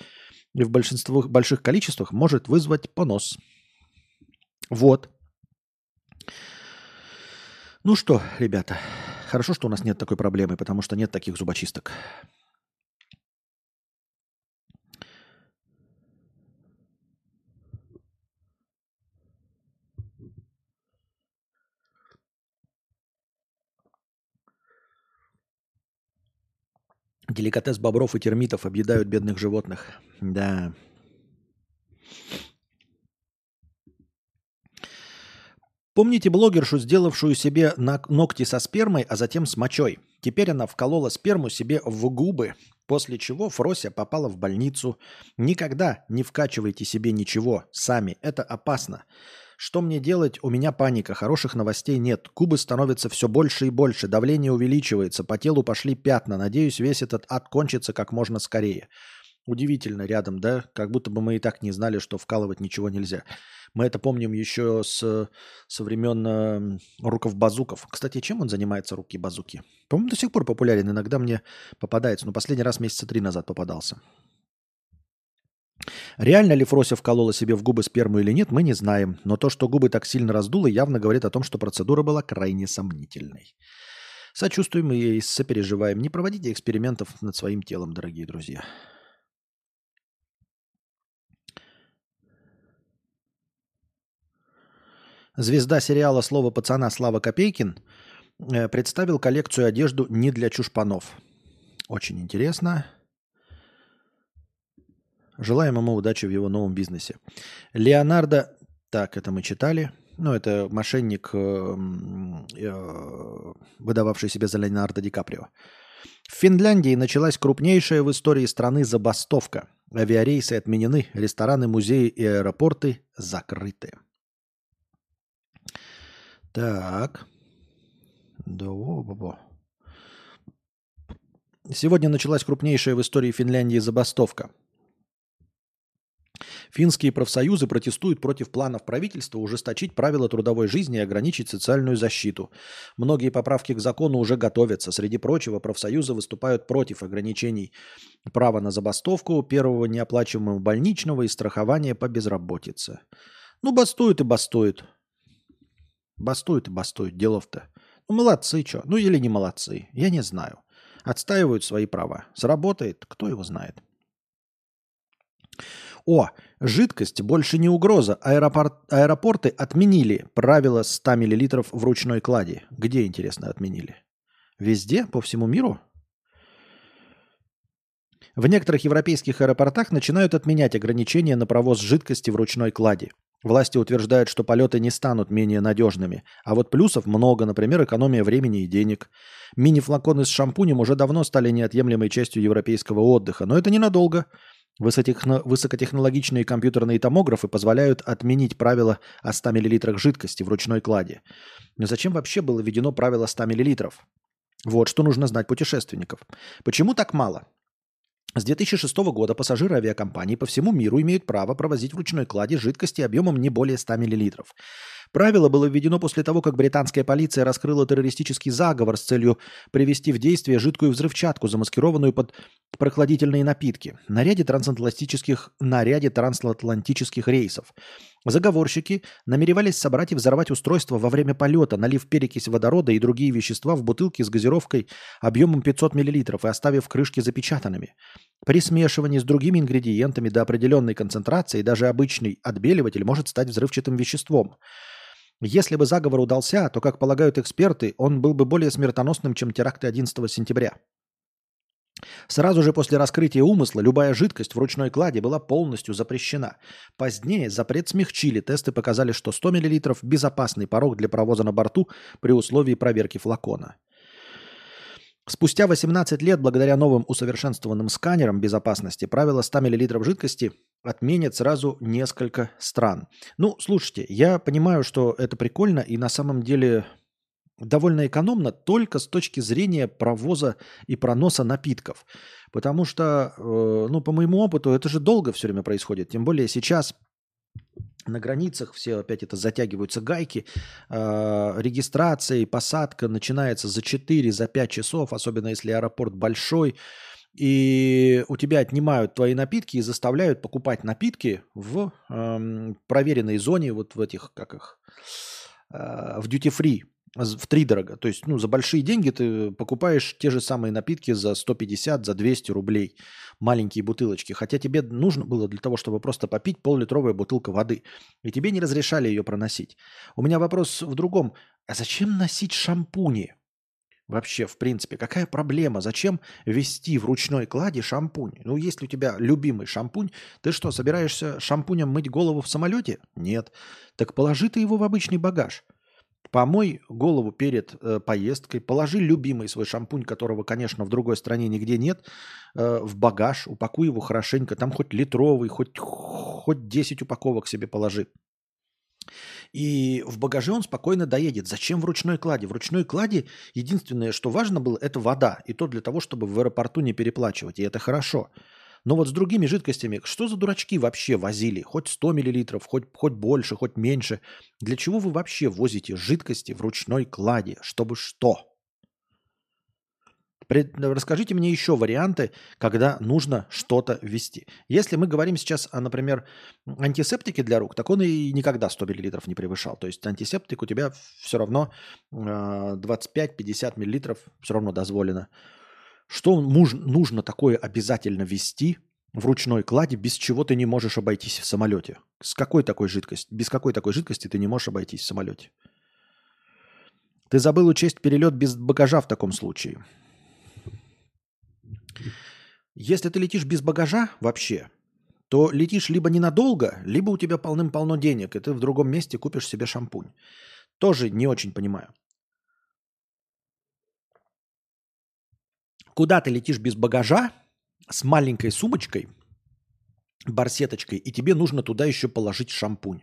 и в большинстве больших количествах может вызвать понос. Вот. Ну что, ребята, хорошо, что у нас нет такой проблемы, потому что нет таких зубочисток. Деликатес бобров и термитов объедают бедных животных. Да. Помните блогершу, сделавшую себе ногти со спермой, а затем с мочой? Теперь она вколола сперму себе в губы, после чего Фрося попала в больницу. Никогда не вкачивайте себе ничего сами, это опасно. Что мне делать? У меня паника, хороших новостей нет. Губы становятся все больше и больше, давление увеличивается, по телу пошли пятна. Надеюсь, весь этот ад кончится как можно скорее. Удивительно рядом, да? Как будто бы мы и так не знали, что вкалывать ничего нельзя. Мы это помним еще с, со времен руков базуков. Кстати, чем он занимается, руки базуки? По-моему, до сих пор популярен. Иногда мне попадается. Но последний раз месяца три назад попадался. Реально ли Фрося вколола себе в губы сперму или нет, мы не знаем. Но то, что губы так сильно раздуло, явно говорит о том, что процедура была крайне сомнительной. Сочувствуем и сопереживаем. Не проводите экспериментов над своим телом, дорогие друзья. Звезда сериала «Слово пацана» Слава Копейкин э, представил коллекцию одежду не для чушпанов. Очень интересно. Желаем ему удачи в его новом бизнесе. Леонардо, так, это мы читали. Ну, это мошенник, э, э, выдававший себя за Леонардо Ди Каприо. В Финляндии началась крупнейшая в истории страны забастовка. Авиарейсы отменены, рестораны, музеи и аэропорты закрыты. Так. Да. Сегодня началась крупнейшая в истории Финляндии забастовка. Финские профсоюзы протестуют против планов правительства ужесточить правила трудовой жизни и ограничить социальную защиту. Многие поправки к закону уже готовятся. Среди прочего, профсоюзы выступают против ограничений права на забастовку, первого неоплачиваемого больничного и страхования по безработице. Ну, бастуют и бастуют. Бастуют и бастуют, делов-то. Ну, молодцы, что? Ну, или не молодцы, я не знаю. Отстаивают свои права. Сработает, кто его знает. О, жидкость больше не угроза. Аэропорт, аэропорты отменили правила 100 мл в ручной клади. Где, интересно, отменили? Везде? По всему миру? В некоторых европейских аэропортах начинают отменять ограничения на провоз жидкости в ручной клади. Власти утверждают, что полеты не станут менее надежными. А вот плюсов много, например, экономия времени и денег. Мини-флаконы с шампунем уже давно стали неотъемлемой частью европейского отдыха, но это ненадолго. Высокотехнологичные компьютерные томографы позволяют отменить правило о 100 мл жидкости в ручной кладе. Но зачем вообще было введено правило 100 мл? Вот что нужно знать путешественников. Почему так мало? С 2006 года пассажиры авиакомпаний по всему миру имеют право провозить в ручной кладе жидкости объемом не более 100 мл. Правило было введено после того, как британская полиция раскрыла террористический заговор с целью привести в действие жидкую взрывчатку, замаскированную под прохладительные напитки, на ряде трансатлантических, на ряде трансатлантических рейсов. Заговорщики намеревались собрать и взорвать устройство во время полета, налив перекись водорода и другие вещества в бутылки с газировкой объемом 500 мл и оставив крышки запечатанными. При смешивании с другими ингредиентами до определенной концентрации даже обычный отбеливатель может стать взрывчатым веществом – если бы заговор удался, то, как полагают эксперты, он был бы более смертоносным, чем теракты 11 сентября. Сразу же после раскрытия умысла любая жидкость в ручной кладе была полностью запрещена. Позднее запрет смягчили, тесты показали, что 100 мл – безопасный порог для провоза на борту при условии проверки флакона. Спустя 18 лет, благодаря новым усовершенствованным сканерам безопасности, правило 100 мл жидкости отменят сразу несколько стран. Ну, слушайте, я понимаю, что это прикольно и на самом деле довольно экономно только с точки зрения провоза и проноса напитков. Потому что, э, ну, по моему опыту, это же долго все время происходит. Тем более сейчас на границах все опять это затягиваются гайки, э, регистрация и посадка начинается за 4, за 5 часов, особенно если аэропорт большой, и у тебя отнимают твои напитки и заставляют покупать напитки в э, проверенной зоне, вот в этих, как их, э, в duty free в три дорого. То есть, ну, за большие деньги ты покупаешь те же самые напитки за 150, за 200 рублей. Маленькие бутылочки. Хотя тебе нужно было для того, чтобы просто попить пол-литровая бутылка воды. И тебе не разрешали ее проносить. У меня вопрос в другом. А зачем носить шампуни? Вообще, в принципе, какая проблема? Зачем вести в ручной кладе шампунь? Ну, если у тебя любимый шампунь, ты что, собираешься шампунем мыть голову в самолете? Нет. Так положи ты его в обычный багаж – Помой голову перед э, поездкой, положи любимый свой шампунь, которого, конечно, в другой стране нигде нет, э, в багаж, упакуй его хорошенько, там хоть литровый, хоть, хоть 10 упаковок себе положи. И в багаже он спокойно доедет. Зачем в ручной кладе? В ручной кладе единственное, что важно было, это вода. И то для того, чтобы в аэропорту не переплачивать. И это хорошо. Но вот с другими жидкостями, что за дурачки вообще возили? Хоть 100 мл, хоть, хоть больше, хоть меньше. Для чего вы вообще возите жидкости в ручной кладе? Чтобы что? Расскажите мне еще варианты, когда нужно что-то ввести. Если мы говорим сейчас о, например, антисептике для рук, так он и никогда 100 мл не превышал. То есть антисептик у тебя все равно 25-50 а, мл все равно дозволено. Что нужно такое обязательно вести в ручной кладе, без чего ты не можешь обойтись в самолете? С какой такой жидкости? Без какой такой жидкости ты не можешь обойтись в самолете? Ты забыл учесть перелет без багажа в таком случае. Если ты летишь без багажа вообще, то летишь либо ненадолго, либо у тебя полным-полно денег, и ты в другом месте купишь себе шампунь. Тоже не очень понимаю. Куда ты летишь без багажа с маленькой сумочкой, барсеточкой, и тебе нужно туда еще положить шампунь.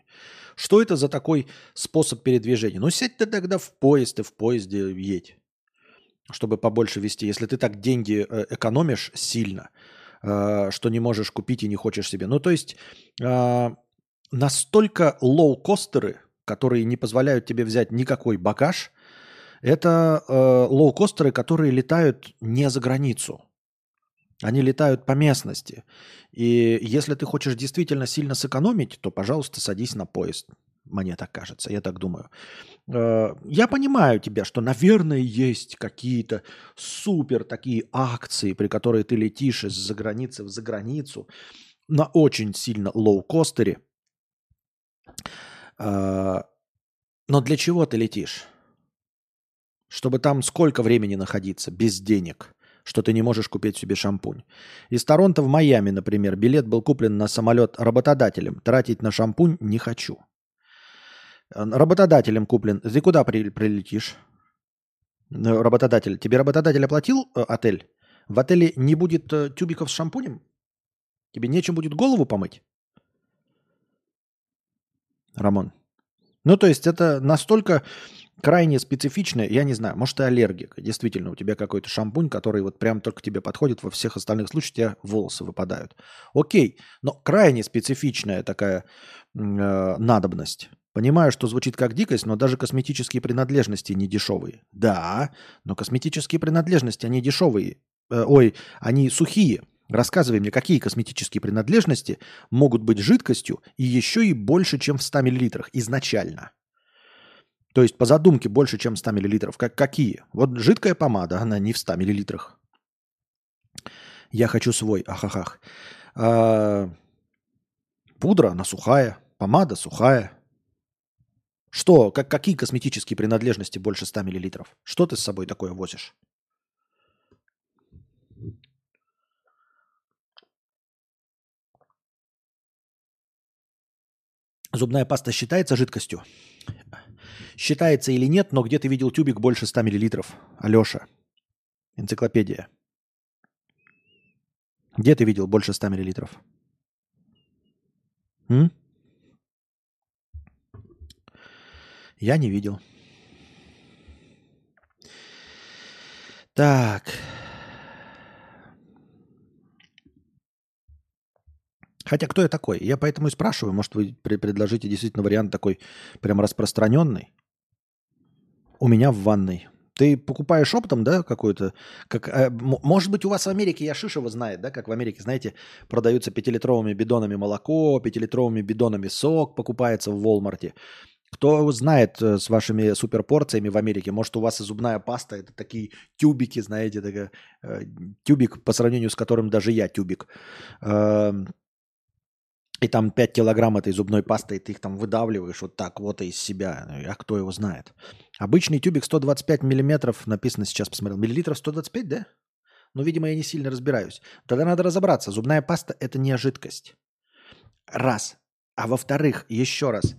Что это за такой способ передвижения? Ну, сядь ты тогда в поезд и в поезде едь, чтобы побольше вести. Если ты так деньги э, экономишь сильно, э, что не можешь купить и не хочешь себе. Ну, то есть э, настолько лоу-костеры, которые не позволяют тебе взять никакой багаж, это э, лоу-костеры, которые летают не за границу. Они летают по местности. И если ты хочешь действительно сильно сэкономить, то, пожалуйста, садись на поезд. Мне так кажется, я так думаю. Э, я понимаю тебя, что, наверное, есть какие-то супер такие акции, при которых ты летишь из-за границы в заграницу на очень сильно лоу-костере. Э, но для чего ты летишь? Чтобы там сколько времени находиться без денег, что ты не можешь купить себе шампунь. Из Торонто в Майами, например, билет был куплен на самолет работодателем. Тратить на шампунь не хочу. Э, работодателем куплен. Ты куда при, прилетишь? Э, работодатель. Тебе работодатель оплатил э, отель? В отеле не будет э, тюбиков с шампунем? Тебе нечем будет голову помыть? Рамон. Ну, то есть это настолько крайне специфичное, я не знаю, может, ты аллергик. Действительно, у тебя какой-то шампунь, который вот прям только тебе подходит, во всех остальных случаях у тебя волосы выпадают. Окей, но крайне специфичная такая э, надобность. Понимаю, что звучит как дикость, но даже косметические принадлежности не дешевые. Да, но косметические принадлежности, они дешевые. Э, ой, они сухие. Рассказывай мне, какие косметические принадлежности могут быть жидкостью и еще и больше, чем в 100 мл изначально. То есть по задумке больше, чем 100 мл. Как, какие? Вот жидкая помада, она не в 100 мл. Я хочу свой, ахахах. А, пудра, она сухая, помада сухая. Что, как, какие косметические принадлежности больше 100 мл? Что ты с собой такое возишь? Зубная паста считается жидкостью? Считается или нет, но где ты видел тюбик больше 100 мл? Алеша, энциклопедия. Где ты видел больше 100 мл? М? Я не видел. Так. Хотя кто я такой? Я поэтому и спрашиваю. Может, вы предложите действительно вариант такой прям распространенный? У меня в ванной. Ты покупаешь оптом, да, какую-то? Как, э, может быть, у вас в Америке, я Шишева знает, да, как в Америке, знаете, продаются пятилитровыми бидонами молоко, пятилитровыми бидонами сок покупается в Волмарте. Кто знает э, с вашими суперпорциями в Америке, может, у вас и зубная паста, это такие тюбики, знаете, такая, э, тюбик, по сравнению с которым даже я тюбик. Э, и там 5 килограмм этой зубной пасты, и ты их там выдавливаешь вот так вот из себя. А кто его знает? Обычный тюбик 125 миллиметров, написано сейчас, посмотрел. Миллилитров 125, да? Ну, видимо, я не сильно разбираюсь. Тогда надо разобраться. Зубная паста – это не жидкость. Раз. А во-вторых, еще раз.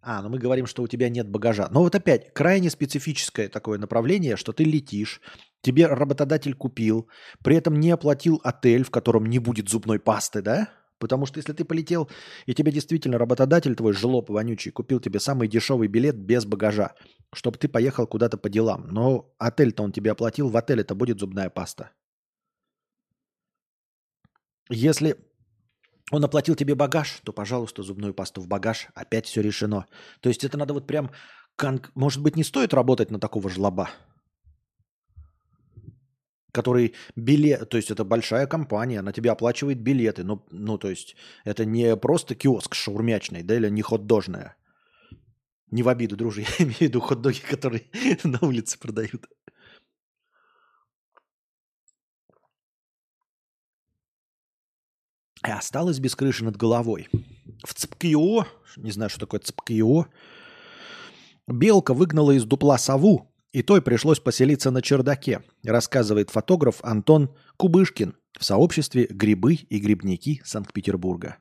А, ну мы говорим, что у тебя нет багажа. Но вот опять, крайне специфическое такое направление, что ты летишь, тебе работодатель купил, при этом не оплатил отель, в котором не будет зубной пасты, да? Потому что если ты полетел, и тебе действительно работодатель твой жлоб вонючий купил тебе самый дешевый билет без багажа, чтобы ты поехал куда-то по делам. Но отель-то он тебе оплатил, в отеле это будет зубная паста. Если он оплатил тебе багаж, то, пожалуйста, зубную пасту в багаж. Опять все решено. То есть это надо вот прям... Может быть, не стоит работать на такого жлоба? Который билет, то есть это большая компания, она тебе оплачивает билеты, ну, ну то есть это не просто киоск шаурмячный, да, или не хот-дожная. Не в обиду, дружи, я имею в виду хот-доги, которые на улице продают. И осталась без крыши над головой. В ЦПКИО, не знаю, что такое ЦПКИО, белка выгнала из дупла сову, и той пришлось поселиться на чердаке, рассказывает фотограф Антон Кубышкин в сообществе «Грибы и грибники Санкт-Петербурга».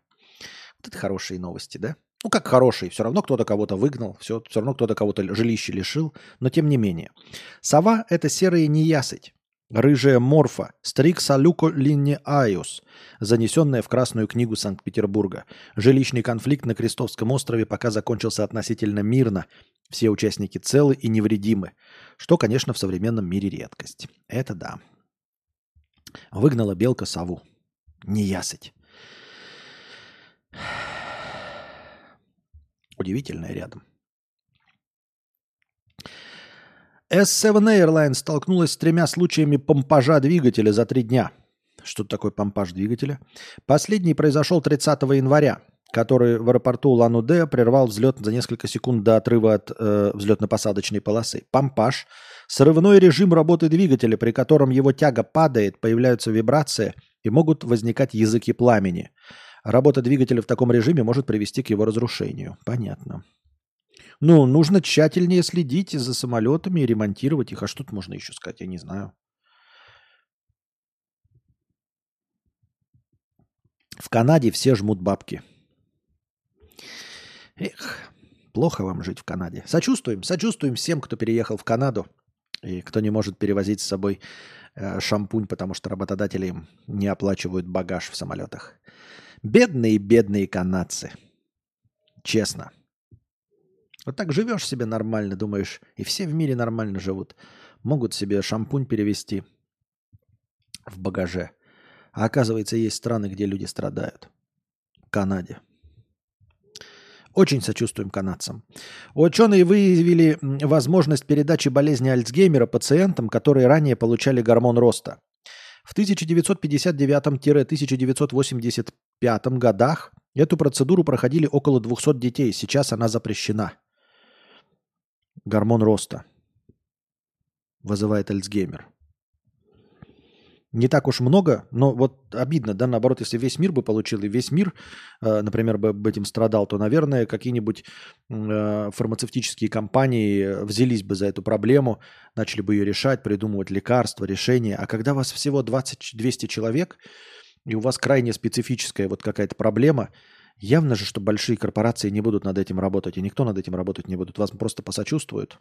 Вот это хорошие новости, да? Ну, как хорошие, все равно кто-то кого-то выгнал, все, все равно кто-то кого-то жилище лишил, но тем не менее. Сова – это серая неясыть, рыжая морфа, стрикса люколинеайус, занесенная в Красную книгу Санкт-Петербурга. Жилищный конфликт на Крестовском острове пока закончился относительно мирно, все участники целы и невредимы, что, конечно, в современном мире редкость. Это да. Выгнала белка сову. неясыть. Удивительное рядом. S7 Airlines столкнулась с тремя случаями помпажа двигателя за три дня. Что такое помпаж двигателя? Последний произошел 30 января, который в аэропорту Лан-Удэ прервал взлет за несколько секунд до отрыва от э, взлетно-посадочной полосы. Помпаж – срывной режим работы двигателя, при котором его тяга падает, появляются вибрации и могут возникать языки пламени. Работа двигателя в таком режиме может привести к его разрушению. Понятно. Ну, нужно тщательнее следить за самолетами и ремонтировать их. А что тут можно еще сказать? Я не знаю. В Канаде все жмут бабки. Эх, плохо вам жить в Канаде. Сочувствуем, сочувствуем всем, кто переехал в Канаду и кто не может перевозить с собой э, шампунь, потому что работодатели им не оплачивают багаж в самолетах. Бедные, бедные канадцы. Честно. Вот так живешь себе нормально, думаешь, и все в мире нормально живут. Могут себе шампунь перевести в багаже. А оказывается, есть страны, где люди страдают. В Канаде. Очень сочувствуем канадцам. Ученые выявили возможность передачи болезни Альцгеймера пациентам, которые ранее получали гормон роста. В 1959-1985 годах эту процедуру проходили около 200 детей. Сейчас она запрещена гормон роста вызывает Альцгеймер. Не так уж много, но вот обидно, да, наоборот, если весь мир бы получил, и весь мир, э, например, бы этим страдал, то, наверное, какие-нибудь э, фармацевтические компании взялись бы за эту проблему, начали бы ее решать, придумывать лекарства, решения. А когда вас всего 20-200 человек, и у вас крайне специфическая вот какая-то проблема – Явно же, что большие корпорации не будут над этим работать, и никто над этим работать не будет. Вас просто посочувствуют.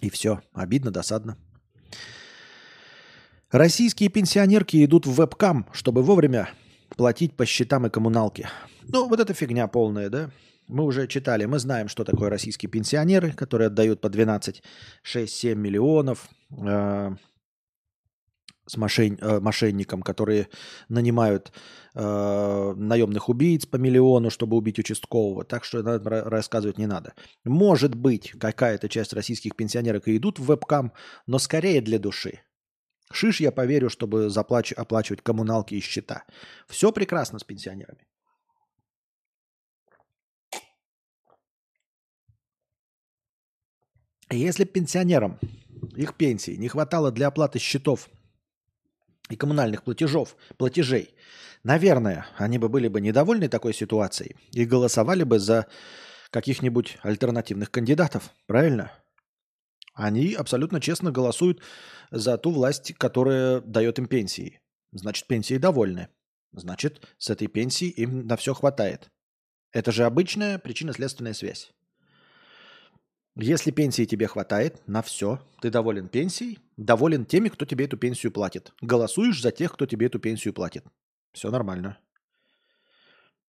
И все. Обидно, досадно. Российские пенсионерки идут в вебкам, чтобы вовремя платить по счетам и коммуналке. Ну, вот это фигня полная, да? Мы уже читали, мы знаем, что такое российские пенсионеры, которые отдают по 12, 6, 7 миллионов. Э, с мошен... э, мошенникам, которые нанимают э, наемных убийц по миллиону, чтобы убить участкового. Так что это рассказывать не надо. Может быть, какая-то часть российских пенсионерок и идут в вебкам, но скорее для души. Шиш я поверю, чтобы заплач... оплачивать коммуналки и счета. Все прекрасно с пенсионерами. Если пенсионерам их пенсии не хватало для оплаты счетов и коммунальных платежов, платежей, наверное, они бы были бы недовольны такой ситуацией и голосовали бы за каких-нибудь альтернативных кандидатов, правильно? Они абсолютно честно голосуют за ту власть, которая дает им пенсии. Значит, пенсии довольны. Значит, с этой пенсии им на все хватает. Это же обычная причинно-следственная связь. Если пенсии тебе хватает на все, ты доволен пенсией, доволен теми, кто тебе эту пенсию платит. Голосуешь за тех, кто тебе эту пенсию платит. Все нормально.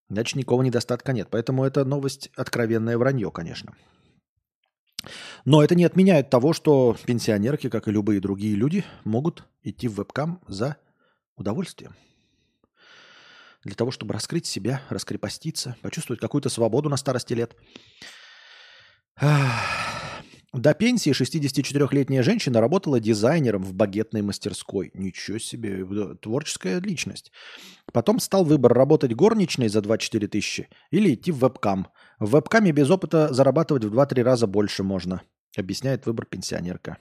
Иначе никакого недостатка нет. Поэтому это новость откровенное вранье, конечно. Но это не отменяет того, что пенсионерки, как и любые другие люди, могут идти в вебкам за удовольствием. Для того, чтобы раскрыть себя, раскрепоститься, почувствовать какую-то свободу на старости лет. До пенсии 64-летняя женщина работала дизайнером в багетной мастерской. Ничего себе, творческая личность. Потом стал выбор работать горничной за 24 тысячи или идти в вебкам. В вебкаме без опыта зарабатывать в 2-3 раза больше можно, объясняет выбор пенсионерка.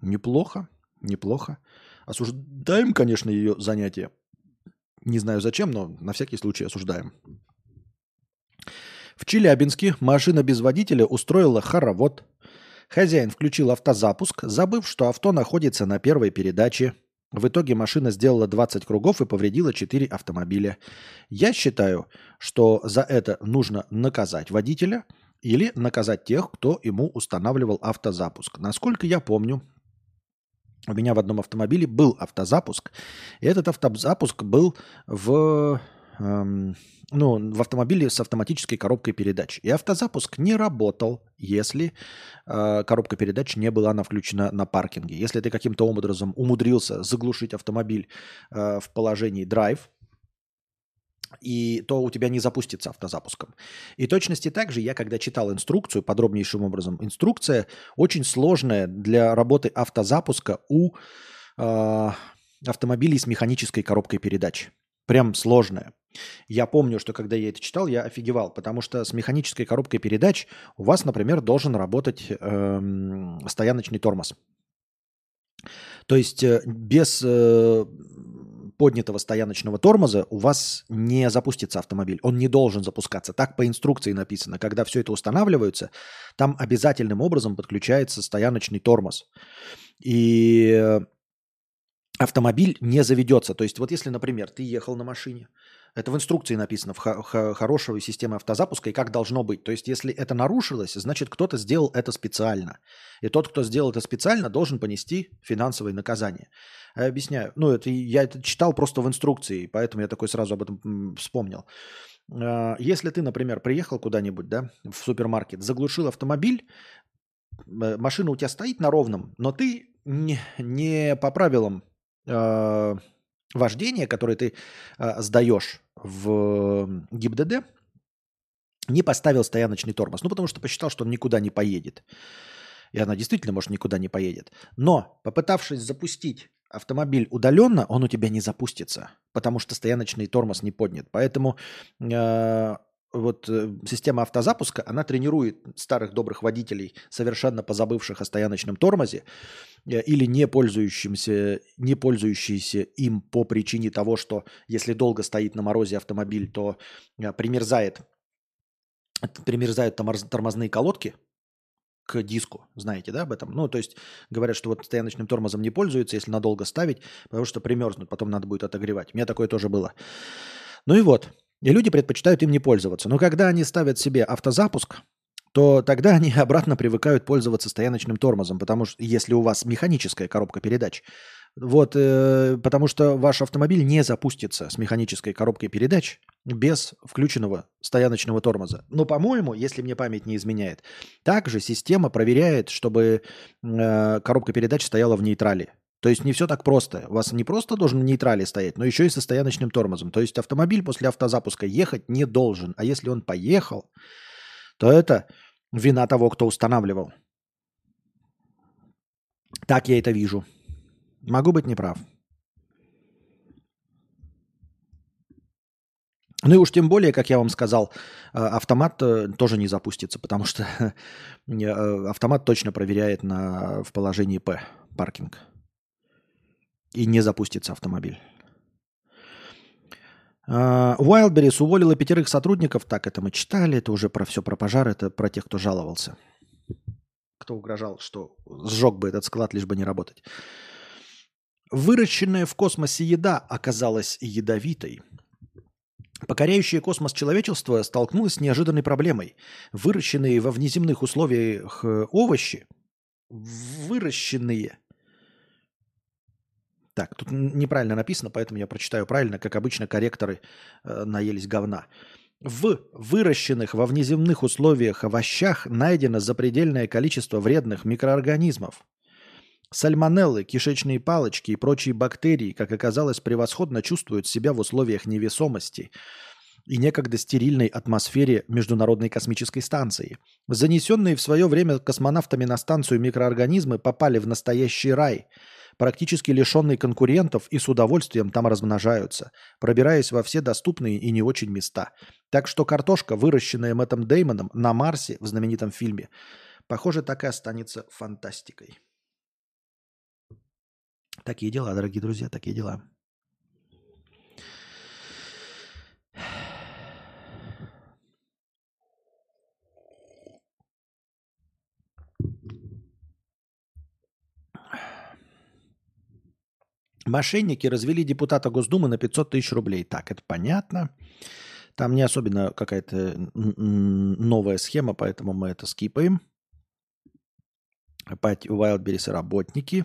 Неплохо, неплохо. Осуждаем, конечно, ее занятие. Не знаю зачем, но на всякий случай осуждаем. В Челябинске машина без водителя устроила хоровод. Хозяин включил автозапуск, забыв, что авто находится на первой передаче. В итоге машина сделала 20 кругов и повредила 4 автомобиля. Я считаю, что за это нужно наказать водителя или наказать тех, кто ему устанавливал автозапуск. Насколько я помню, у меня в одном автомобиле был автозапуск. И этот автозапуск был в эм, ну, в автомобиле с автоматической коробкой передач. И автозапуск не работал, если э, коробка передач не была она включена на паркинге. Если ты каким-то образом умудрился заглушить автомобиль э, в положении драйв, и то у тебя не запустится автозапуском. И точности также я, когда читал инструкцию, подробнейшим образом, инструкция очень сложная для работы автозапуска у э, автомобилей с механической коробкой передач. Прям сложная. Я помню, что когда я это читал, я офигевал, потому что с механической коробкой передач у вас, например, должен работать эм, стояночный тормоз. То есть э, без э, поднятого стояночного тормоза у вас не запустится автомобиль. Он не должен запускаться. Так по инструкции написано. Когда все это устанавливается, там обязательным образом подключается стояночный тормоз. И автомобиль не заведется. То есть вот если, например, ты ехал на машине, это в инструкции написано, в хорошей системе автозапуска и как должно быть. То есть если это нарушилось, значит кто-то сделал это специально. И тот, кто сделал это специально, должен понести финансовое наказание. Я объясняю. Ну, это я это читал просто в инструкции, поэтому я такой сразу об этом вспомнил. А, если ты, например, приехал куда-нибудь, да, в супермаркет, заглушил автомобиль, э, машина у тебя стоит на ровном, но ты не, не по правилам э, вождения, которое ты э, сдаешь в ГИБДД, не поставил стояночный тормоз. Ну, потому что посчитал, что он никуда не поедет. И она действительно, может, никуда не поедет. Но, попытавшись запустить автомобиль удаленно, он у тебя не запустится, потому что стояночный тормоз не поднят. Поэтому э, вот э, система автозапуска, она тренирует старых добрых водителей, совершенно позабывших о стояночном тормозе э, или не пользующимся, не пользующиеся им по причине того, что если долго стоит на морозе автомобиль, то э, примерзает, примерзают тормозные колодки, к диску, знаете, да, об этом? Ну, то есть говорят, что вот стояночным тормозом не пользуются, если надолго ставить, потому что примерзнут, потом надо будет отогревать. У меня такое тоже было. Ну и вот, и люди предпочитают им не пользоваться. Но когда они ставят себе автозапуск, то тогда они обратно привыкают пользоваться стояночным тормозом, потому что если у вас механическая коробка передач, вот, э, потому что ваш автомобиль не запустится с механической коробкой передач без включенного стояночного тормоза. Но, по-моему, если мне память не изменяет, также система проверяет, чтобы э, коробка передач стояла в нейтрале. То есть не все так просто. У вас не просто должен в нейтрале стоять, но еще и со стояночным тормозом. То есть автомобиль после автозапуска ехать не должен. А если он поехал, то это вина того, кто устанавливал. Так я это вижу. Могу быть неправ. Ну и уж тем более, как я вам сказал, э, автомат э, тоже не запустится, потому что э, автомат точно проверяет на, в положении П паркинг и не запустится автомобиль. Wildberries уволила пятерых сотрудников. Так, это мы читали. Это уже про все про пожар. Это про тех, кто жаловался. Кто угрожал, что сжег бы этот склад, лишь бы не работать. Выращенная в космосе еда оказалась ядовитой. Покоряющее космос человечество столкнулось с неожиданной проблемой. Выращенные во внеземных условиях овощи, выращенные так, тут неправильно написано, поэтому я прочитаю правильно. Как обычно, корректоры э, наелись говна. В выращенных во внеземных условиях овощах найдено запредельное количество вредных микроорганизмов. Сальмонеллы, кишечные палочки и прочие бактерии, как оказалось, превосходно чувствуют себя в условиях невесомости и некогда стерильной атмосфере Международной космической станции. Занесенные в свое время космонавтами на станцию микроорганизмы попали в настоящий рай – практически лишенные конкурентов и с удовольствием там размножаются, пробираясь во все доступные и не очень места. Так что картошка, выращенная Мэттом Деймоном на Марсе в знаменитом фильме, похоже, так и останется фантастикой. Такие дела, дорогие друзья, такие дела. Мошенники развели депутата Госдумы на 500 тысяч рублей. Так, это понятно. Там не особенно какая-то новая схема, поэтому мы это скипаем. Опять Wildberries работники.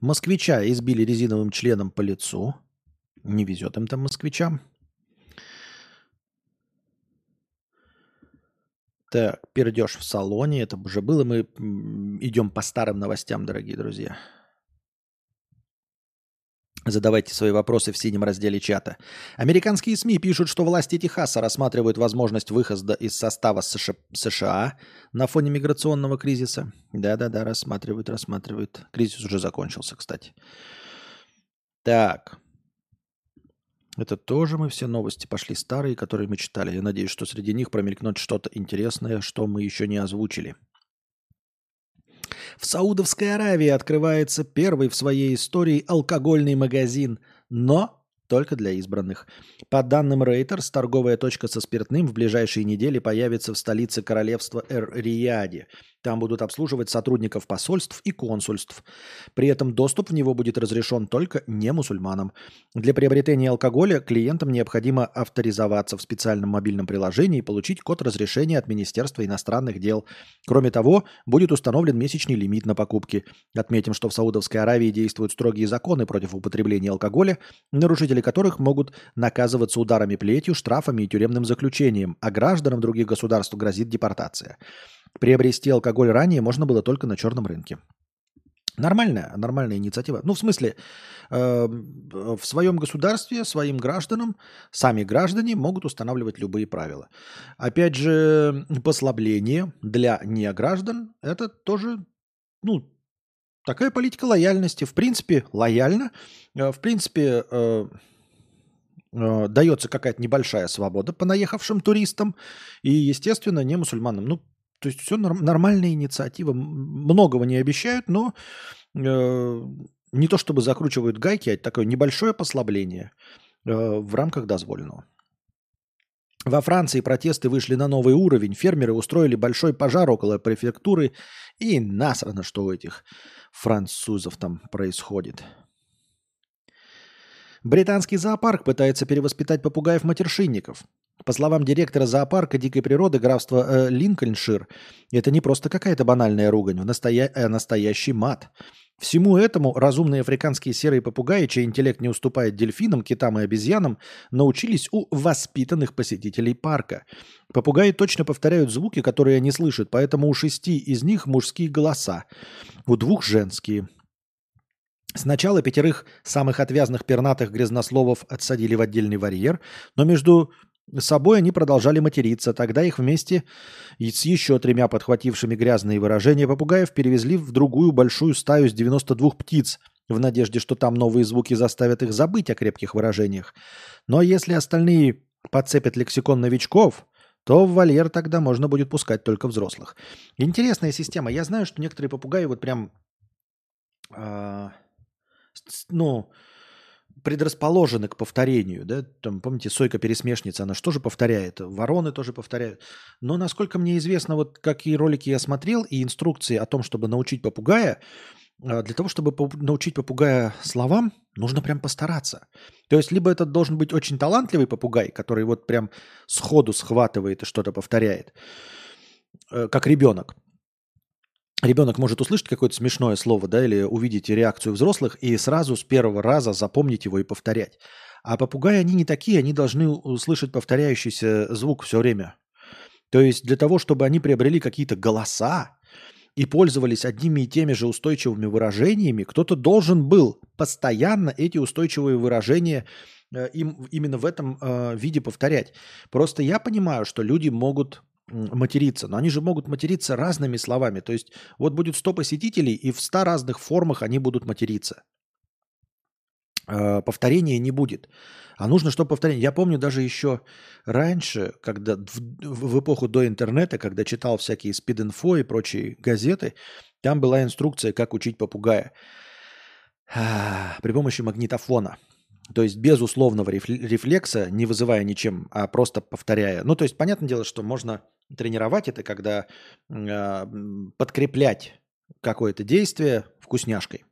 Москвича избили резиновым членом по лицу. Не везет им там москвичам. Так, пердеж в салоне. Это уже было. Мы идем по старым новостям, дорогие друзья. Задавайте свои вопросы в синем разделе чата. Американские СМИ пишут, что власти Техаса рассматривают возможность выхода из состава США на фоне миграционного кризиса. Да-да-да, рассматривают, рассматривают. Кризис уже закончился, кстати. Так. Это тоже мы все новости пошли старые, которые мы читали. Я надеюсь, что среди них промелькнет что-то интересное, что мы еще не озвучили. В Саудовской Аравии открывается первый в своей истории алкогольный магазин, но только для избранных. По данным Reuters, торговая точка со спиртным в ближайшие недели появится в столице королевства Эр-Рияде – там будут обслуживать сотрудников посольств и консульств. При этом доступ в него будет разрешен только не мусульманам. Для приобретения алкоголя клиентам необходимо авторизоваться в специальном мобильном приложении и получить код разрешения от Министерства иностранных дел. Кроме того, будет установлен месячный лимит на покупки. Отметим, что в Саудовской Аравии действуют строгие законы против употребления алкоголя, нарушители которых могут наказываться ударами плетью, штрафами и тюремным заключением, а гражданам других государств грозит депортация. Приобрести алкоголь ранее можно было только на черном рынке. Нормальная, нормальная инициатива. Ну, в смысле, э, в своем государстве своим гражданам сами граждане могут устанавливать любые правила. Опять же, послабление для неграждан – это тоже, ну, такая политика лояльности. В принципе, лояльно. Э, в принципе, э, э, дается какая-то небольшая свобода по наехавшим туристам и, естественно, не мусульманам. Ну, то есть все норм, нормальная инициатива. Многого не обещают, но э, не то чтобы закручивают гайки, а такое небольшое послабление э, в рамках дозволенного. Во Франции протесты вышли на новый уровень. Фермеры устроили большой пожар около префектуры. И насрано, что у этих французов там происходит. Британский зоопарк пытается перевоспитать попугаев-матершинников. По словам директора зоопарка дикой природы графства э, Линкольншир, это не просто какая-то банальная ругань, настоя... э, настоящий мат. Всему этому разумные африканские серые попугаи, чей интеллект не уступает дельфинам, китам и обезьянам, научились у воспитанных посетителей парка. Попугаи точно повторяют звуки, которые они слышат, поэтому у шести из них мужские голоса, у двух женские – Сначала пятерых самых отвязных пернатых грязнословов отсадили в отдельный вольер, но между собой они продолжали материться. Тогда их вместе с еще тремя подхватившими грязные выражения попугаев перевезли в другую большую стаю с 92 птиц, в надежде, что там новые звуки заставят их забыть о крепких выражениях. Но если остальные подцепят лексикон новичков, то в вольер тогда можно будет пускать только взрослых. Интересная система. Я знаю, что некоторые попугаи вот прям... Э- ну, предрасположены к повторению, да, там, помните, сойка-пересмешница, она что же повторяет, вороны тоже повторяют. Но, насколько мне известно, вот какие ролики я смотрел и инструкции о том, чтобы научить попугая, а, для того, чтобы научить попугая словам, нужно прям постараться. То есть, либо это должен быть очень талантливый попугай, который вот прям сходу схватывает и что-то повторяет, э, как ребенок ребенок может услышать какое-то смешное слово, да, или увидеть реакцию взрослых и сразу с первого раза запомнить его и повторять. А попугаи, они не такие, они должны услышать повторяющийся звук все время. То есть для того, чтобы они приобрели какие-то голоса и пользовались одними и теми же устойчивыми выражениями, кто-то должен был постоянно эти устойчивые выражения э, им именно в этом э, виде повторять. Просто я понимаю, что люди могут материться. Но они же могут материться разными словами. То есть вот будет 100 посетителей, и в 100 разных формах они будут материться. Э, повторения не будет. А нужно, чтобы повторение. Я помню даже еще раньше, когда в, в эпоху до интернета, когда читал всякие спид-инфо и прочие газеты, там была инструкция, как учить попугая при помощи магнитофона. То есть без условного рефлекса, не вызывая ничем, а просто повторяя. Ну, то есть, понятное дело, что можно тренировать это, когда э, подкреплять какое-то действие вкусняшкой,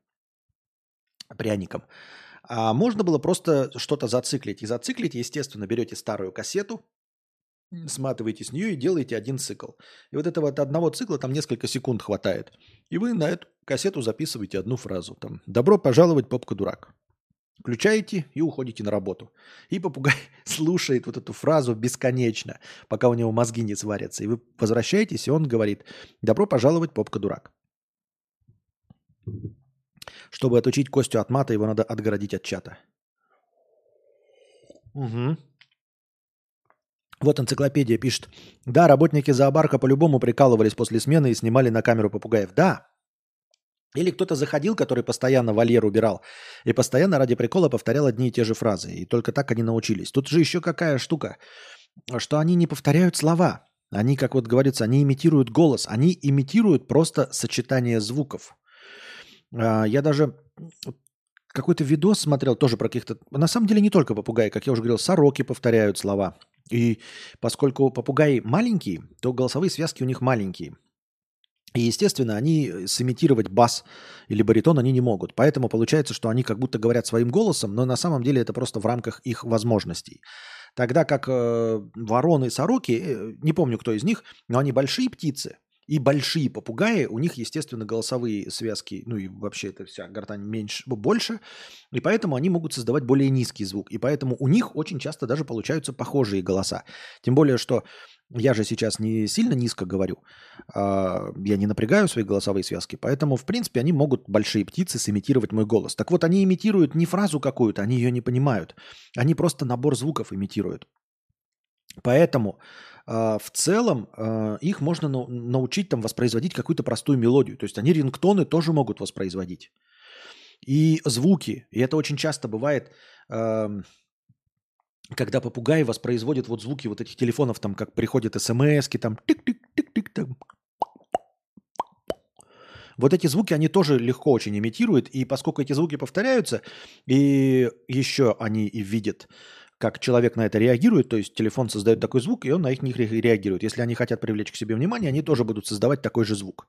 пряником. А можно было просто что-то зациклить. И зациклить, естественно, берете старую кассету, сматываете с нее и делаете один цикл. И вот этого от одного цикла там несколько секунд хватает. И вы на эту кассету записываете одну фразу. Там «Добро пожаловать, попка-дурак». Включаете и уходите на работу. И попугай слушает вот эту фразу бесконечно, пока у него мозги не сварятся. И вы возвращаетесь, и он говорит, добро пожаловать, попка-дурак. Чтобы отучить Костю от мата, его надо отгородить от чата. Угу. Вот энциклопедия пишет. Да, работники зоопарка по-любому прикалывались после смены и снимали на камеру попугаев. Да. Или кто-то заходил, который постоянно вольер убирал, и постоянно ради прикола повторял одни и те же фразы. И только так они научились. Тут же еще какая штука, что они не повторяют слова. Они, как вот говорится, они имитируют голос. Они имитируют просто сочетание звуков. А, я даже какой-то видос смотрел тоже про каких-то... На самом деле не только попугаи, как я уже говорил, сороки повторяют слова. И поскольку попугаи маленькие, то голосовые связки у них маленькие. И, естественно, они сымитировать бас или баритон они не могут. Поэтому получается, что они как будто говорят своим голосом, но на самом деле это просто в рамках их возможностей. Тогда как э, вороны, сороки, э, не помню, кто из них, но они большие птицы, и большие попугаи, у них, естественно, голосовые связки, ну и вообще это вся гортань меньше, больше, и поэтому они могут создавать более низкий звук. И поэтому у них очень часто даже получаются похожие голоса. Тем более, что я же сейчас не сильно низко говорю, а, я не напрягаю свои голосовые связки, поэтому, в принципе, они могут, большие птицы, сымитировать мой голос. Так вот, они имитируют не фразу какую-то, они ее не понимают. Они просто набор звуков имитируют. Поэтому а, в целом а, их можно научить там воспроизводить какую-то простую мелодию. То есть они рингтоны тоже могут воспроизводить. И звуки. И это очень часто бывает, когда попугаи воспроизводят вот звуки вот этих телефонов, там как приходят смс там тик-тик-тик-тик, там вот эти звуки они тоже легко очень имитируют, и поскольку эти звуки повторяются, и еще они и видят как человек на это реагирует, то есть телефон создает такой звук, и он на их них реагирует. Если они хотят привлечь к себе внимание, они тоже будут создавать такой же звук.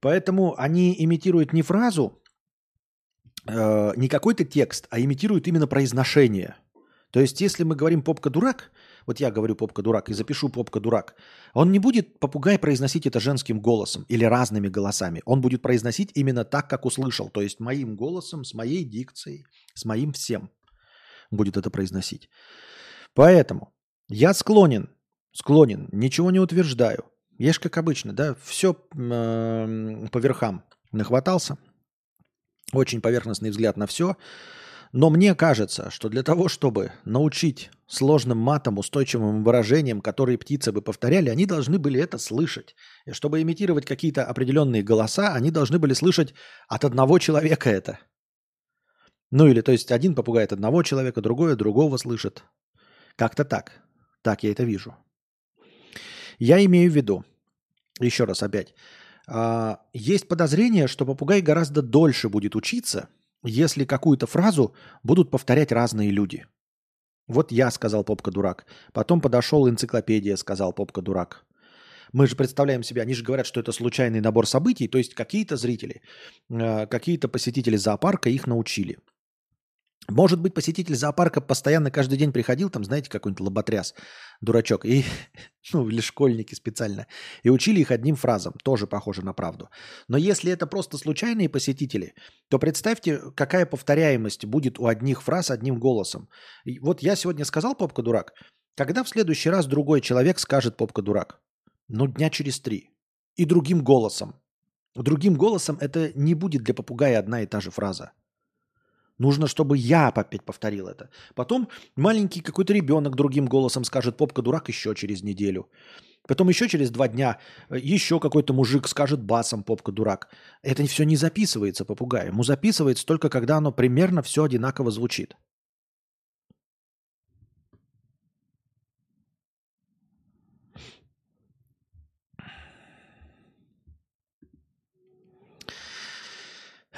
Поэтому они имитируют не фразу, э, не какой-то текст, а имитируют именно произношение. То есть, если мы говорим попка дурак, вот я говорю попка дурак и запишу попка дурак, он не будет попугай произносить это женским голосом или разными голосами. Он будет произносить именно так, как услышал, то есть моим голосом, с моей дикцией, с моим всем будет это произносить. Поэтому я склонен, склонен, ничего не утверждаю. Же, как обычно, да, все э, по верхам нахватался. Очень поверхностный взгляд на все. Но мне кажется, что для того, чтобы научить сложным матом, устойчивым выражениям, которые птицы бы повторяли, они должны были это слышать. И чтобы имитировать какие-то определенные голоса, они должны были слышать от одного человека это. Ну или то есть один попугает одного человека, другое другого слышит. Как-то так. Так я это вижу. Я имею в виду, еще раз опять, а, есть подозрение, что попугай гораздо дольше будет учиться, если какую-то фразу будут повторять разные люди. Вот я сказал попка дурак. Потом подошел энциклопедия, сказал попка дурак. Мы же представляем себе, они же говорят, что это случайный набор событий, то есть какие-то зрители, а, какие-то посетители зоопарка их научили. Может быть, посетитель зоопарка постоянно каждый день приходил, там, знаете, какой-нибудь лоботряс, дурачок, и, ну, или школьники специально, и учили их одним фразам, тоже похоже на правду. Но если это просто случайные посетители, то представьте, какая повторяемость будет у одних фраз одним голосом. И вот я сегодня сказал «попка дурак», когда в следующий раз другой человек скажет «попка дурак»? Ну, дня через три. И другим голосом. Другим голосом это не будет для попугая одна и та же фраза. Нужно, чтобы я опять повторил это. Потом маленький какой-то ребенок другим голосом скажет «попка дурак» еще через неделю. Потом еще через два дня э, еще какой-то мужик скажет басом «попка дурак». Это все не записывается попугаю. Ему записывается только когда оно примерно все одинаково звучит.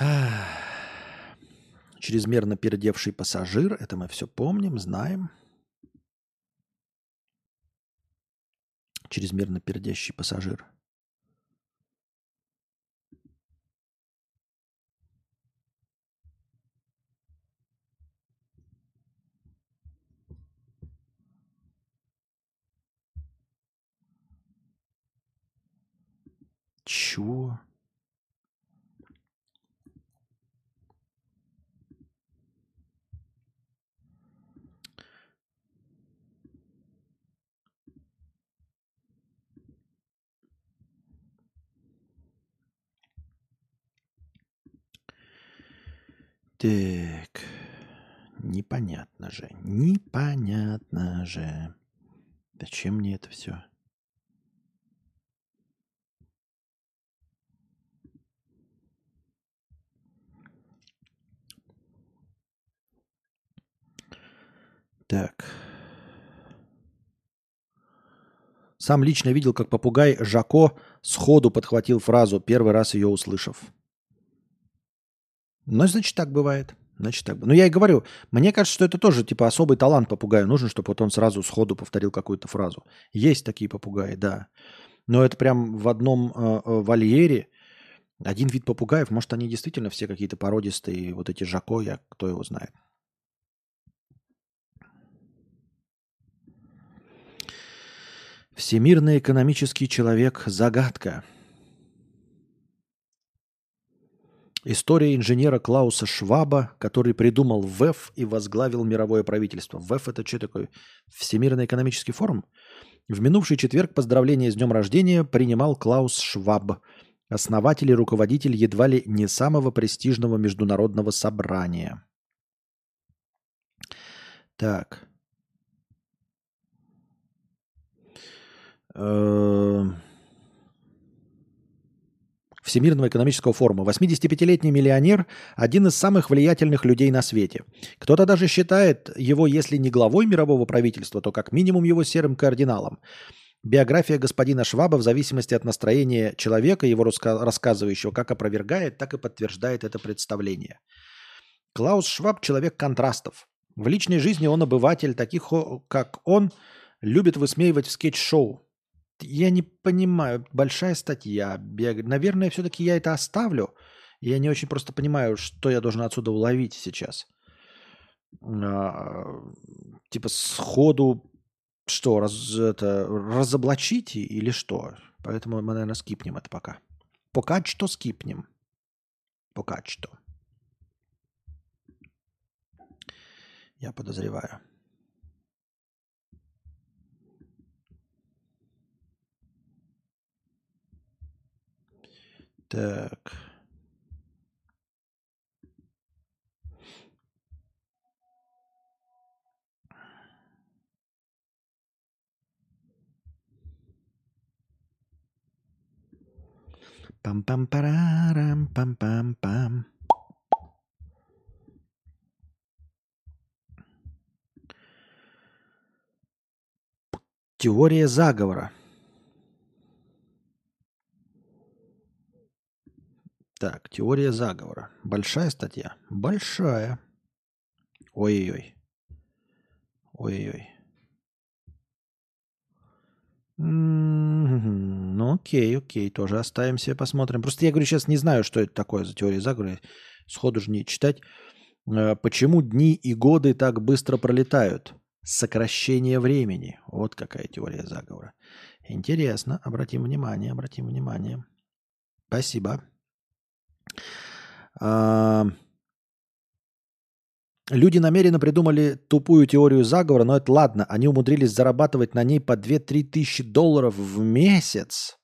Ah чрезмерно пердевший пассажир, это мы все помним, знаем. Чрезмерно пердящий пассажир. Чего? Так, непонятно же, непонятно же. Зачем мне это все? Так. Сам лично видел, как попугай Жако сходу подхватил фразу, первый раз ее услышав. Ну, значит, так бывает. Значит, так. Ну, я и говорю, мне кажется, что это тоже, типа, особый талант попугая. Нужен, чтобы вот он сразу сходу повторил какую-то фразу. Есть такие попугаи, да. Но это прям в одном э, э, вольере один вид попугаев. Может, они действительно все какие-то породистые, вот эти Жако, я, кто его знает. Всемирный экономический человек – загадка. История инженера Клауса Шваба, который придумал ВЭФ и возглавил мировое правительство. ВЭФ – это что такое? Всемирный экономический форум? В минувший четверг поздравления с днем рождения принимал Клаус Шваб, основатель и руководитель едва ли не самого престижного международного собрания. Так. Эм, Всемирного экономического форума. 85-летний миллионер – один из самых влиятельных людей на свете. Кто-то даже считает его, если не главой мирового правительства, то как минимум его серым кардиналом. Биография господина Шваба в зависимости от настроения человека, его рассказывающего, как опровергает, так и подтверждает это представление. Клаус Шваб – человек контрастов. В личной жизни он обыватель, таких как он, любит высмеивать в скетч-шоу, я не понимаю, большая статья. Наверное, все-таки я это оставлю. Я не очень просто понимаю, что я должен отсюда уловить сейчас. А, типа сходу что, раз, это, разоблачить или что? Поэтому мы, наверное, скипнем это пока. Пока что скипнем. Пока что. Я подозреваю. Так. Пам-пам-парарам, пам-пам-пам. Теория заговора. Так, теория заговора. Большая статья? Большая. Ой-ой-ой. Ой-ой-ой. Ну, окей, окей, тоже оставим себе, посмотрим. Просто я говорю, сейчас не знаю, что это такое за теория заговора. Сходу же не читать. Э, почему дни и годы так быстро пролетают? Сокращение времени. Вот какая теория заговора. Интересно. Обратим внимание, обратим внимание. Спасибо. Люди намеренно придумали тупую теорию заговора, но это ладно. Они умудрились зарабатывать на ней по 2-3 тысячи долларов в месяц.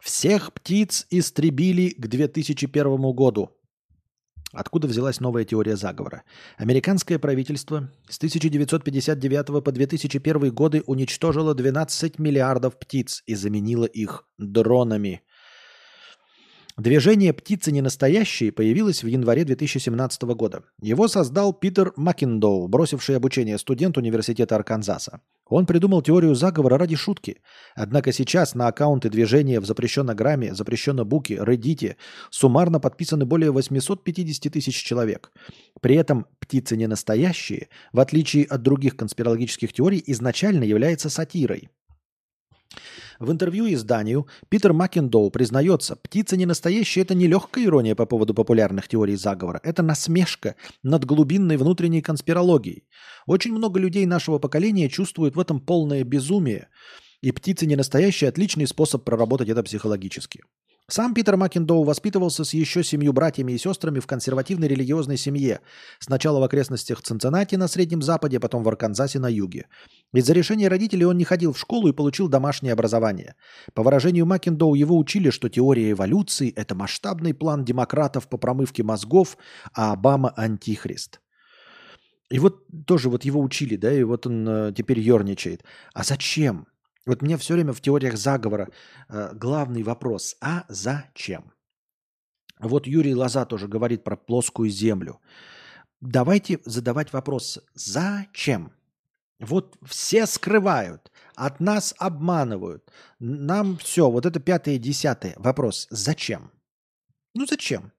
Всех птиц истребили к 2001 году. Откуда взялась новая теория заговора? Американское правительство с 1959 по 2001 годы уничтожило 12 миллиардов птиц и заменило их дронами. Движение «Птицы не настоящие» появилось в январе 2017 года. Его создал Питер Маккиндоу, бросивший обучение студент университета Арканзаса. Он придумал теорию заговора ради шутки. Однако сейчас на аккаунты движения в запрещенограмме, запрещенобуке, Reddit суммарно подписаны более 850 тысяч человек. При этом «Птицы не настоящие», в отличие от других конспирологических теорий, изначально является сатирой. В интервью изданию Питер Маккендоу признается, птица не настоящая, это не легкая ирония по поводу популярных теорий заговора, это насмешка над глубинной внутренней конспирологией. Очень много людей нашего поколения чувствуют в этом полное безумие, и птица не настоящая – отличный способ проработать это психологически. Сам Питер Маккендоу воспитывался с еще семью братьями и сестрами в консервативной религиозной семье. Сначала в окрестностях Цинциннати на Среднем Западе, потом в Арканзасе на юге. Из-за решения родителей он не ходил в школу и получил домашнее образование. По выражению Маккендоу, его учили, что теория эволюции – это масштабный план демократов по промывке мозгов, а Обама – антихрист. И вот тоже вот его учили, да, и вот он э, теперь ерничает. А зачем? Вот мне все время в теориях заговора э, главный вопрос, а зачем? Вот Юрий Лоза тоже говорит про плоскую землю. Давайте задавать вопрос, зачем? Вот все скрывают, от нас обманывают. Нам все, вот это пятое, десятое. Вопрос, зачем? Ну зачем?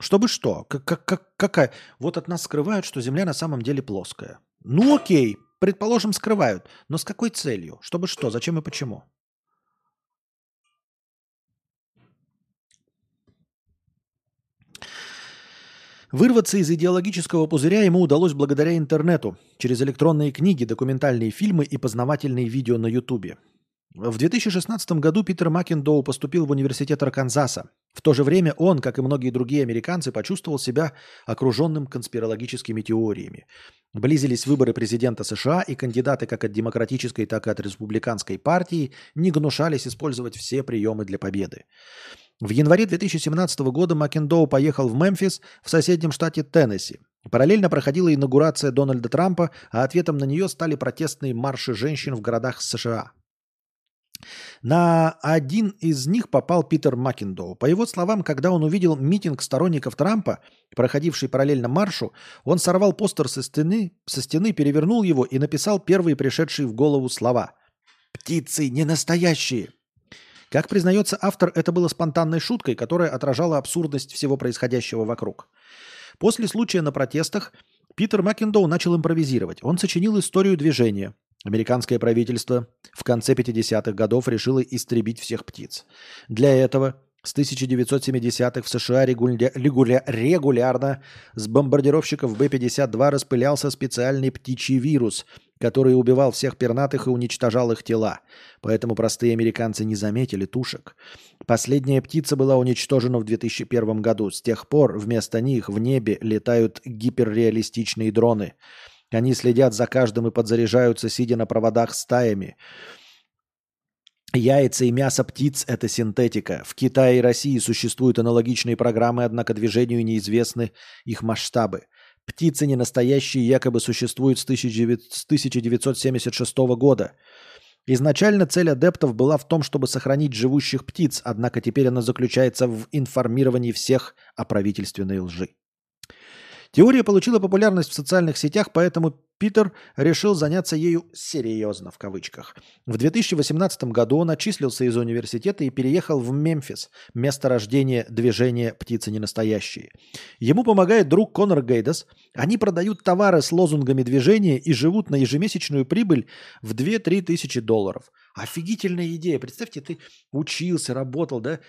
Чтобы что? Как, как, как, какая? Вот от нас скрывают, что Земля на самом деле плоская. Ну окей, Предположим, скрывают. Но с какой целью? Чтобы что? Зачем и почему? Вырваться из идеологического пузыря ему удалось благодаря интернету, через электронные книги, документальные фильмы и познавательные видео на Ютубе. В 2016 году Питер Маккендоу поступил в университет Арканзаса. В то же время он, как и многие другие американцы, почувствовал себя окруженным конспирологическими теориями. Близились выборы президента США, и кандидаты как от демократической, так и от республиканской партии не гнушались использовать все приемы для победы. В январе 2017 года Маккендоу поехал в Мемфис в соседнем штате Теннесси. Параллельно проходила инаугурация Дональда Трампа, а ответом на нее стали протестные марши женщин в городах США. На один из них попал Питер Маккендоу. По его словам, когда он увидел митинг сторонников Трампа, проходивший параллельно маршу, он сорвал постер со стены, со стены, перевернул его и написал первые пришедшие в голову слова. «Птицы не настоящие!» Как признается автор, это было спонтанной шуткой, которая отражала абсурдность всего происходящего вокруг. После случая на протестах Питер Маккендоу начал импровизировать. Он сочинил историю движения, Американское правительство в конце 50-х годов решило истребить всех птиц. Для этого с 1970-х в США регуля... Регуля... регулярно с бомбардировщиков Б-52 распылялся специальный птичий вирус, который убивал всех пернатых и уничтожал их тела. Поэтому простые американцы не заметили тушек. Последняя птица была уничтожена в 2001 году. С тех пор вместо них в небе летают гиперреалистичные дроны – они следят за каждым и подзаряжаются, сидя на проводах стаями. Яйца и мясо птиц – это синтетика. В Китае и России существуют аналогичные программы, однако движению неизвестны их масштабы. Птицы не настоящие якобы существуют с 1976 года. Изначально цель адептов была в том, чтобы сохранить живущих птиц, однако теперь она заключается в информировании всех о правительственной лжи. Теория получила популярность в социальных сетях, поэтому Питер решил заняться ею «серьезно» в кавычках. В 2018 году он отчислился из университета и переехал в Мемфис, место рождения движения «Птицы ненастоящие». Ему помогает друг Конор Гейдас. Они продают товары с лозунгами движения и живут на ежемесячную прибыль в 2-3 тысячи долларов. Офигительная идея. Представьте, ты учился, работал, да?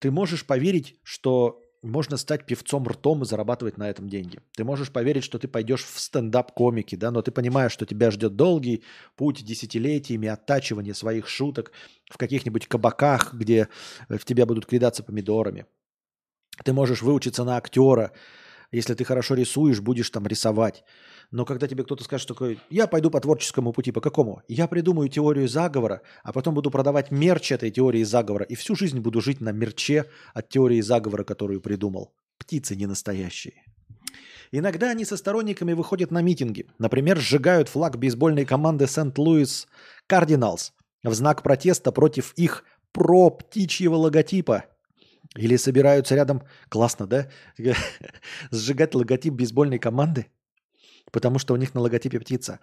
Ты можешь поверить, что можно стать певцом ртом и зарабатывать на этом деньги. Ты можешь поверить, что ты пойдешь в стендап-комики, да, но ты понимаешь, что тебя ждет долгий путь десятилетиями оттачивания своих шуток в каких-нибудь кабаках, где в тебя будут кидаться помидорами. Ты можешь выучиться на актера, если ты хорошо рисуешь, будешь там рисовать. Но когда тебе кто-то скажет такой, я пойду по творческому пути, по какому? Я придумаю теорию заговора, а потом буду продавать мерч этой теории заговора, и всю жизнь буду жить на мерче от теории заговора, которую придумал. Птицы не настоящие. Иногда они со сторонниками выходят на митинги. Например, сжигают флаг бейсбольной команды Сент-Луис Кардиналс в знак протеста против их про-птичьего логотипа. Или собираются рядом, классно, да, сжигать логотип бейсбольной команды потому что у них на логотипе птица.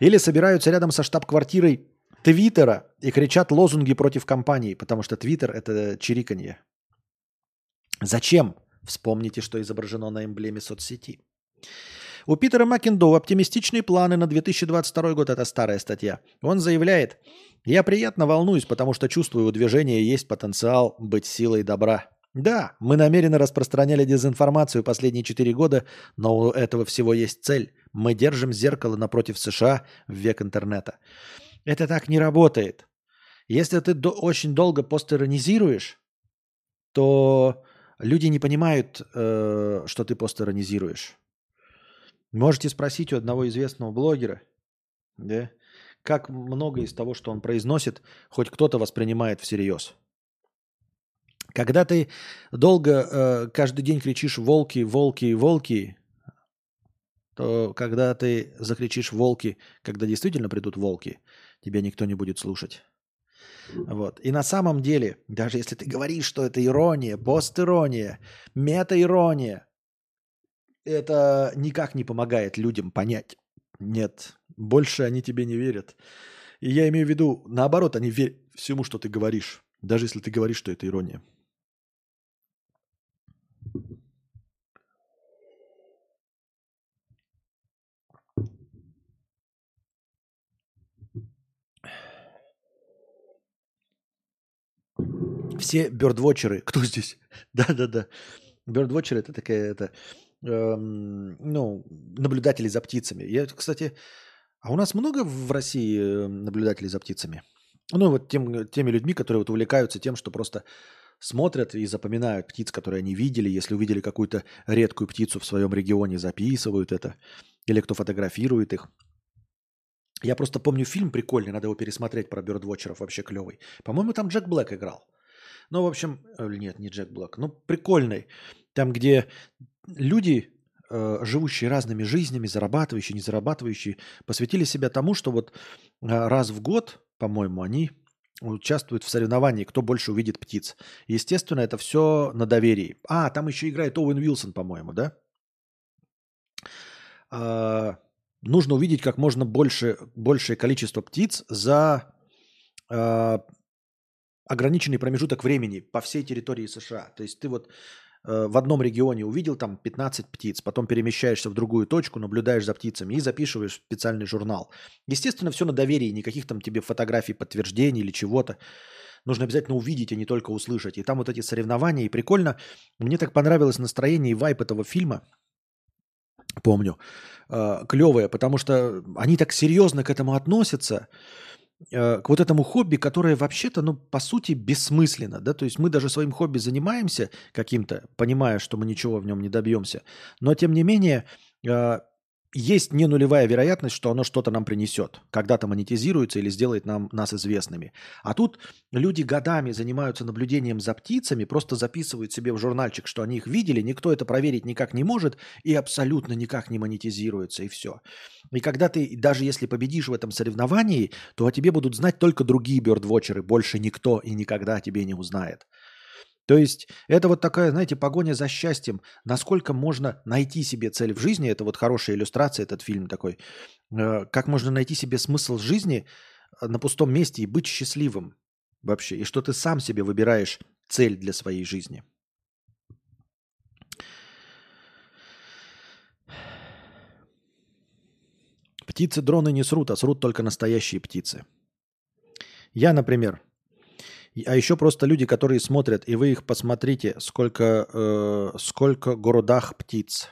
Или собираются рядом со штаб-квартирой Твиттера и кричат лозунги против компании, потому что Твиттер – это чириканье. Зачем? Вспомните, что изображено на эмблеме соцсети. У Питера Маккендоу оптимистичные планы на 2022 год. Это старая статья. Он заявляет, я приятно волнуюсь, потому что чувствую, у движения есть потенциал быть силой добра. Да, мы намеренно распространяли дезинформацию последние четыре года, но у этого всего есть цель. Мы держим зеркало напротив США в век интернета. Это так не работает. Если ты до- очень долго постеронизируешь, то люди не понимают, э, что ты постеронизируешь. Можете спросить у одного известного блогера, да, как много из того, что он произносит, хоть кто-то воспринимает всерьез. Когда ты долго э, каждый день кричишь «волки, волки, волки», то когда ты закричишь «волки», когда действительно придут волки, тебя никто не будет слушать. Вот. И на самом деле, даже если ты говоришь, что это ирония, постирония, мета-ирония, это никак не помогает людям понять. Нет, больше они тебе не верят. И я имею в виду, наоборот, они верят всему, что ты говоришь, даже если ты говоришь, что это ирония. Все бёрдвотчеры, кто здесь? Да-да-да. Бёрдвотчеры это такая, это, эм, ну, наблюдатели за птицами. Я, кстати, а у нас много в России э, наблюдателей за птицами? Ну, вот тем, теми людьми, которые вот увлекаются тем, что просто смотрят и запоминают птиц, которые они видели. Если увидели какую-то редкую птицу в своем регионе, записывают это. Или кто фотографирует их. Я просто помню фильм прикольный, надо его пересмотреть про бёрдвотчеров, вообще клевый. По-моему, там Джек Блэк играл. Ну, в общем, э, нет, не Джек Блэк, ну, прикольный. Там, где люди, э, живущие разными жизнями, зарабатывающие, не зарабатывающие, посвятили себя тому, что вот э, раз в год, по-моему, они участвуют в соревновании, кто больше увидит птиц. Естественно, это все на доверии. А, там еще играет Оуэн Уилсон, по-моему, да? А, нужно увидеть как можно больше, большее количество птиц за ограниченный промежуток времени по всей территории США. То есть ты вот э, в одном регионе увидел там 15 птиц, потом перемещаешься в другую точку, наблюдаешь за птицами и записываешь специальный журнал. Естественно, все на доверии, никаких там тебе фотографий, подтверждений или чего-то. Нужно обязательно увидеть, а не только услышать. И там вот эти соревнования, и прикольно. Мне так понравилось настроение и вайп этого фильма, помню, э, клевое, потому что они так серьезно к этому относятся, э, к вот этому хобби, которое вообще-то, ну, по сути, бессмысленно, да, то есть мы даже своим хобби занимаемся каким-то, понимая, что мы ничего в нем не добьемся, но тем не менее э, есть не нулевая вероятность, что оно что-то нам принесет, когда-то монетизируется или сделает нам, нас известными. А тут люди годами занимаются наблюдением за птицами, просто записывают себе в журнальчик, что они их видели, никто это проверить никак не может и абсолютно никак не монетизируется, и все. И когда ты, даже если победишь в этом соревновании, то о тебе будут знать только другие бёрдвотчеры, больше никто и никогда о тебе не узнает. То есть это вот такая, знаете, погоня за счастьем. Насколько можно найти себе цель в жизни, это вот хорошая иллюстрация, этот фильм такой. Э, Как можно найти себе смысл жизни э, на пустом месте и быть счастливым вообще. И что ты сам себе выбираешь цель для своей жизни. Птицы дроны не срут, а срут только настоящие птицы. Я, например, А еще просто люди, которые смотрят, и вы их посмотрите, сколько, э, сколько городах птиц.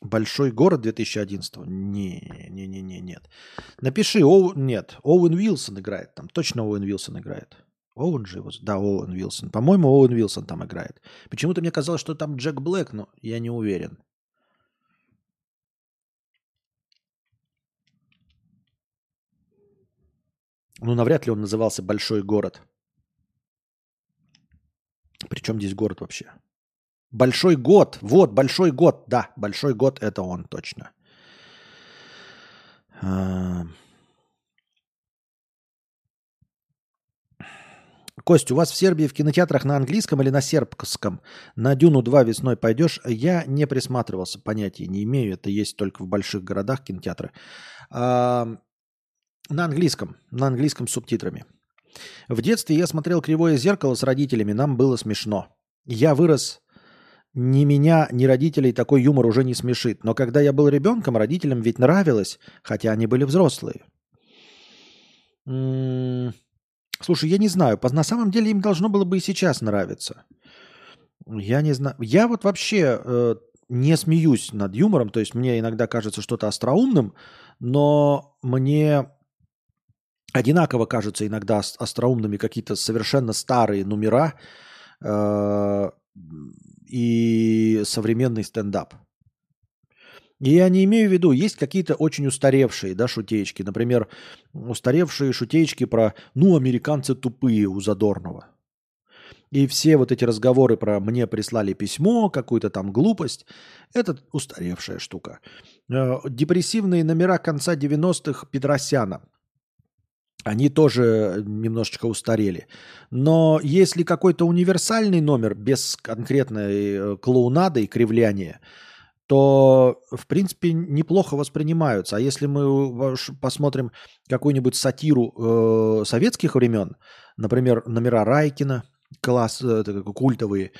Большой город 2011? Не, не, не, не, нет. Напиши, Оу, нет, Оуэн Уилсон играет там. Точно Оуэн Уилсон играет. Оуэн же его, да, Оуэн Уилсон. По-моему, Оуэн Уилсон там играет. Почему-то мне казалось, что там Джек Блэк, но я не уверен. Ну, навряд ли он назывался Большой город. Причем здесь город вообще? Большой год. Вот, большой год. Да, большой год это он точно. А. Кость, у вас в Сербии в кинотеатрах на английском или на сербском? На Дюну 2 весной пойдешь? Я не присматривался, понятия не имею. Это есть только в больших городах кинотеатры. На английском, на английском с субтитрами. В детстве я смотрел «Кривое зеркало» с родителями, нам было смешно. Я вырос, ни меня, ни родителей такой юмор уже не смешит. Но когда я был ребенком, родителям ведь нравилось, хотя они были взрослые. М, Слушай, я не знаю, на самом деле им должно было бы и сейчас нравиться. Я не знаю. Я вот вообще э, не смеюсь над юмором, то есть мне иногда кажется что-то остроумным, но мне одинаково кажутся иногда остроумными какие-то совершенно старые номера э, и современный стендап. И я не имею в виду, есть какие-то очень устаревшие да, шутеечки. Например, устаревшие шутеечки про «ну, американцы тупые» у Задорнова. И все вот эти разговоры про «мне прислали письмо», какую-то там глупость, это устаревшая штука. Э, депрессивные номера конца 90-х Петросяна. Они тоже немножечко устарели. Но если какой-то универсальный номер без конкретной э, клоунады и кривляния, то, в принципе, неплохо воспринимаются. А если мы посмотрим какую-нибудь сатиру э, советских времен, например, номера Райкина, класс, э, культовые,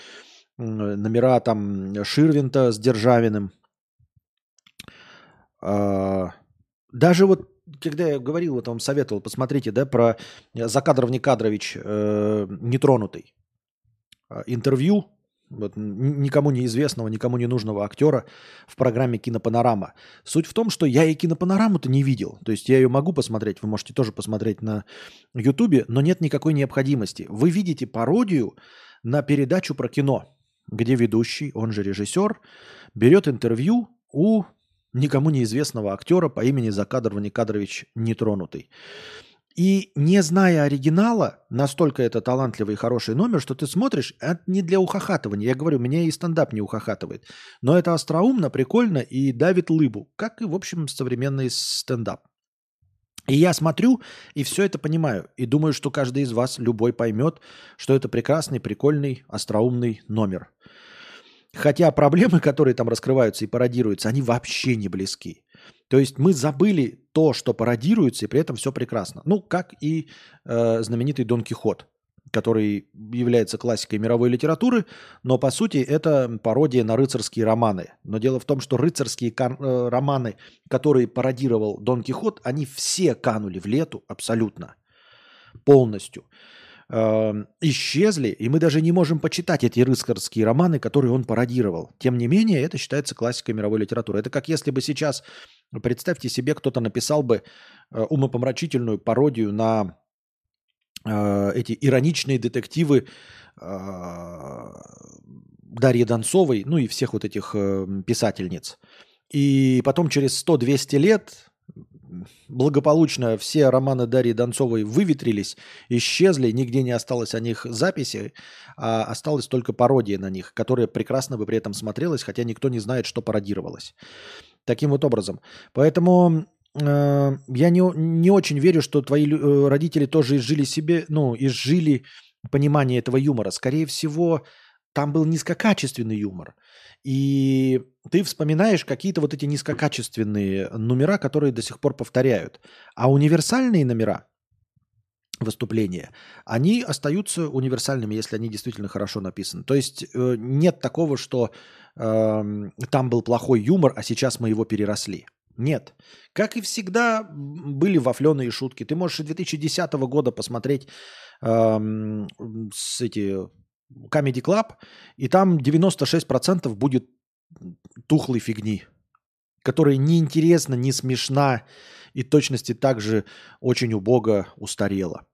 э, номера там Ширвинта с Державиным, э, даже вот когда я говорил, вот вам советовал, посмотрите, да, про Закадров Некадрович э, нетронутый. Интервью вот, никому неизвестного, никому не нужного актера в программе «Кинопанорама». Суть в том, что я и «Кинопанораму»-то не видел. То есть я ее могу посмотреть, вы можете тоже посмотреть на Ютубе, но нет никакой необходимости. Вы видите пародию на передачу про кино, где ведущий, он же режиссер, берет интервью у никому неизвестного актера по имени Закадр Ваникадрович Нетронутый. И не зная оригинала, настолько это талантливый и хороший номер, что ты смотришь, это не для ухахатывания. Я говорю, меня и стендап не ухахатывает. Но это остроумно, прикольно и давит лыбу, как и, в общем, современный стендап. И я смотрю и все это понимаю. И думаю, что каждый из вас, любой поймет, что это прекрасный, прикольный, остроумный номер. Хотя проблемы, которые там раскрываются и пародируются, они вообще не близки. То есть мы забыли то, что пародируется, и при этом все прекрасно. Ну, как и э, знаменитый Дон Кихот, который является классикой мировой литературы, но по сути это пародия на рыцарские романы. Но дело в том, что рыцарские э, романы, которые пародировал Дон Кихот, они все канули в лету абсолютно, полностью. Эм, исчезли, и мы даже не можем почитать эти рыцарские романы, которые он пародировал. Тем не менее, это считается классикой мировой литературы. Это как если бы сейчас, представьте себе, кто-то написал бы э, умопомрачительную пародию на э, эти ироничные детективы э, Дарьи Донцовой, ну и всех вот этих писательниц. И потом через 100-200 лет благополучно все романы Дарьи Донцовой выветрились, исчезли, нигде не осталось о них записи, а осталась только пародия на них, которая прекрасно бы при этом смотрелась, хотя никто не знает, что пародировалось. Таким вот образом. Поэтому э, я не, не очень верю, что твои э, родители тоже изжили себе, ну, изжили понимание этого юмора. Скорее всего, там был низкокачественный юмор. И ты вспоминаешь какие-то вот эти низкокачественные номера, которые до сих пор повторяют. А универсальные номера выступления, они остаются универсальными, если они действительно хорошо написаны. То есть э, нет такого, что э, там был плохой юмор, а сейчас мы его переросли. Нет. Как и всегда были вафленые шутки. Ты можешь 2010 года посмотреть э, с эти Comedy Club, и там 96% будет тухлой фигни, которая не интересна, не смешна и точности также очень убого устарела.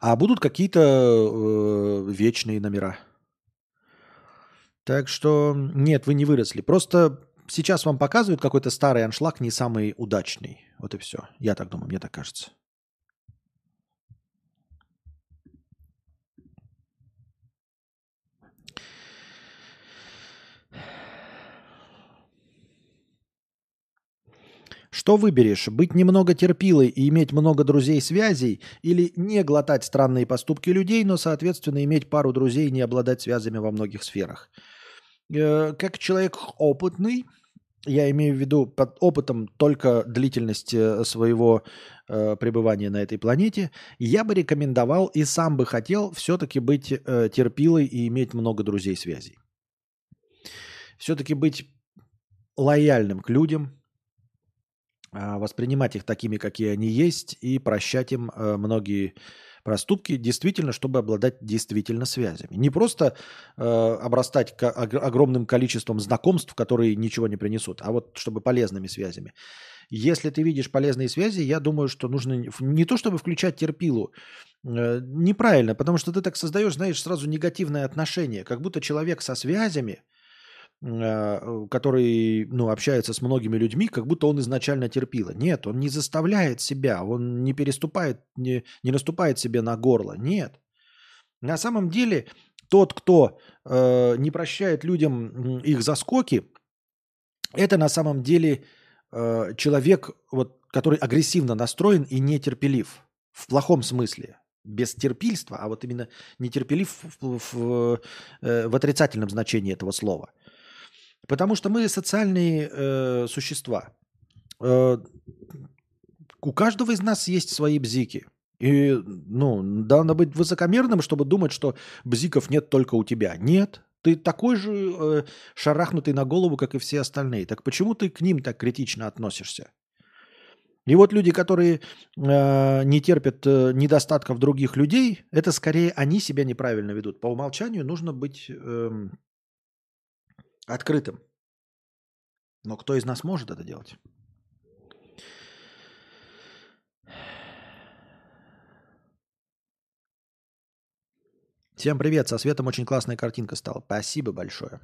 А будут какие-то э, вечные номера. Так что нет, вы не выросли. Просто сейчас вам показывают какой-то старый аншлаг, не самый удачный. Вот и все. Я так думаю, мне так кажется. Что выберешь, быть немного терпилой и иметь много друзей-связей, или не глотать странные поступки людей, но, соответственно, иметь пару друзей и не обладать связями во многих сферах? Э, как человек опытный, я имею в виду под опытом только длительность э, своего э, пребывания на этой планете, я бы рекомендовал и сам бы хотел все-таки быть э, терпилой и иметь много друзей-связей. Все-таки быть лояльным к людям, воспринимать их такими, какие они есть, и прощать им э, многие Проступки действительно, чтобы обладать действительно связями. Не просто э, обрастать огромным количеством знакомств, которые ничего не принесут, а вот чтобы полезными связями. Если ты видишь полезные связи, я думаю, что нужно не то чтобы включать терпилу, э, неправильно, потому что ты так создаешь, знаешь, сразу негативное отношение, как будто человек со связями – который ну, общается с многими людьми, как будто он изначально терпила. Нет, он не заставляет себя, он не переступает, не, не наступает себе на горло. Нет. На самом деле тот, кто э, не прощает людям их заскоки, это на самом деле э, человек, вот, который агрессивно настроен и нетерпелив. В плохом смысле. Без терпильства, а вот именно нетерпелив в, в, в, э, в отрицательном значении этого слова – Потому что мы социальные э, существа. Э, у каждого из нас есть свои бзики. И, ну, надо быть высокомерным, чтобы думать, что бзиков нет только у тебя. Нет. Ты такой же э, шарахнутый на голову, как и все остальные. Так почему ты к ним так критично относишься? И вот люди, которые э, не терпят э, недостатков других людей, это скорее они себя неправильно ведут. По умолчанию нужно быть э, открытым. Но кто из нас может это делать? Всем привет, со светом очень классная картинка стала. Спасибо большое.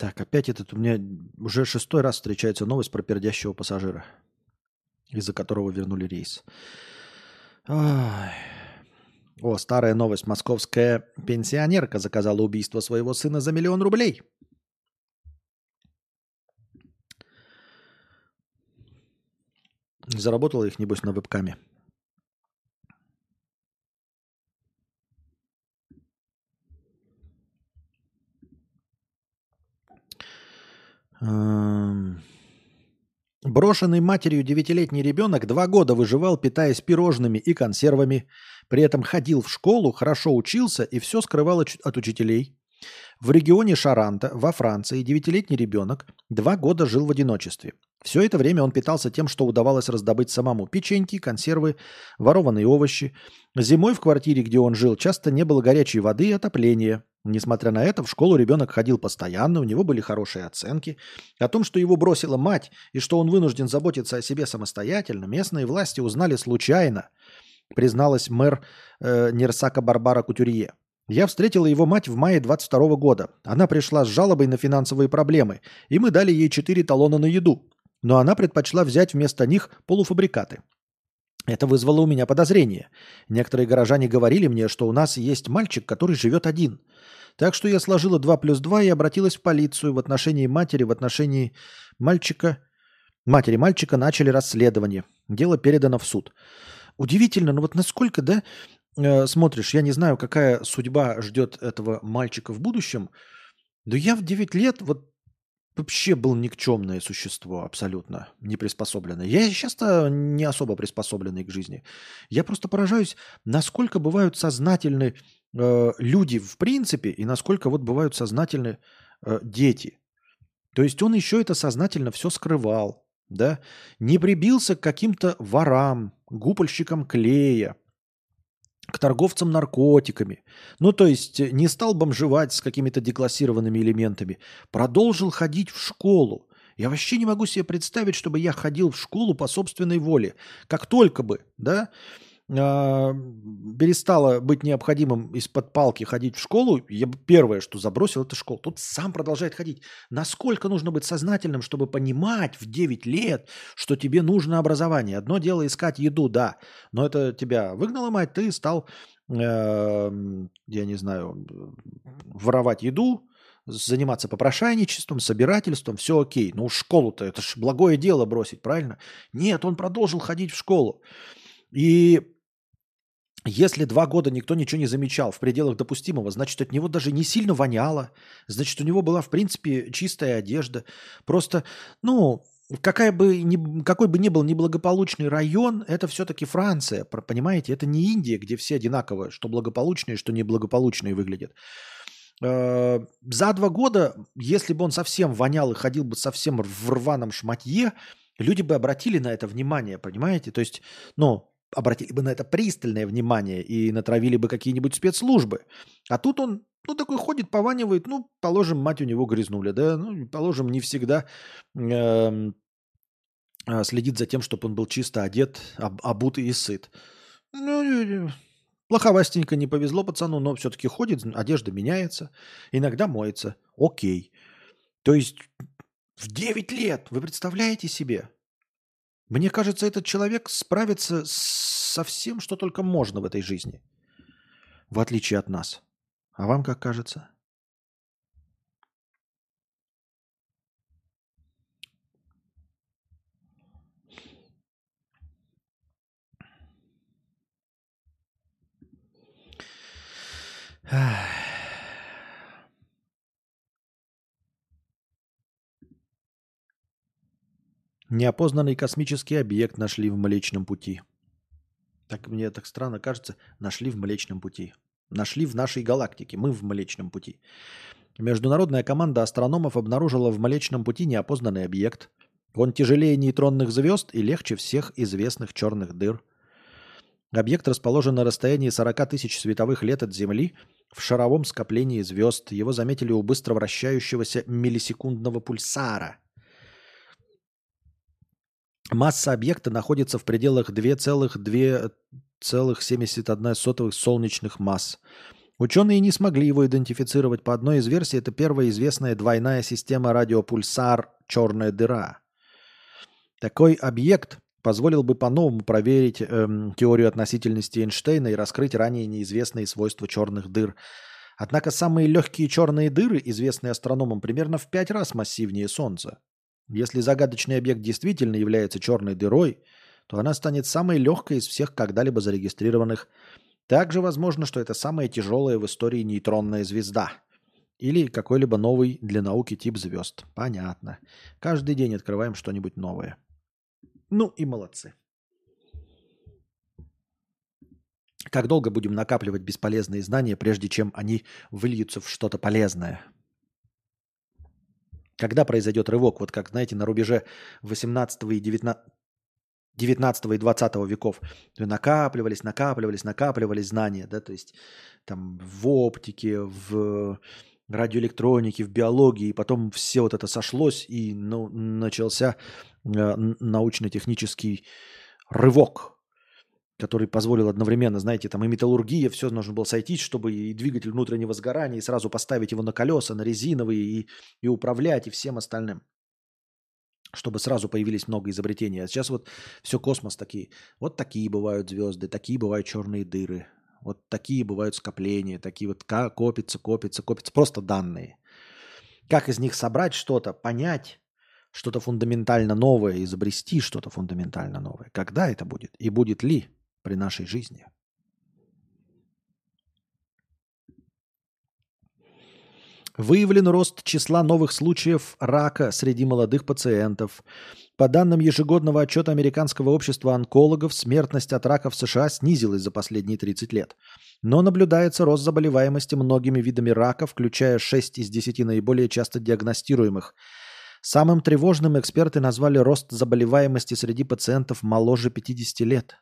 Так, опять этот у меня уже шестой раз встречается новость про пердящего пассажира, из-за которого вернули рейс. Ой. О, старая новость. Московская пенсионерка заказала убийство своего сына за миллион рублей. Заработала их, небось, на вебкаме. Брошенный матерью девятилетний ребенок два года выживал, питаясь пирожными и консервами. При этом ходил в школу, хорошо учился и все скрывал от учителей. В регионе Шаранта, во Франции, девятилетний ребенок два года жил в одиночестве. Все это время он питался тем, что удавалось раздобыть самому. Печеньки, консервы, ворованные овощи. Зимой в квартире, где он жил, часто не было горячей воды и отопления. Несмотря на это, в школу ребенок ходил постоянно, у него были хорошие оценки. О том, что его бросила мать и что он вынужден заботиться о себе самостоятельно, местные власти узнали случайно, призналась мэр э, Нерсака Барбара Кутюрье. Я встретила его мать в мае 22 года. Она пришла с жалобой на финансовые проблемы, и мы дали ей 4 талона на еду. Но она предпочла взять вместо них полуфабрикаты. Это вызвало у меня подозрение. Некоторые горожане говорили мне, что у нас есть мальчик, который живет один. Так что я сложила 2 плюс 2 и обратилась в полицию в отношении матери, в отношении мальчика. Матери мальчика начали расследование. Дело передано в суд. Удивительно, но вот насколько, да, э, смотришь, я не знаю, какая судьба ждет этого мальчика в будущем, но я в 9 лет вот вообще был никчемное существо, абсолютно не приспособленное. Я сейчас-то не особо приспособленный к жизни. Я просто поражаюсь, насколько бывают сознательны э, люди в принципе и насколько вот бывают сознательны э, дети. То есть он еще это сознательно все скрывал, да, не прибился к каким-то ворам, гупольщикам клея, к торговцам наркотиками. Ну, то есть э, не стал бомжевать с какими-то деклассированными элементами. Продолжил ходить в школу. Я вообще не могу себе представить, чтобы я ходил в школу по собственной воле. Как только бы, да, перестало быть необходимым из-под палки ходить в школу, я первое, что забросил, это школу. Тут сам продолжает ходить. Насколько нужно быть сознательным, чтобы понимать в 9 лет, что тебе нужно образование. Одно дело искать еду, да, но это тебя выгнала мать, ты стал, э, я не знаю, воровать еду, заниматься попрошайничеством, собирательством, все окей. Ну, школу-то, это ж благое дело бросить, правильно? Нет, он продолжил ходить в школу. И если два года никто ничего не замечал в пределах допустимого, значит, от него даже не сильно воняло. Значит, у него была, в принципе, чистая одежда. Просто, ну, какая бы ни, какой бы ни был неблагополучный район, это все-таки Франция, понимаете? Это не Индия, где все одинаково, что благополучные, что неблагополучные выглядят. Э, за два года, если бы он совсем вонял и ходил бы совсем в рваном шматье, люди бы обратили на это внимание, понимаете? То есть, ну, обратили бы на это пристальное внимание и натравили бы какие-нибудь спецслужбы. А тут он, ну, такой ходит, пованивает, ну, положим, мать у него грязнули, да, ну, положим, не всегда э, следит за тем, чтобы он был чисто одет, об, обутый и сыт. Ну, плоховастенько не повезло пацану, но все-таки ходит, одежда меняется, иногда моется. Окей. То есть в 9 лет, вы представляете себе? Мне кажется, этот человек справится со всем, что только можно в этой жизни. В отличие от нас. А вам как кажется? Неопознанный космический объект нашли в Млечном Пути. Так мне так странно кажется, нашли в Млечном Пути. Нашли в нашей галактике, мы в Млечном Пути. Международная команда астрономов обнаружила в Млечном Пути неопознанный объект. Он тяжелее нейтронных звезд и легче всех известных черных дыр. Объект расположен на расстоянии 40 тысяч световых лет от Земли в шаровом скоплении звезд. Его заметили у быстро вращающегося миллисекундного пульсара – Масса объекта находится в пределах 2,2,71 солнечных масс. Ученые не смогли его идентифицировать. По одной из версий, это первая известная двойная система радиопульсар «Черная дыра». Такой объект позволил бы по-новому проверить эм, теорию относительности Эйнштейна и раскрыть ранее неизвестные свойства черных дыр. Однако самые легкие черные дыры, известные астрономам, примерно в пять раз массивнее Солнца. Если загадочный объект действительно является черной дырой, то она станет самой легкой из всех когда-либо зарегистрированных. Также возможно, что это самая тяжелая в истории нейтронная звезда. Или какой-либо новый для науки тип звезд. Понятно. Каждый день открываем что-нибудь новое. Ну и молодцы. Как долго будем накапливать бесполезные знания, прежде чем они выльются в что-то полезное? Когда произойдет рывок, вот как, знаете, на рубеже 18 и 19, 19 и 20 веков накапливались, накапливались, накапливались знания, да, то есть там в оптике, в радиоэлектронике, в биологии, и потом все вот это сошлось, и ну, начался э, научно-технический рывок, который позволил одновременно, знаете, там и металлургия, все нужно было сойтись, чтобы и двигатель внутреннего сгорания, и сразу поставить его на колеса, на резиновые, и, и управлять, и всем остальным. Чтобы сразу появились много изобретений. А сейчас вот все космос такие. Вот такие бывают звезды, такие бывают черные дыры, вот такие бывают скопления, такие вот копятся, копятся, копятся. Просто данные. Как из них собрать что-то, понять, что-то фундаментально новое, изобрести что-то фундаментально новое. Когда это будет? И будет ли? При нашей жизни. Выявлен рост числа новых случаев рака среди молодых пациентов. По данным ежегодного отчета Американского общества онкологов, смертность от рака в США снизилась за последние 30 лет. Но наблюдается рост заболеваемости многими видами рака, включая 6 из 10 наиболее часто диагностируемых. Самым тревожным эксперты назвали рост заболеваемости среди пациентов моложе 50 лет.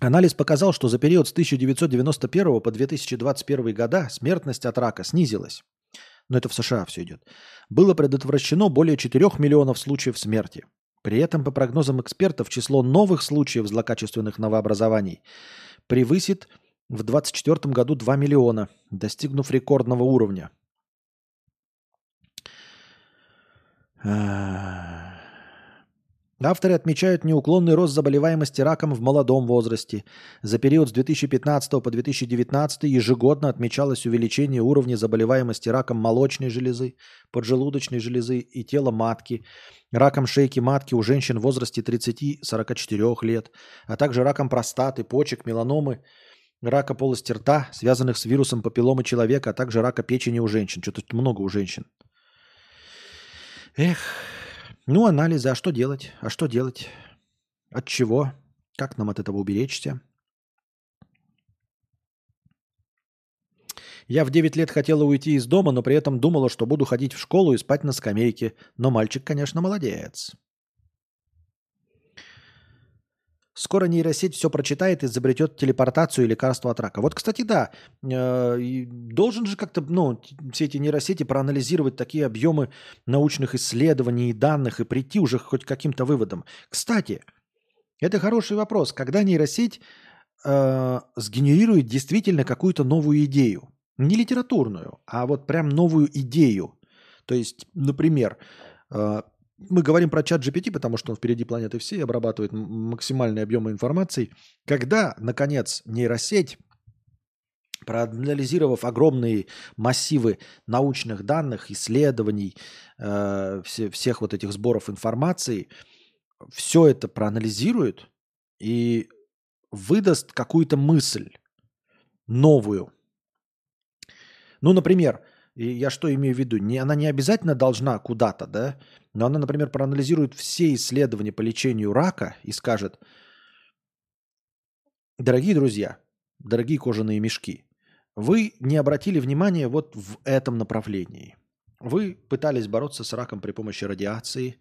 Анализ показал, что за период с 1991 по 2021 года смертность от рака снизилась. Но это в США все идет. Было предотвращено более 4 миллионов случаев смерти. При этом, по прогнозам экспертов, число новых случаев злокачественных новообразований превысит в 2024 году 2 миллиона, достигнув рекордного уровня. Авторы отмечают неуклонный рост заболеваемости раком в молодом возрасте. За период с 2015 по 2019 ежегодно отмечалось увеличение уровня заболеваемости раком молочной железы, поджелудочной железы и тела матки, раком шейки матки у женщин в возрасте 30-44 лет, а также раком простаты, почек, меланомы, рака полости рта, связанных с вирусом папилломы человека, а также рака печени у женщин. Что-то много у женщин. Эх, ну анализы, а что делать? А что делать? От чего? Как нам от этого уберечься? Я в 9 лет хотела уйти из дома, но при этом думала, что буду ходить в школу и спать на скамейке. Но мальчик, конечно, молодец. Скоро нейросеть все прочитает и изобретет телепортацию и лекарство от рака. Вот, кстати, да, э, должен же как-то, ну, все эти нейросети проанализировать такие объемы научных исследований и данных и прийти уже хоть к каким-то выводам. Кстати, это хороший вопрос. Когда нейросеть э, сгенерирует действительно какую-то новую идею, не литературную, а вот прям новую идею. То есть, например, э, мы говорим про чат GPT, потому что он впереди планеты всей обрабатывает максимальные объемы информации. Когда, наконец, нейросеть, проанализировав огромные массивы научных данных, исследований, э, все, всех вот этих сборов информации, все это проанализирует и выдаст какую-то мысль новую. Ну, например, я что имею в виду? Не, она не обязательно должна куда-то, да? Но она, например, проанализирует все исследования по лечению рака и скажет, дорогие друзья, дорогие кожаные мешки, вы не обратили внимания вот в этом направлении. Вы пытались бороться с раком при помощи радиации,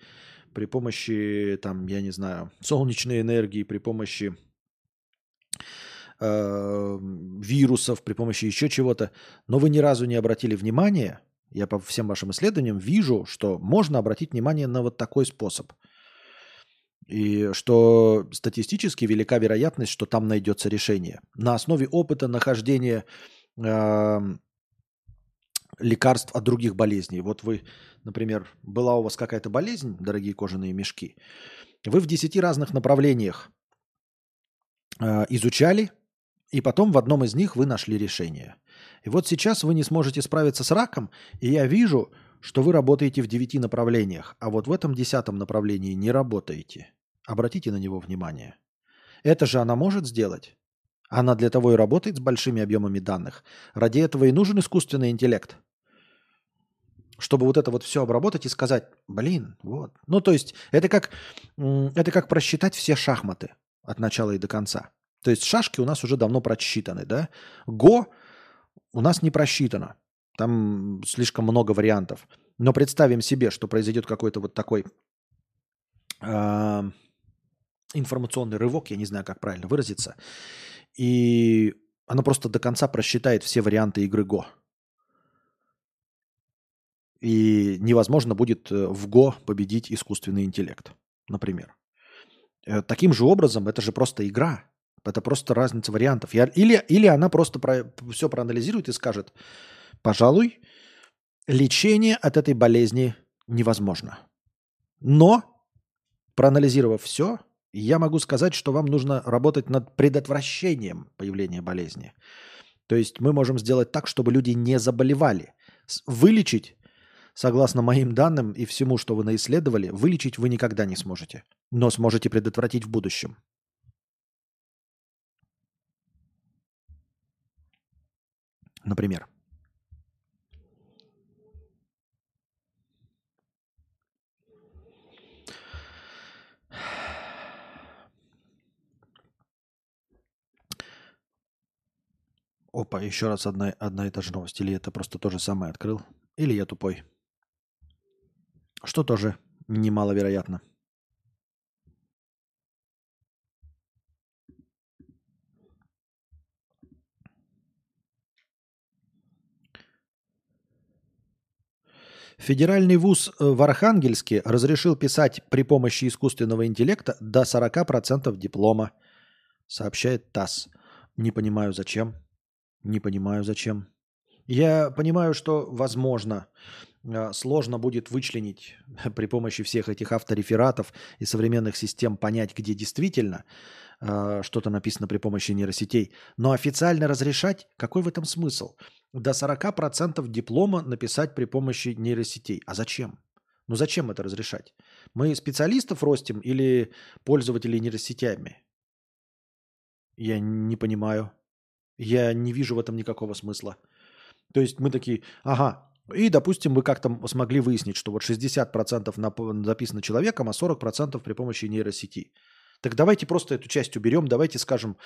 при помощи, там, я не знаю, солнечной энергии, при помощи э, вирусов, при помощи еще чего-то, но вы ни разу не обратили внимания, я по всем вашим исследованиям вижу, что можно обратить внимание на вот такой способ. И что статистически велика вероятность, что там найдется решение. На основе опыта нахождения э, лекарств от других болезней. Вот вы, например, была у вас какая-то болезнь, дорогие кожаные мешки, вы в 10 разных направлениях э, изучали, и потом в одном из них вы нашли решение. И вот сейчас вы не сможете справиться с раком, и я вижу, что вы работаете в девяти направлениях, а вот в этом десятом направлении не работаете. Обратите на него внимание. Это же она может сделать. Она для того и работает с большими объемами данных. Ради этого и нужен искусственный интеллект. Чтобы вот это вот все обработать и сказать, блин, вот. Ну, то есть это как, это как просчитать все шахматы от начала и до конца. То есть шашки у нас уже давно просчитаны, да? Го у нас не просчитано. Там слишком много вариантов. Но представим себе, что произойдет какой-то вот такой э, информационный рывок, я не знаю, как правильно выразиться, и она просто до конца просчитает все варианты игры Го. И невозможно будет э, в Го победить искусственный интеллект, например. Э, таким же образом, это же просто игра. Это просто разница вариантов. Я, или, или она просто про, все проанализирует и скажет, пожалуй, лечение от этой болезни невозможно. Но, проанализировав все, я могу сказать, что вам нужно работать над предотвращением появления болезни. То есть мы можем сделать так, чтобы люди не заболевали. Вылечить, согласно моим данным и всему, что вы наисследовали, вылечить вы никогда не сможете. Но сможете предотвратить в будущем. Например. Опа, еще раз одна, одна и та же новость. Или это просто то же самое открыл? Или я тупой? Что тоже немаловероятно. Федеральный вуз э, в Архангельске разрешил писать при помощи искусственного интеллекта до 40% диплома, сообщает ТАСС. Не понимаю, зачем. Не понимаю, зачем. Я понимаю, что, возможно, э, сложно будет вычленить при помощи всех этих авторефератов и современных систем понять, где действительно э, что-то написано при помощи нейросетей. Но официально разрешать, какой в этом смысл? до 40% диплома написать при помощи нейросетей. А зачем? Ну зачем это разрешать? Мы специалистов ростим или пользователей нейросетями? Я не понимаю. Я не вижу в этом никакого смысла. То есть мы такие, ага, И, допустим, вы как-то смогли выяснить, что вот 60% записано человеком, а 40% при помощи нейросети. Так давайте просто эту часть уберем, давайте скажем,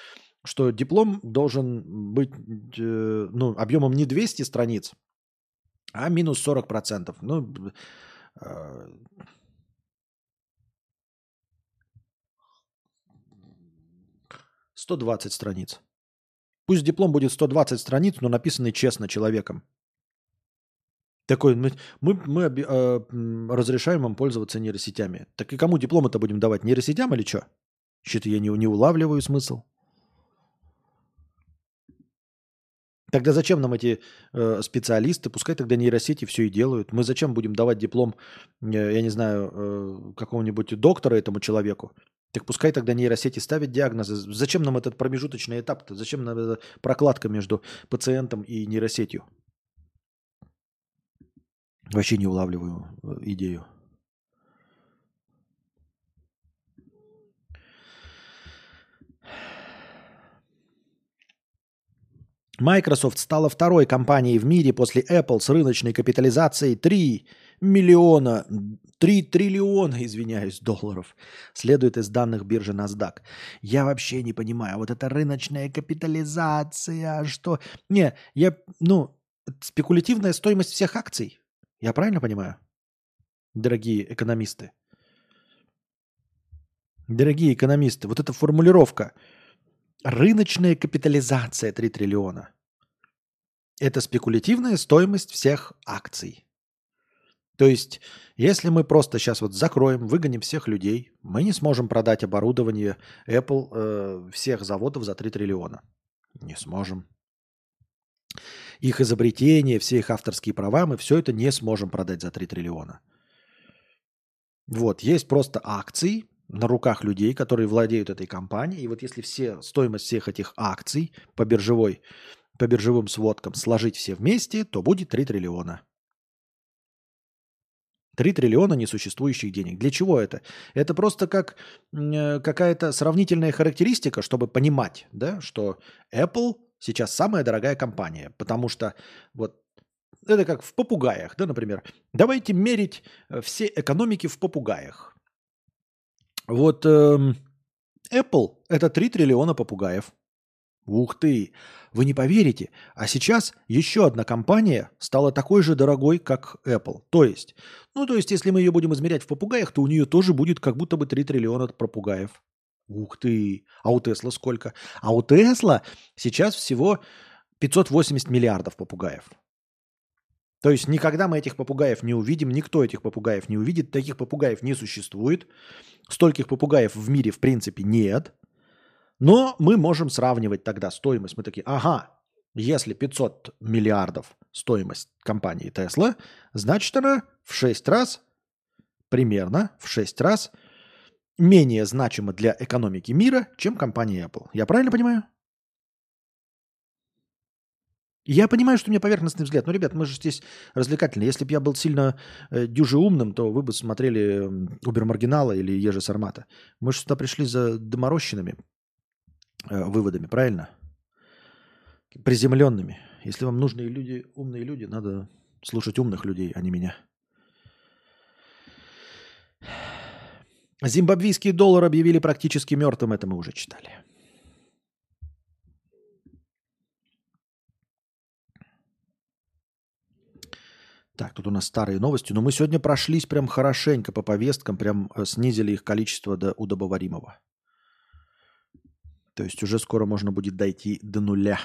что диплом должен быть э, ну, объемом не 200 страниц, а минус 40%. Ну, э, 120 страниц. Пусть диплом будет 120 страниц, но написанный честно человеком. Такой, мы, мы, мы э, разрешаем вам пользоваться нейросетями. Так и кому диплом это будем давать? Нейросетям или что? Что-то я не, не улавливаю смысл. Тогда зачем нам эти э, специалисты? Пускай тогда нейросети все и делают. Мы зачем будем давать диплом, э, я не знаю, э, какого-нибудь доктора этому человеку? Так пускай тогда нейросети ставят диагнозы. Зачем нам этот промежуточный этап-то? Зачем нам эта прокладка между пациентом и нейросетью? Вообще не улавливаю э, идею. Microsoft стала второй компанией в мире после Apple с рыночной капитализацией 3 миллиона, 3 триллиона, извиняюсь, долларов, следует из данных биржи NASDAQ. Я вообще не понимаю, вот это рыночная капитализация, что... Не, я, ну, спекулятивная стоимость всех акций. Я правильно понимаю? Дорогие экономисты. Дорогие экономисты, вот эта формулировка рыночная капитализация 3 триллиона – это спекулятивная стоимость всех акций. То есть, если мы просто сейчас вот закроем, выгоним всех людей, мы не сможем продать оборудование Apple э, всех заводов за 3 триллиона. Не сможем их изобретения, все их авторские права, мы все это не сможем продать за 3 триллиона. Вот, есть просто акции на руках людей, которые владеют этой компанией. И вот если все, стоимость всех этих акций по биржевой, по биржевым сводкам сложить все вместе, то будет 3 триллиона. 3 триллиона несуществующих денег. Для чего это? Это просто как э, какая-то сравнительная характеристика, чтобы понимать, да, что Apple сейчас самая дорогая компания, потому что вот это как в попугаях, да, например. Давайте мерить э, все экономики в попугаях. Вот эм, Apple – это 3 триллиона попугаев. Ух ты! Вы не поверите, а сейчас еще одна компания стала такой же дорогой, как Apple. То есть, ну то есть, если мы ее будем измерять в попугаях, то у нее тоже будет как будто бы 3 триллиона попугаев. Ух ты! А у Тесла сколько? А у Тесла сейчас всего 580 миллиардов попугаев. То есть никогда мы этих попугаев не увидим, никто этих попугаев не увидит, таких попугаев не существует, стольких попугаев в мире в принципе нет. Но мы можем сравнивать тогда стоимость. Мы такие, ага, если 500 миллиардов стоимость компании Tesla, значит она в 6 раз, примерно в 6 раз – менее значима для экономики мира, чем компания Apple. Я правильно понимаю? Я понимаю, что у меня поверхностный взгляд. Но, ребят, мы же здесь развлекательные. Если бы я был сильно э, дюже умным, то вы бы смотрели Убер Маргинала или Ежи Сармата. Мы же сюда пришли за доморощенными э, выводами, правильно? Приземленными. Если вам нужны люди, умные люди, надо слушать умных людей, а не меня. Зимбабвийский доллар объявили практически мертвым, это мы уже читали. Так, тут у нас старые новости, но мы сегодня прошлись прям хорошенько по повесткам, прям э, снизили их количество до удобоваримого. То есть уже скоро можно будет дойти до нуля.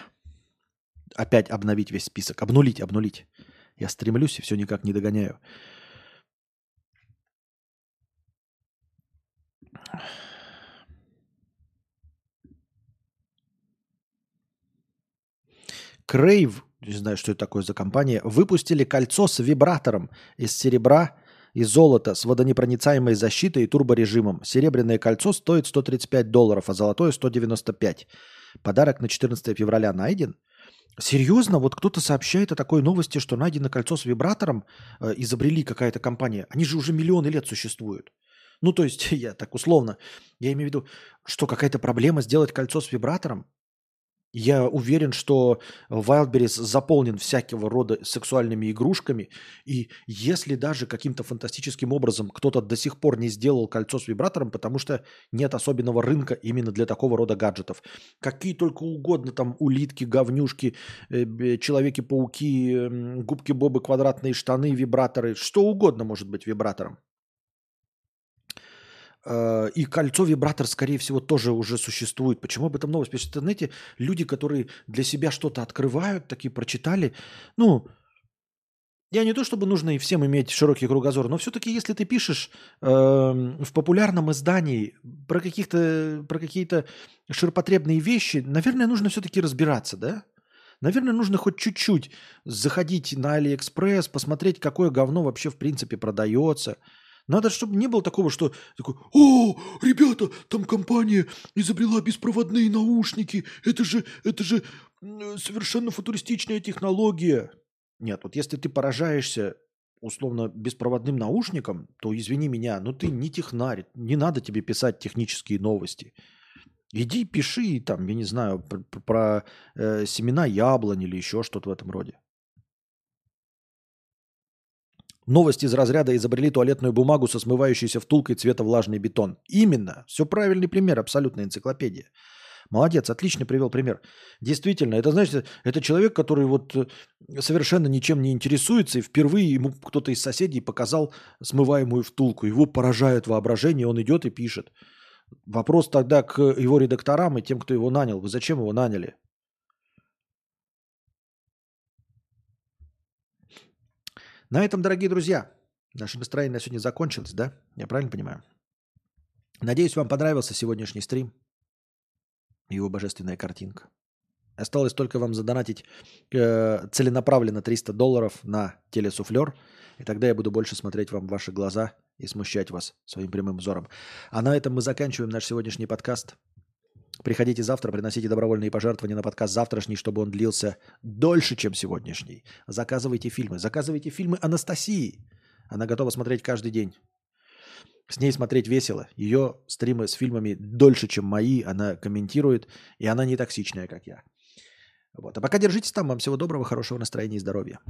Опять обновить весь список. Обнулить, обнулить. Я стремлюсь и все никак не догоняю. Крейв, не знаю, что это такое за компания, выпустили кольцо с вибратором из серебра и золота с водонепроницаемой защитой и турборежимом. Серебряное кольцо стоит 135 долларов, а золотое 195. Подарок на 14 февраля найден. Серьезно? Вот кто-то сообщает о такой новости, что найдено кольцо с вибратором, э, изобрели какая-то компания. Они же уже миллионы лет существуют. Ну, то есть, я так условно, я имею в виду, что какая-то проблема сделать кольцо с вибратором? Я уверен, что Wildberries заполнен всякого рода сексуальными игрушками. И если даже каким-то фантастическим образом кто-то до сих пор не сделал кольцо с вибратором, потому что нет особенного рынка именно для такого рода гаджетов. Какие только угодно там улитки, говнюшки, э, человеки-пауки, губки-бобы, квадратные штаны, вибраторы. Что угодно может быть вибратором. Э, и кольцо-вибратор, скорее всего, тоже уже существует. Почему об этом новость пишет в интернете? Люди, которые для себя что-то открывают, такие прочитали. Ну, я не то чтобы нужно и всем иметь широкий кругозор, но все-таки, если ты пишешь э, в популярном издании про, каких-то, про какие-то ширпотребные вещи, наверное, нужно все-таки разбираться, да? Наверное, нужно хоть чуть-чуть заходить на Алиэкспресс, посмотреть, какое говно вообще в принципе продается – надо, чтобы не было такого, что такой, о, ребята, там компания изобрела беспроводные наушники, это же, это же совершенно футуристичная технология. Нет, вот если ты поражаешься условно беспроводным наушником, то извини меня, но ты не технарь, не надо тебе писать технические новости. Иди пиши там, я не знаю, про, про э, семена яблонь или еще что-то в этом роде. Новость из разряда изобрели туалетную бумагу со смывающейся втулкой цвета влажный бетон. Именно. Все правильный пример, абсолютная энциклопедия. Молодец, отлично привел пример. Действительно, это, знаете, это человек, который вот э, совершенно ничем не интересуется, и впервые ему кто-то из соседей показал смываемую втулку. Его поражает воображение, он идет и пишет. Вопрос тогда к его редакторам и тем, кто его нанял. Вы зачем его наняли? На этом, дорогие друзья, наше настроение на сегодня закончилось, да? Я правильно понимаю? Надеюсь, вам понравился сегодняшний стрим. Его божественная картинка. Осталось только вам задонатить э, целенаправленно 300 долларов на телесуфлер, и тогда я буду больше смотреть вам в ваши глаза и смущать вас своим прямым взором. А на этом мы заканчиваем наш сегодняшний подкаст. Приходите завтра, приносите добровольные пожертвования на подкаст завтрашний, чтобы он длился дольше, чем сегодняшний. Заказывайте фильмы. Заказывайте фильмы Анастасии. Она готова смотреть каждый день. С ней смотреть весело. Ее стримы с фильмами дольше, чем мои. Она комментирует, и она не токсичная, как я. Вот. А пока держитесь там. Вам всего доброго, хорошего настроения и здоровья.